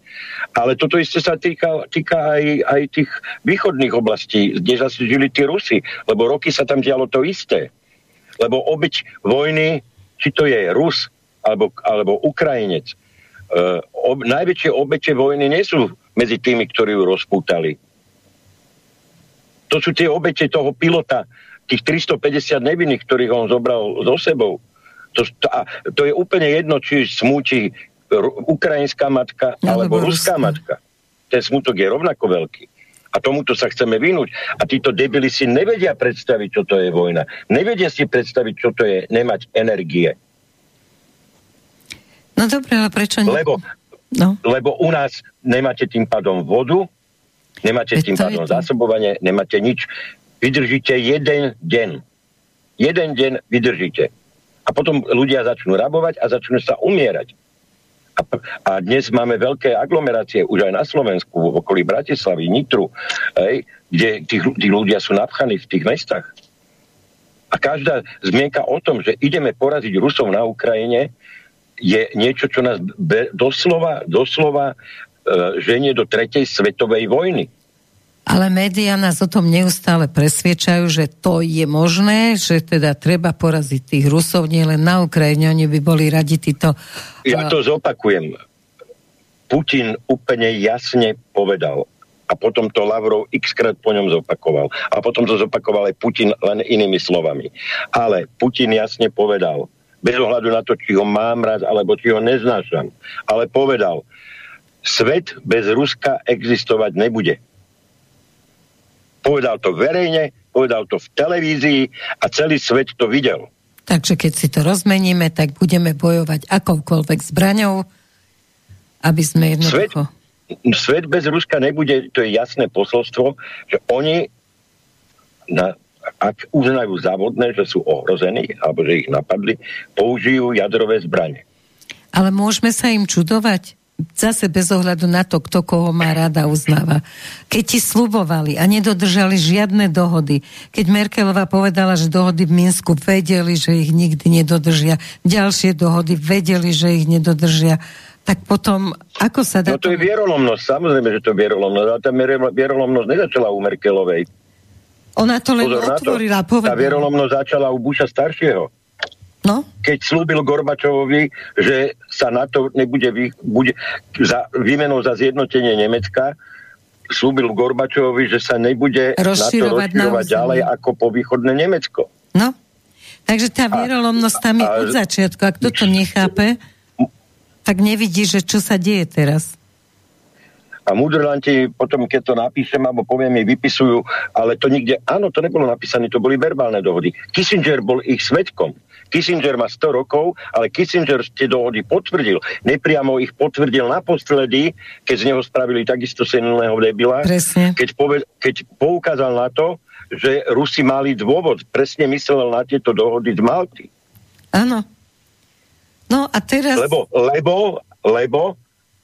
Ale toto isté sa týka, týka aj, aj tých východných oblastí, kde zase žili tí Rusi, lebo roky sa tam dialo to isté. Lebo obyť vojny, či to je Rus alebo, alebo Ukrajinec, uh, ob, najväčšie obete vojny nie sú medzi tými, ktorí ju rozpútali. To sú tie obete toho pilota, tých 350 nevinných, ktorých on zobral so sebou. To, to, a to je úplne jedno, či smúti ukrajinská matka alebo, alebo ruská matka. Ten smutok je rovnako veľký. A tomuto sa chceme vynúť. A títo debili si nevedia predstaviť, čo to je vojna. Nevedia si predstaviť, čo to je nemať energie. No dobre, ale prečo nie? Lebo No. Lebo u nás nemáte tým pádom vodu, nemáte tým pádom zásobovanie, nemáte nič. Vydržíte jeden deň. Jeden deň vydržíte. A potom ľudia začnú rabovať a začnú sa umierať. A, a dnes máme veľké aglomerácie, už aj na Slovensku, v okolí Bratislavy, Nitru, hej, kde tí, tí ľudia sú napchaní v tých mestách. A každá zmienka o tom, že ideme poraziť Rusov na Ukrajine, je niečo, čo nás be, doslova, doslova e, ženie do tretej svetovej vojny. Ale médiá nás o tom neustále presviečajú, že to je možné, že teda treba poraziť tých Rusov nielen na Ukrajine, oni by boli radi títo... Ja to zopakujem. Putin úplne jasne povedal, a A potom to Lavrov xkrát po ňom zopakoval. A potom to zopakoval aj Putin len inými slovami. Ale Putin jasne povedal, bez ohľadu na to, či ho mám rád, alebo či ho neznášam, ale povedal, svet bez Ruska existovať nebude. Povedal to verejne, povedal to v televízii a celý svet to videl. Takže keď si to rozmeníme, tak budeme bojovať akoukoľvek zbraňou, aby sme jednoducho... Svet, svet bez Ruska nebude, to je jasné posolstvo, že oni, na, ak uznajú závodné, že sú ohrození, alebo že ich napadli, použijú jadrové zbranie. Ale môžeme sa im čudovať? zase bez ohľadu na to, kto koho má rada uznáva. Keď ti slubovali a nedodržali žiadne dohody, keď Merkelová povedala, že dohody v Minsku vedeli, že ich nikdy nedodržia, ďalšie dohody vedeli, že ich nedodržia, tak potom, ako sa dá... No to je vierolomnosť, samozrejme, že to je vierolomnosť, ale tá vierolomnosť nezačala u Merkelovej. Ona to len Pozor otvorila, povedala. Tá vierolomnosť začala u Buša staršieho. No? Keď slúbil Gorbačovovi, že sa na to nebude vy, bude, za, výmenou za zjednotenie Nemecka, slúbil Gorbačovovi, že sa nebude rozširovať na to rozširovať ďalej ako po východné Nemecko. No, takže tá vierolomnosť tam je od začiatku. Ak toto nechápe, tak nevidí, že čo sa deje teraz. A mudrlanti potom, keď to napíšem alebo poviem, mi vypisujú, ale to nikde, áno, to nebolo napísané, to boli verbálne dohody. Kissinger bol ich svetkom. Kissinger má 100 rokov, ale Kissinger tie dohody potvrdil. Nepriamo ich potvrdil naposledy, keď z neho spravili takisto senilného debila. Presne. Keď, poved, keď poukázal na to, že Rusi mali dôvod. Presne myslel na tieto dohody z Malty. Áno. No a teraz... Lebo, lebo, lebo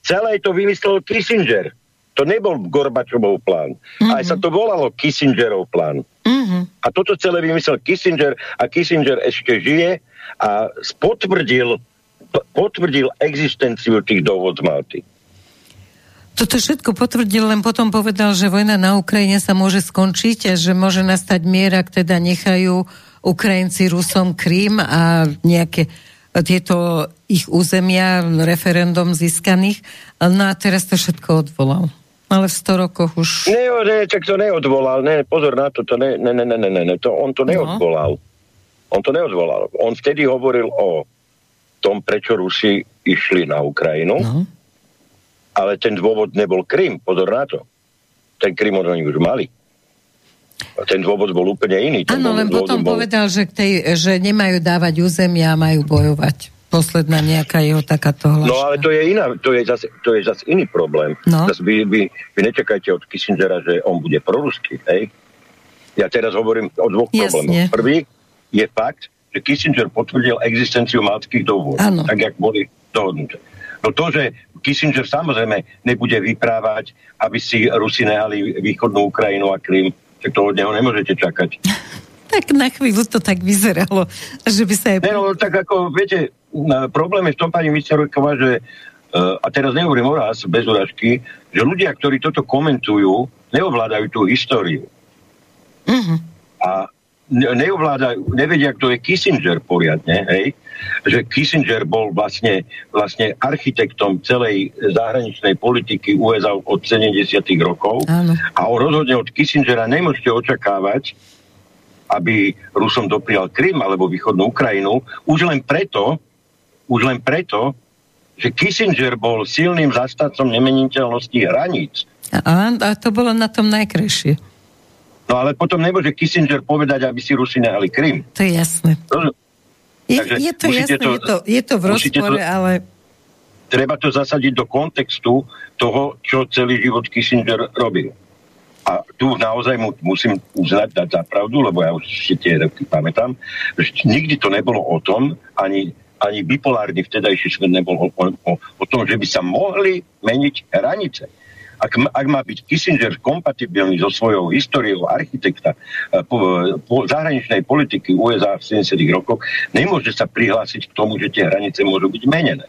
celé to vymyslel Kissinger. To nebol Gorbačovov plán. Mm-hmm. Aj sa to volalo Kissingerov plán. Mm-hmm. A toto celé vymyslel Kissinger a Kissinger ešte žije a potvrdil, potvrdil existenciu tých dohod Malty. Toto všetko potvrdil, len potom povedal, že vojna na Ukrajine sa môže skončiť a že môže nastať mier, ak teda nechajú Ukrajinci Rusom Krím a nejaké tieto ich územia referendum získaných. No a teraz to všetko odvolal. Ale v 100 rokoch už... Ne, ne, tak to neodvolal. Ne, pozor na to, to ne, ne, ne, ne, ne, ne, to, on to no. neodvolal. On to neodvolal. On vtedy hovoril o tom, prečo Rusi išli na Ukrajinu, no. ale ten dôvod nebol Krym, pozor na to. Ten Krym oni už mali. Ten dôvod bol úplne iný. Áno, len potom bol... povedal, že, tej, že nemajú dávať územia a majú bojovať posledná nejaká jeho takáto hláška. No ale to je, iná, to je zase, to je zase iný problém. No. Zase vy, vy, vy nečakajte od Kissingera, že on bude proruský, hej? Ja teraz hovorím o dvoch Jasne. problémoch. Prvý je fakt, že Kissinger potvrdil existenciu malckých dohôd, tak jak boli dohodnuté. No to, že Kissinger samozrejme nebude vyprávať, aby si Rusi nehali východnú Ukrajinu a Krym, tak to od neho nemôžete čakať. tak na chvíľu to tak vyzeralo, že by sa aj... Ne, no, tak ako, viete, problém je v tom, pani Micerovková, že a teraz nehovorím o vás bez uražky, že ľudia, ktorí toto komentujú, neovládajú tú históriu. Uh-huh. A neovládajú, nevedia, kto je Kissinger poriadne, hej? Že Kissinger bol vlastne, vlastne architektom celej zahraničnej politiky USA od 70. rokov Áno. a rozhodne od Kissingera nemôžete očakávať, aby Rusom doprial Krym alebo východnú Ukrajinu, už len preto, už len preto, že Kissinger bol silným zastancom nemeniteľnosti hraníc. A, a to bolo na tom najkrajšie. No ale potom nemôže Kissinger povedať, aby si Rusi nehali Krym. To je jasné. Je, je to jasné, to, je, to, je to v rozpore, to, ale... Treba to zasadiť do kontextu toho, čo celý život Kissinger robil. A tu naozaj mu musím uznať, dať za pravdu, lebo ja už si tie roky pamätám, že nikdy to nebolo o tom, ani ani bipolárny vtedajší svet nebol o, o, o tom, že by sa mohli meniť hranice. Ak, ak má byť Kissinger kompatibilný so svojou históriou architekta eh, po, po zahraničnej politiky USA v 70. rokoch, nemôže sa prihlásiť k tomu, že tie hranice môžu byť menené.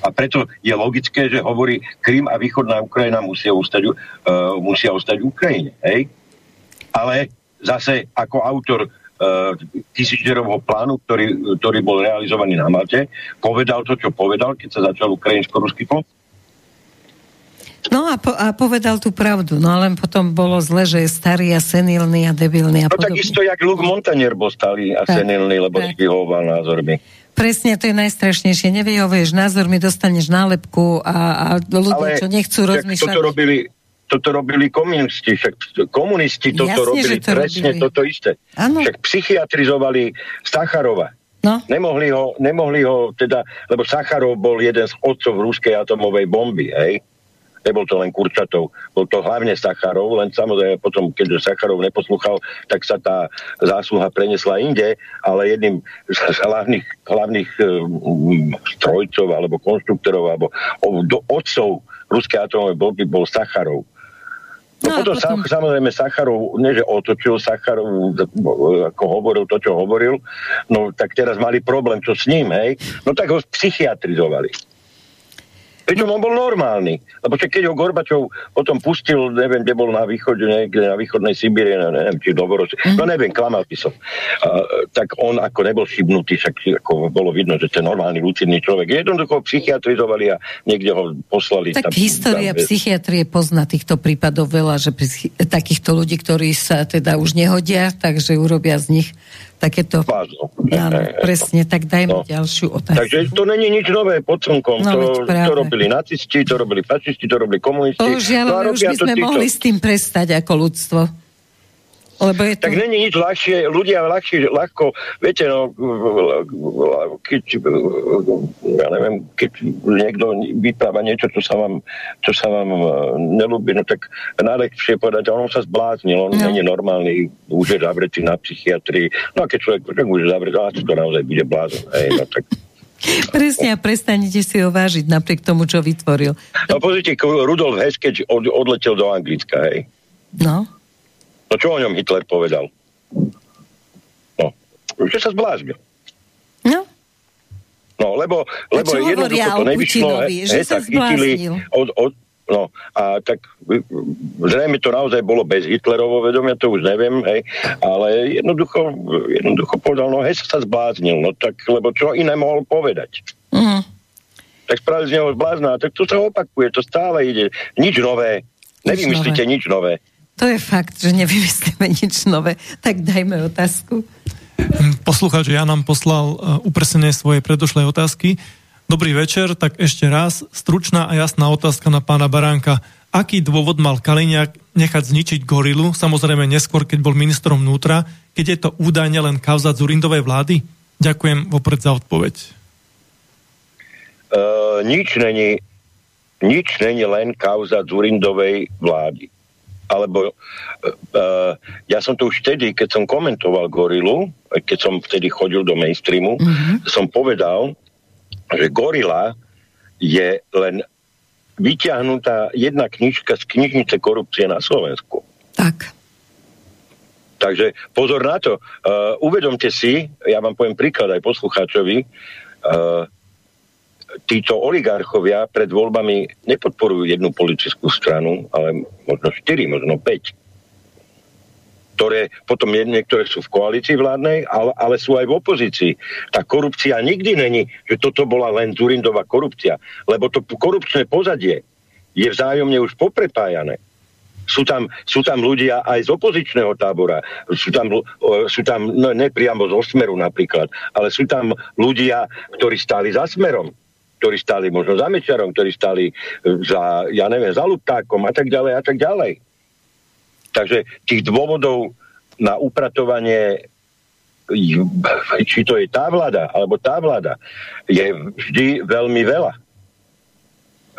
A preto je logické, že hovorí, Krym a východná Ukrajina musia ostať, uh, musia ostať v Ukrajine. Hej? Ale zase ako autor uh, plánu, ktorý, ktorý bol realizovaný na Malte, povedal to, čo povedal, keď sa začal ukrajinsko-ruský konflikt. No a, po, a povedal tú pravdu, no len potom bolo zle, že je starý a senilný a debilný a No takisto, jak Luke Montanier bol starý a tak, senilný, lebo tak. vyhovoval názormi. Presne, to je najstrašnejšie. Nevyhovuješ názormi, dostaneš nálepku a, a ľudia, Ale čo nechcú rozmýšľať... Toto robili, toto robili komunisti, však komunisti toto Jasne, robili to presne robili. toto isté. Ano. Však psychiatrizovali Sacharova. No. Nemohli, ho, nemohli ho teda, lebo Sacharov bol jeden z otcov ruskej atomovej bomby, hej? Nebol to len Kurčatov, bol to hlavne Sacharov, len samozrejme potom, keď Sacharov neposlúchal, tak sa tá zásluha prenesla inde, ale jedným z hlavných, hlavných um, strojcov alebo konštruktorov alebo do otcov ruskej atomovej bomby bol Sacharov. No, no potom, potom... samozrejme Sacharov, nie že otočil Sacharov, ako hovoril to, čo hovoril, no tak teraz mali problém, čo s ním, hej, no tak ho psychiatrizovali. Pričom on bol normálny. Lebo keď ho Gorbačov potom pustil, neviem, kde bol na východe, niekde na východnej Sibírie, no, neviem, či do mm. no neviem, klamal by som. Uh, tak on ako nebol šibnutý, však ako bolo vidno, že to je normálny, lucidný človek. Jednoducho psychiatrizovali a niekde ho poslali. Tak tam, história tam, psychiatrie pozná týchto prípadov veľa, že takýchto ľudí, ktorí sa teda už nehodia, takže urobia z nich takéto... Áno, presne, tak dajme no. ďalšiu otázku. Takže to není nič nové pod slnkom. No, to, to robili nacisti, to robili fašisti, to robili komunisti. Bohužiaľ, no, už by sme mohli s tým prestať ako ľudstvo. Lebo je to... Tak není nič ľahšie, ľudia ľahšie, ľahko, viete, no, keď, ja neviem, keď niekto vypráva niečo, čo sa vám, čo sa vám e, nelúbi, no tak najlepšie povedať, on sa zbláznil, on no. není normálny, už je zavretý na psychiatrii, no a keď človek tak už je zavretý, a to naozaj bude blázon, hej, no tak... Presne a prestanete si ho vážiť napriek tomu, čo vytvoril. No pozrite, Rudolf Hess, keď odletel do Anglicka, hej. No. No čo o ňom Hitler povedal? No, že sa zbláznil. No. No, lebo, lebo jednoducho to nevyšlo, he, že sa chytili od, od, No a tak zrejme to naozaj bolo bez Hitlerovo vedomia, to už neviem, hej, ale jednoducho, jednoducho povedal, no hej, sa zbláznil, no tak, lebo čo iné mohol povedať? Mm. Tak spravili z neho zblázna, tak to sa opakuje, to stále ide, nič nové, nevymyslíte nič nové. To je fakt, že nevymyslíme nič nové. Tak dajme otázku. Poslucháč ja nám poslal e, upresnenie svojej predošlej otázky. Dobrý večer, tak ešte raz stručná a jasná otázka na pána Baránka. Aký dôvod mal Kaliňák nechať zničiť gorilu, samozrejme neskôr, keď bol ministrom vnútra, keď je to údajne len kauza Zurindovej vlády? Ďakujem vopred za odpoveď. Uh, nič není nič není len kauza Zurindovej vlády alebo uh, ja som to už vtedy, keď som komentoval Gorilu, keď som vtedy chodil do mainstreamu, mm-hmm. som povedal, že Gorila je len vyťahnutá jedna knižka z knižnice korupcie na Slovensku. Tak. Takže pozor na to. Uh, uvedomte si, ja vám poviem príklad aj poslucháčovi, uh, títo oligarchovia pred voľbami nepodporujú jednu politickú stranu, ale možno štyri, možno päť ktoré potom niektoré sú v koalícii vládnej, ale, ale sú aj v opozícii. Tá korupcia nikdy není, že toto bola len Zurindová korupcia, lebo to korupčné pozadie je vzájomne už poprepájané. Sú tam, sú tam ľudia aj z opozičného tábora, sú tam, sú tam no, nepriamo zo Smeru napríklad, ale sú tam ľudia, ktorí stáli za Smerom ktorí stáli možno za Mečarom, ktorí stáli e, za, ja neviem, za Luptákom a tak ďalej a tak ďalej. Takže tých dôvodov na upratovanie či to je tá vláda, alebo tá vláda, je vždy veľmi veľa.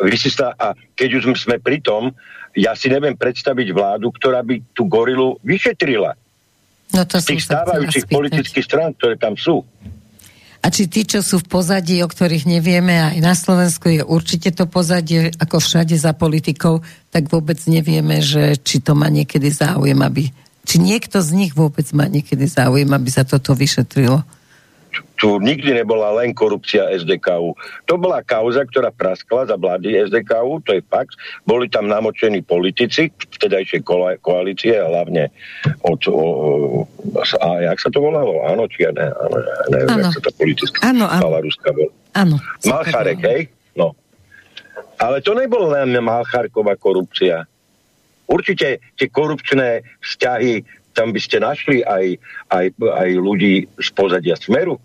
Vy si sta- a keď už sme pri tom, ja si neviem predstaviť vládu, ktorá by tú gorilu vyšetrila. No to tých stávajúcich politických strán, ktoré tam sú. A či tí, čo sú v pozadí, o ktorých nevieme, aj na Slovensku je určite to pozadie, ako všade za politikou, tak vôbec nevieme, že či to má niekedy záujem, aby... Či niekto z nich vôbec má niekedy záujem, aby sa toto vyšetrilo tu nikdy nebola len korupcia SDKU. To bola kauza, ktorá praskla za vlády SDKU, to je fakt. Boli tam namočení politici vtedajšej koalície, hlavne od, o, a jak sa to volalo? Áno, či ja ne, áno, neviem, jak sa to politická áno, áno. Ruská bol. Áno. Malcharek, hej? No. Ale to nebolo len Malchárková korupcia. Určite tie korupčné vzťahy, tam by ste našli aj, aj, aj ľudí z pozadia Smeru.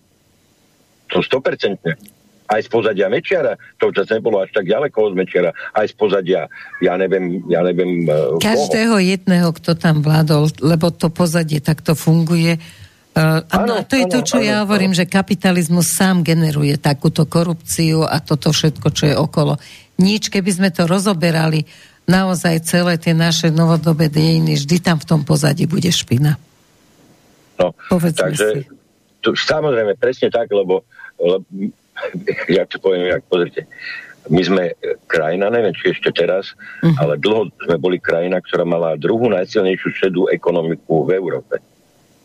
To 100% aj z pozadia Mečiara, to čas nebolo až tak ďaleko od Mečiara, aj z pozadia, ja neviem, ja neviem uh, Každého koho. jedného, kto tam vládol, lebo to pozadie takto funguje. Uh, ano, to je ano, to, čo ano, ja hovorím, ano. že kapitalizmus sám generuje takúto korupciu a toto všetko, čo je okolo. Nič, keby sme to rozoberali, naozaj celé tie naše novodobé dejiny, vždy tam v tom pozadí bude špina. No, Povedzme takže, si. Tu, samozrejme, presne tak, lebo, lebo ja to poviem, jak pozrite, my sme krajina, neviem, či ešte teraz, uh-huh. ale dlho sme boli krajina, ktorá mala druhú najsilnejšiu šedú ekonomiku v Európe.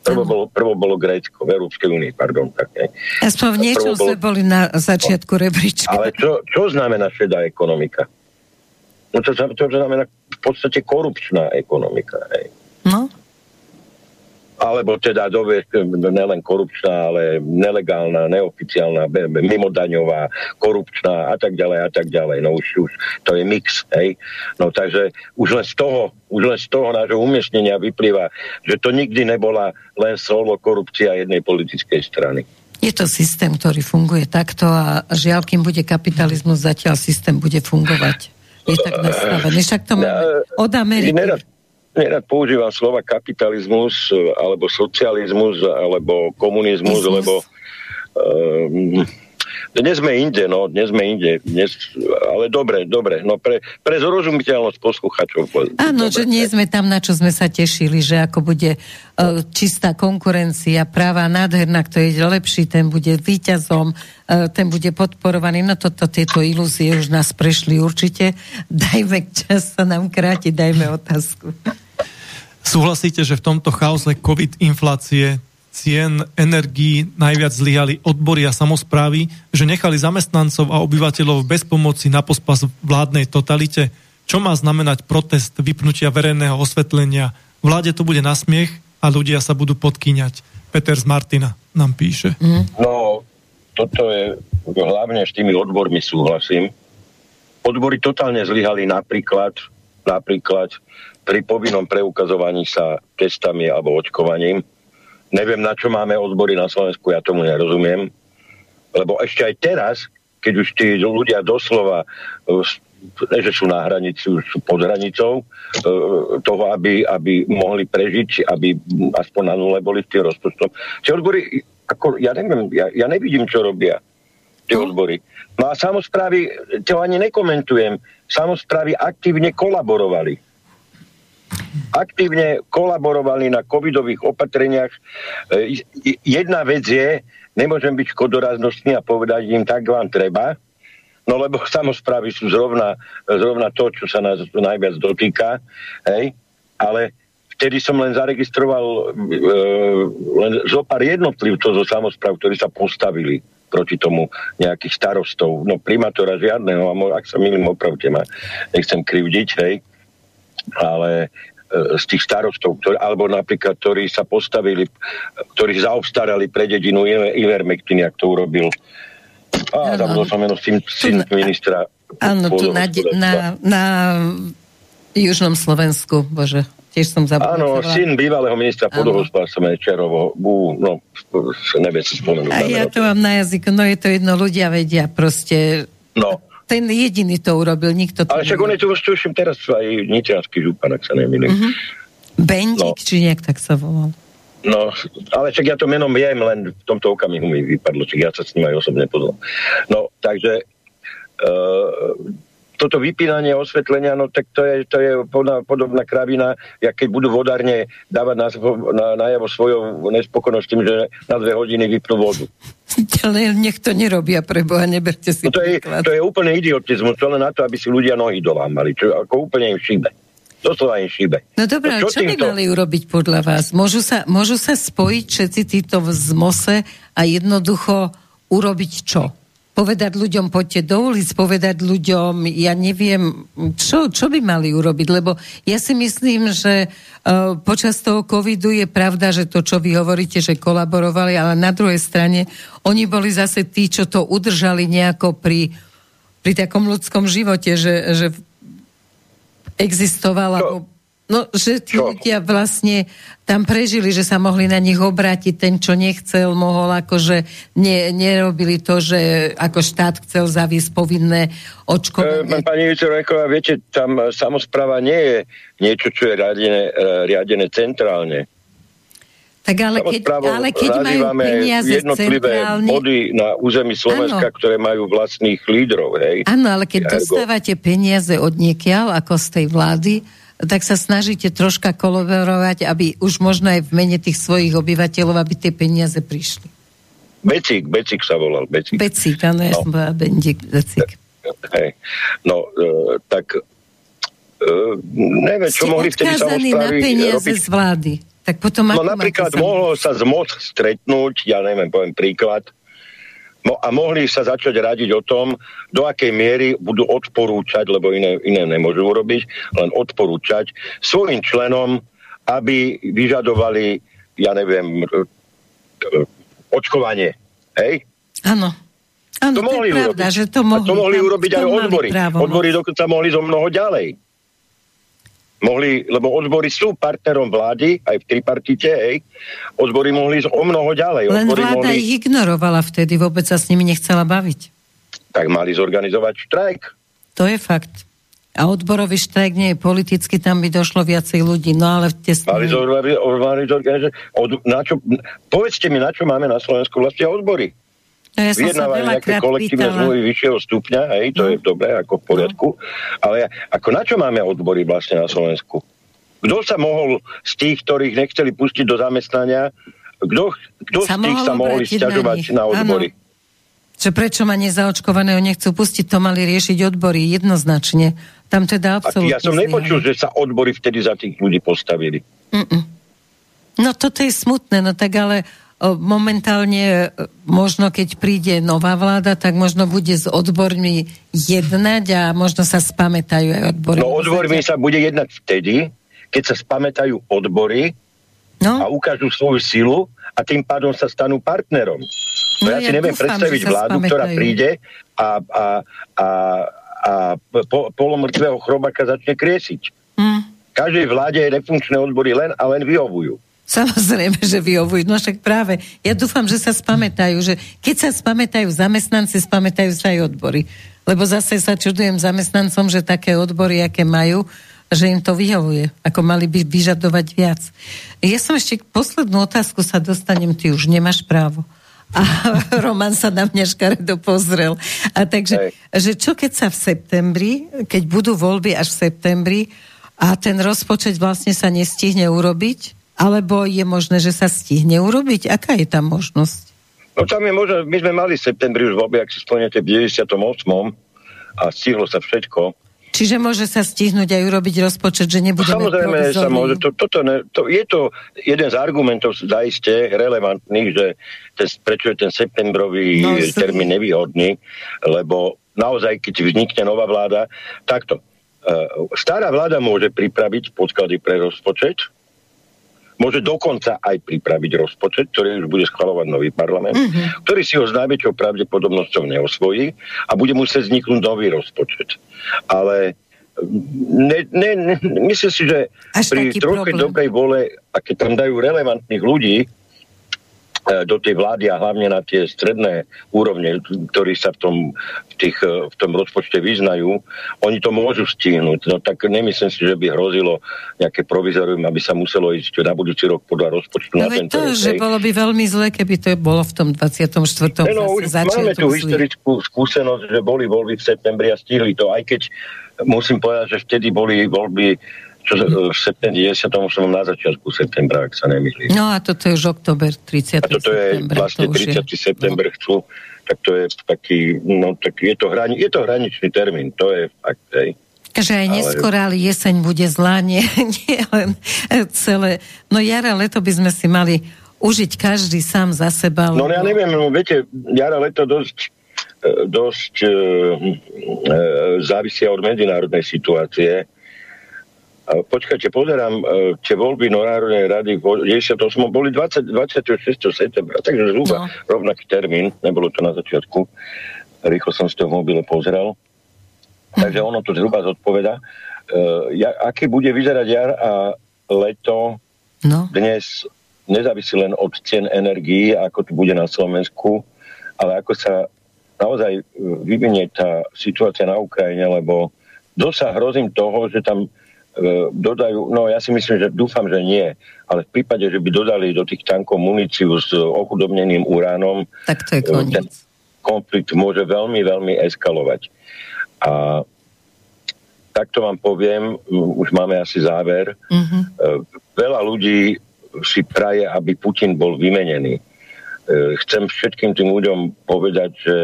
Prvo, bolo, prvo bolo Grécko v Európskej únii, pardon. Tak, ne? Aspoň v niečom bolo... sme boli na začiatku rebríčka. Ale čo, čo znamená šedá ekonomika? No to, to znamená v podstate korupčná ekonomika. Hej. No. Alebo teda dobe, nelen korupčná, ale nelegálna, neoficiálna, mimodaňová, korupčná a tak ďalej a tak ďalej. No už, už to je mix, hej. No takže už len z toho, už len z toho nášho umiestnenia vyplýva, že to nikdy nebola len solo korupcia jednej politickej strany. Je to systém, ktorý funguje takto a žiaľ, kým bude kapitalizmus, zatiaľ systém bude fungovať je tak nastavený. Však to máme od Ameriky. Nerad, nerad používam slova kapitalizmus, alebo socializmus, alebo komunizmus, Izmus. lebo um, dnes sme inde, no, dnes sme inde. Dnes, ale dobre, dobre. No pre, pre zrozumiteľnosť posluchačov. Áno, že nie sme tam, na čo sme sa tešili, že ako bude uh, čistá konkurencia, práva nádherná, kto je lepší, ten bude víťazom, uh, ten bude podporovaný. No toto, tieto ilúzie už nás prešli určite. Dajme čas sa nám kráti, dajme otázku. Súhlasíte, že v tomto chaose COVID inflácie cien energií najviac zlyhali odbory a samozprávy, že nechali zamestnancov a obyvateľov bez pomoci na pospas vládnej totalite? Čo má znamenať protest vypnutia verejného osvetlenia? Vláde to bude na smiech a ľudia sa budú podkýňať. Peter z Martina nám píše. Mm. No, toto je hlavne s tými odbormi súhlasím. Odbory totálne zlyhali napríklad, napríklad pri povinnom preukazovaní sa testami alebo očkovaním Neviem, na čo máme odbory na Slovensku, ja tomu nerozumiem. Lebo ešte aj teraz, keď už tí ľudia doslova ne, že sú na hranici, sú pod hranicou e, toho, aby, aby mohli prežiť, aby aspoň na nule boli v tých rozpočtom. Tie odbory, ako, ja neviem, ja, ja nevidím, čo robia tie no. odbory. No a samozprávy, to ani nekomentujem, samozprávy aktívne kolaborovali aktívne kolaborovali na covidových opatreniach. E, jedna vec je, nemôžem byť škodoraznostný a povedať im, tak vám treba, no lebo samozprávy sú zrovna, zrovna to, čo sa nás najviac dotýka, hej, ale vtedy som len zaregistroval e, len zo pár jednotlivcov zo samozpráv, ktorí sa postavili proti tomu nejakých starostov. No primátora žiadneho, ak sa milím, opravte ma, nechcem krivdiť, hej, ale e, z tých starostov, ktorý, alebo napríklad, ktorí sa postavili, ktorí zaobstarali pre dedinu Ivermectin, jak to urobil. A zabudol som meno syn, syn ministra. Áno, tu na, na, na južnom Slovensku, bože, tiež som zabudol. Áno, syn bývalého ministra podohospodárstva Mečerovo, Bú, no, neviem si spomenúť. A ja to mám na jazyku, no je to jedno, ľudia vedia proste. No, ten jediný to urobil, nikto to Ale však on je tu už tuším teraz aj nitrianský župan, ak sa nemýlim. Uh-huh. Bendik, no. či nejak tak sa volal. No, ale však ja to menom viem, len v tomto okamihu mi vypadlo, čiže ja sa s ním aj osobne poznal. No, takže uh, toto vypínanie osvetlenia, no tak to je, to je podobná kravina, jak keď budú vodárne dávať na, na, najavo svojou nespokojnosť tým, že na dve hodiny vypnú vodu. Ale nech to nerobia, pre Boha, neberte si no to, je, to je úplne idiotizmus, to len na to, aby si ľudia nohy dolámali, čo ako úplne im šíbe. Doslova im šíbe. No dobré, no, čo, čo by mali urobiť podľa vás? Môžu sa, môžu sa spojiť všetci títo v zmose a jednoducho urobiť čo? Povedať ľuďom, poďte do ulic, povedať ľuďom, ja neviem, čo, čo by mali urobiť, lebo ja si myslím, že uh, počas toho covidu je pravda, že to, čo vy hovoríte, že kolaborovali, ale na druhej strane oni boli zase tí, čo to udržali nejako pri pri takom ľudskom živote, že, že existovala No, že tí čo? ľudia vlastne tam prežili, že sa mohli na nich obrátiť, ten, čo nechcel, mohol akože ne, nerobili to, že ako štát chcel zaviesť povinné očkovanie. E, pani Vicerojeková, viete, tam samozpráva nie je niečo, čo je riadené, e, riadené centrálne. Tak ale keď, ale keď majú peniaze jednotlivé centrálne... body na území Slovenska, ano. ktoré majú vlastných lídrov. Áno, ale keď Ergo. dostávate peniaze od niekiaľ, ako z tej vlády, tak sa snažíte troška kolaborovať, aby už možno aj v mene tých svojich obyvateľov, aby tie peniaze prišli. Becík, Becík sa volal. Becík, Becík áno, ja no. som bola Bendik, Becík. Hej. No, e, tak e, neviem, čo Ste mohli vtedy samozprávy na peniaze robiť. z vlády. Tak potom no napríklad mohlo sa z moc stretnúť, ja neviem, poviem príklad, No a mohli sa začať radiť o tom, do akej miery budú odporúčať, lebo iné, iné nemôžu urobiť, len odporúčať svojim členom, aby vyžadovali, ja neviem, očkovanie. Hej? Áno. Áno, to, to mohli pravda, urobiť. že to mohli. A to mohli urobiť aj odbory. Odbory dokonca mohli zo mnoho ďalej mohli, lebo odbory sú partnerom vlády, aj v tripartite, hej, odbory mohli ísť o mnoho ďalej. Len odbory vláda mohli... ich ignorovala vtedy, vôbec sa s nimi nechcela baviť. Tak mali zorganizovať štrajk. To je fakt. A odborový štrajk nie je politicky, tam by došlo viacej ľudí, no ale tie... Mali zorganizovať, od, na čo, povedzte mi, na čo máme na Slovensku vlastne odbory? No ja vyjednávali nejaké kolektívne zmluvy vyššieho stupňa, hej, to no. je dobré, ako v poriadku. No. Ale ako na čo máme odbory vlastne na Slovensku? Kto sa mohol z tých, ktorých nechceli pustiť do zamestnania, kto, kto z tých sa mohli stiažovať na, na odbory? Ano. Že prečo ma nezaočkovaného nechcú pustiť, to mali riešiť odbory jednoznačne. Tam teda absolútne... Ja som nepočul, že sa odbory vtedy za tých ľudí postavili. Mm-mm. No toto je smutné, no tak ale momentálne e, možno keď príde nová vláda, tak možno bude s odbormi jednať a možno sa spamätajú aj odbory. No odbormi sa bude jednať vtedy, keď sa spamätajú odbory no? a ukážu svoju silu a tým pádom sa stanú partnerom. No, ja, ja si neviem dúfam, predstaviť vládu, spamätajú. ktorá príde a, a, a, a po, polomrtvého chrobaka začne kriesiť. Hmm. Každej vláde je nefunkčné odbory len a len vyhovujú. Samozrejme, že vyhovujú. No však práve. Ja dúfam, že sa spamätajú, že keď sa spamätajú zamestnanci, spamätajú sa aj odbory. Lebo zase sa čudujem zamestnancom, že také odbory, aké majú, že im to vyhovuje, ako mali by vyžadovať viac. Ja som ešte poslednú otázku sa dostanem, ty už nemáš právo. A Roman sa na mňa škaredo pozrel. A takže, že čo keď sa v septembri, keď budú voľby až v septembri a ten rozpočet vlastne sa nestihne urobiť, alebo je možné, že sa stihne urobiť? Aká je tam možnosť? No tam je možné, my sme mali v septembri už voľby, ak si spomínate, v 98. a stihlo sa všetko. Čiže môže sa stihnúť aj urobiť rozpočet, že nebudeme Samozrejme sa môže. To, toto ne, to, je to jeden z argumentov zaiste relevantných, že ten, prečo je ten septembrový no, termín nevýhodný, lebo naozaj, keď vznikne nová vláda, takto. Uh, stará vláda môže pripraviť podklady pre rozpočet, môže dokonca aj pripraviť rozpočet, ktorý už bude schvalovať nový parlament, mm-hmm. ktorý si ho s najväčšou pravdepodobnosťou neosvojí a bude musieť vzniknúť nový rozpočet. Ale ne, ne, ne, myslím si, že Až pri trochu dobrej vole, a keď tam dajú relevantných ľudí, do tej vlády a hlavne na tie stredné úrovne, ktorí sa v tom, v, tých, e, v tom rozpočte vyznajú, oni to môžu stihnúť. No tak nemyslím si, že by hrozilo nejaké provizorium, aby sa muselo ísť na budúci rok podľa rozpočtu. No na tento to, že bolo by veľmi zle, keby to bolo v tom 24. No, už máme tú historickú skúsenosť, že boli voľby v septembri a stihli to, aj keď musím povedať, že vtedy boli voľby čo v septembri 10. som na začiatku septembra, ak sa nemýlim. No a toto je už oktober, 30. A toto je vlastne to 30. Je... september no. chcú, tak to je taký, no tak je to, hrani, je to hraničný termín, to je fakt, hej. Že aj neskôr, ale jeseň bude zlá, nie, nie len celé. No jara, leto by sme si mali užiť každý sám za seba. No ja neviem, no viete, jara, leto dosť e, dosť e, e, závisia od medzinárodnej situácie Počkajte, pozerám, e, tie voľby Národnej rady v 98. boli 20, 26. septembra, takže zhruba no. rovnaký termín, nebolo to na začiatku. Rýchlo som si to v mobile pozrel. takže ono to zhruba zodpoveda. Uh, ja, aké bude vyzerať jar a leto no. dnes nezávisí len od cien energií, ako to bude na Slovensku, ale ako sa naozaj vyvinie tá situácia na Ukrajine, lebo dosť sa hrozím toho, že tam E, dodajú, no ja si myslím, že dúfam, že nie, ale v prípade, že by dodali do tých tankov muníciu s ochudobneným uránom, tak to je koniec. ten konflikt môže veľmi, veľmi eskalovať. A takto vám poviem, už máme asi záver, mm-hmm. veľa ľudí si praje, aby Putin bol vymenený. E, chcem všetkým tým ľuďom povedať, že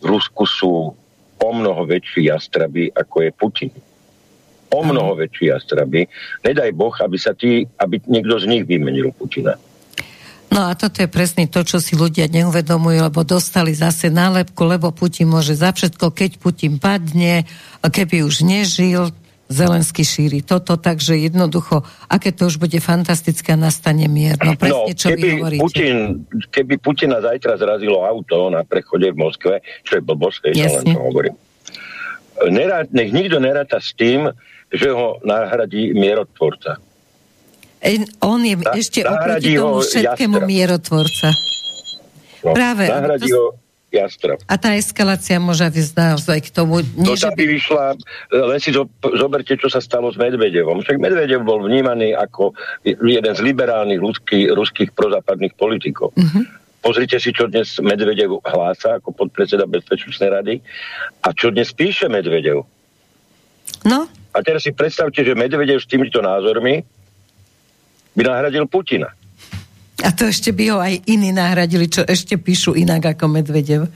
v Rusku sú o mnoho väčší jastraby, ako je Putin o mnoho väčší jastraby. Nedaj Boh, aby sa tí, aby niekto z nich vymenil Putina. No a toto je presne to, čo si ľudia neuvedomujú, lebo dostali zase nálepku, lebo Putin môže za všetko, keď Putin padne, keby už nežil, Zelensky šíri toto, takže jednoducho, aké to už bude fantastické nastane mier. No presne, no, čo keby vy hovoríte. Putin, keby Putina zajtra zrazilo auto na prechode v Moskve, čo je blbosť, len to hovorím. Nerá, nech nikto neráta s tým, že ho nahradí mierotvorca. E, on je Na, ešte oproti tomu všetkému jastrab. mierotvorca. No, Práve. Nahradí to... ho jastrab. A tá eskalácia môže ísť naozaj k tomu... Nie, to by vyšla, len si zo, zoberte, čo sa stalo s Medvedevom. Však Medvedev bol vnímaný ako jeden z liberálnych ruských, ruských prozápadných politikov. Uh-huh. Pozrite si, čo dnes Medvedev hlása ako podpredseda Bezpečnostnej rady a čo dnes píše Medvedev. No, a teraz si predstavte, že Medvedev s týmito názormi by nahradil Putina. A to ešte by ho aj iní nahradili, čo ešte píšu inak ako Medvedev.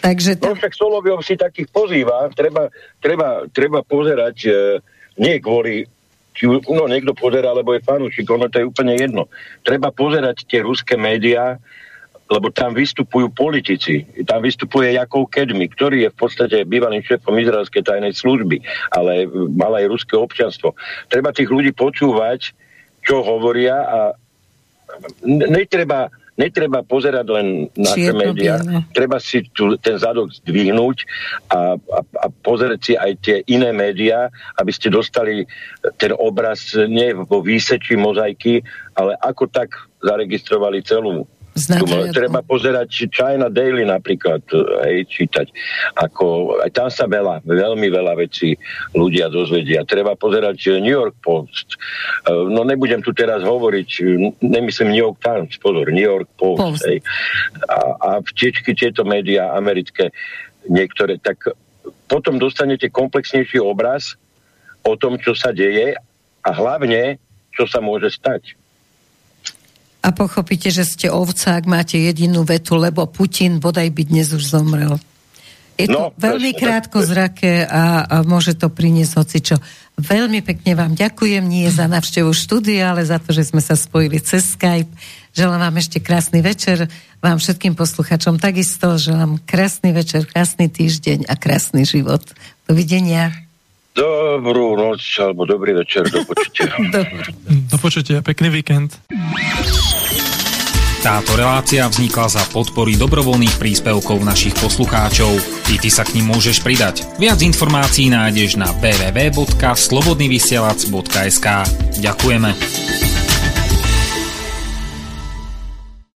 Takže to... No však Soloviov si takých pozýva, treba, treba, treba pozerať e, nie kvôli či, no niekto pozera, lebo je fanúšik, ono to je úplne jedno. Treba pozerať tie ruské médiá, lebo tam vystupujú politici. Tam vystupuje Jakov Kedmi, ktorý je v podstate bývalým šéfom izraelskej tajnej služby, ale mal aj ruské občanstvo. Treba tých ľudí počúvať, čo hovoria a netreba, netreba pozerať len naše médiá, treba si tu, ten zadok zdvihnúť a, a, a pozerať si aj tie iné médiá, aby ste dostali ten obraz nie vo výseči mozaiky, ale ako tak zaregistrovali celú tu treba pozerať China Daily napríklad, hej, čítať. Ako, aj tam sa veľa, veľmi veľa vecí ľudia dozvedia. Treba pozerať New York Post. E, no nebudem tu teraz hovoriť, nemyslím New York Times, pozor, New York Post. Post. Hej. A, a vtiečky tieto médiá americké, niektoré, tak potom dostanete komplexnejší obraz o tom, čo sa deje a hlavne, čo sa môže stať a pochopíte, že ste ovca, ak máte jedinú vetu, lebo Putin bodaj by dnes už zomrel. Je to no, veľmi krátko zrake a, a môže to priniesť hocičo. Veľmi pekne vám ďakujem, nie za navštevu štúdia, ale za to, že sme sa spojili cez Skype. Želám vám ešte krásny večer, vám všetkým posluchačom takisto. Želám krásny večer, krásny týždeň a krásny život. Dovidenia. Dobrú noc alebo dobrý večer, do počutia. do počutia, pekný víkend. Táto relácia vznikla za podpory dobrovoľných príspevkov našich poslucháčov. I ty sa k ním môžeš pridať. Viac informácií nájdeš na www.slobodnyvysielac.sk Ďakujeme.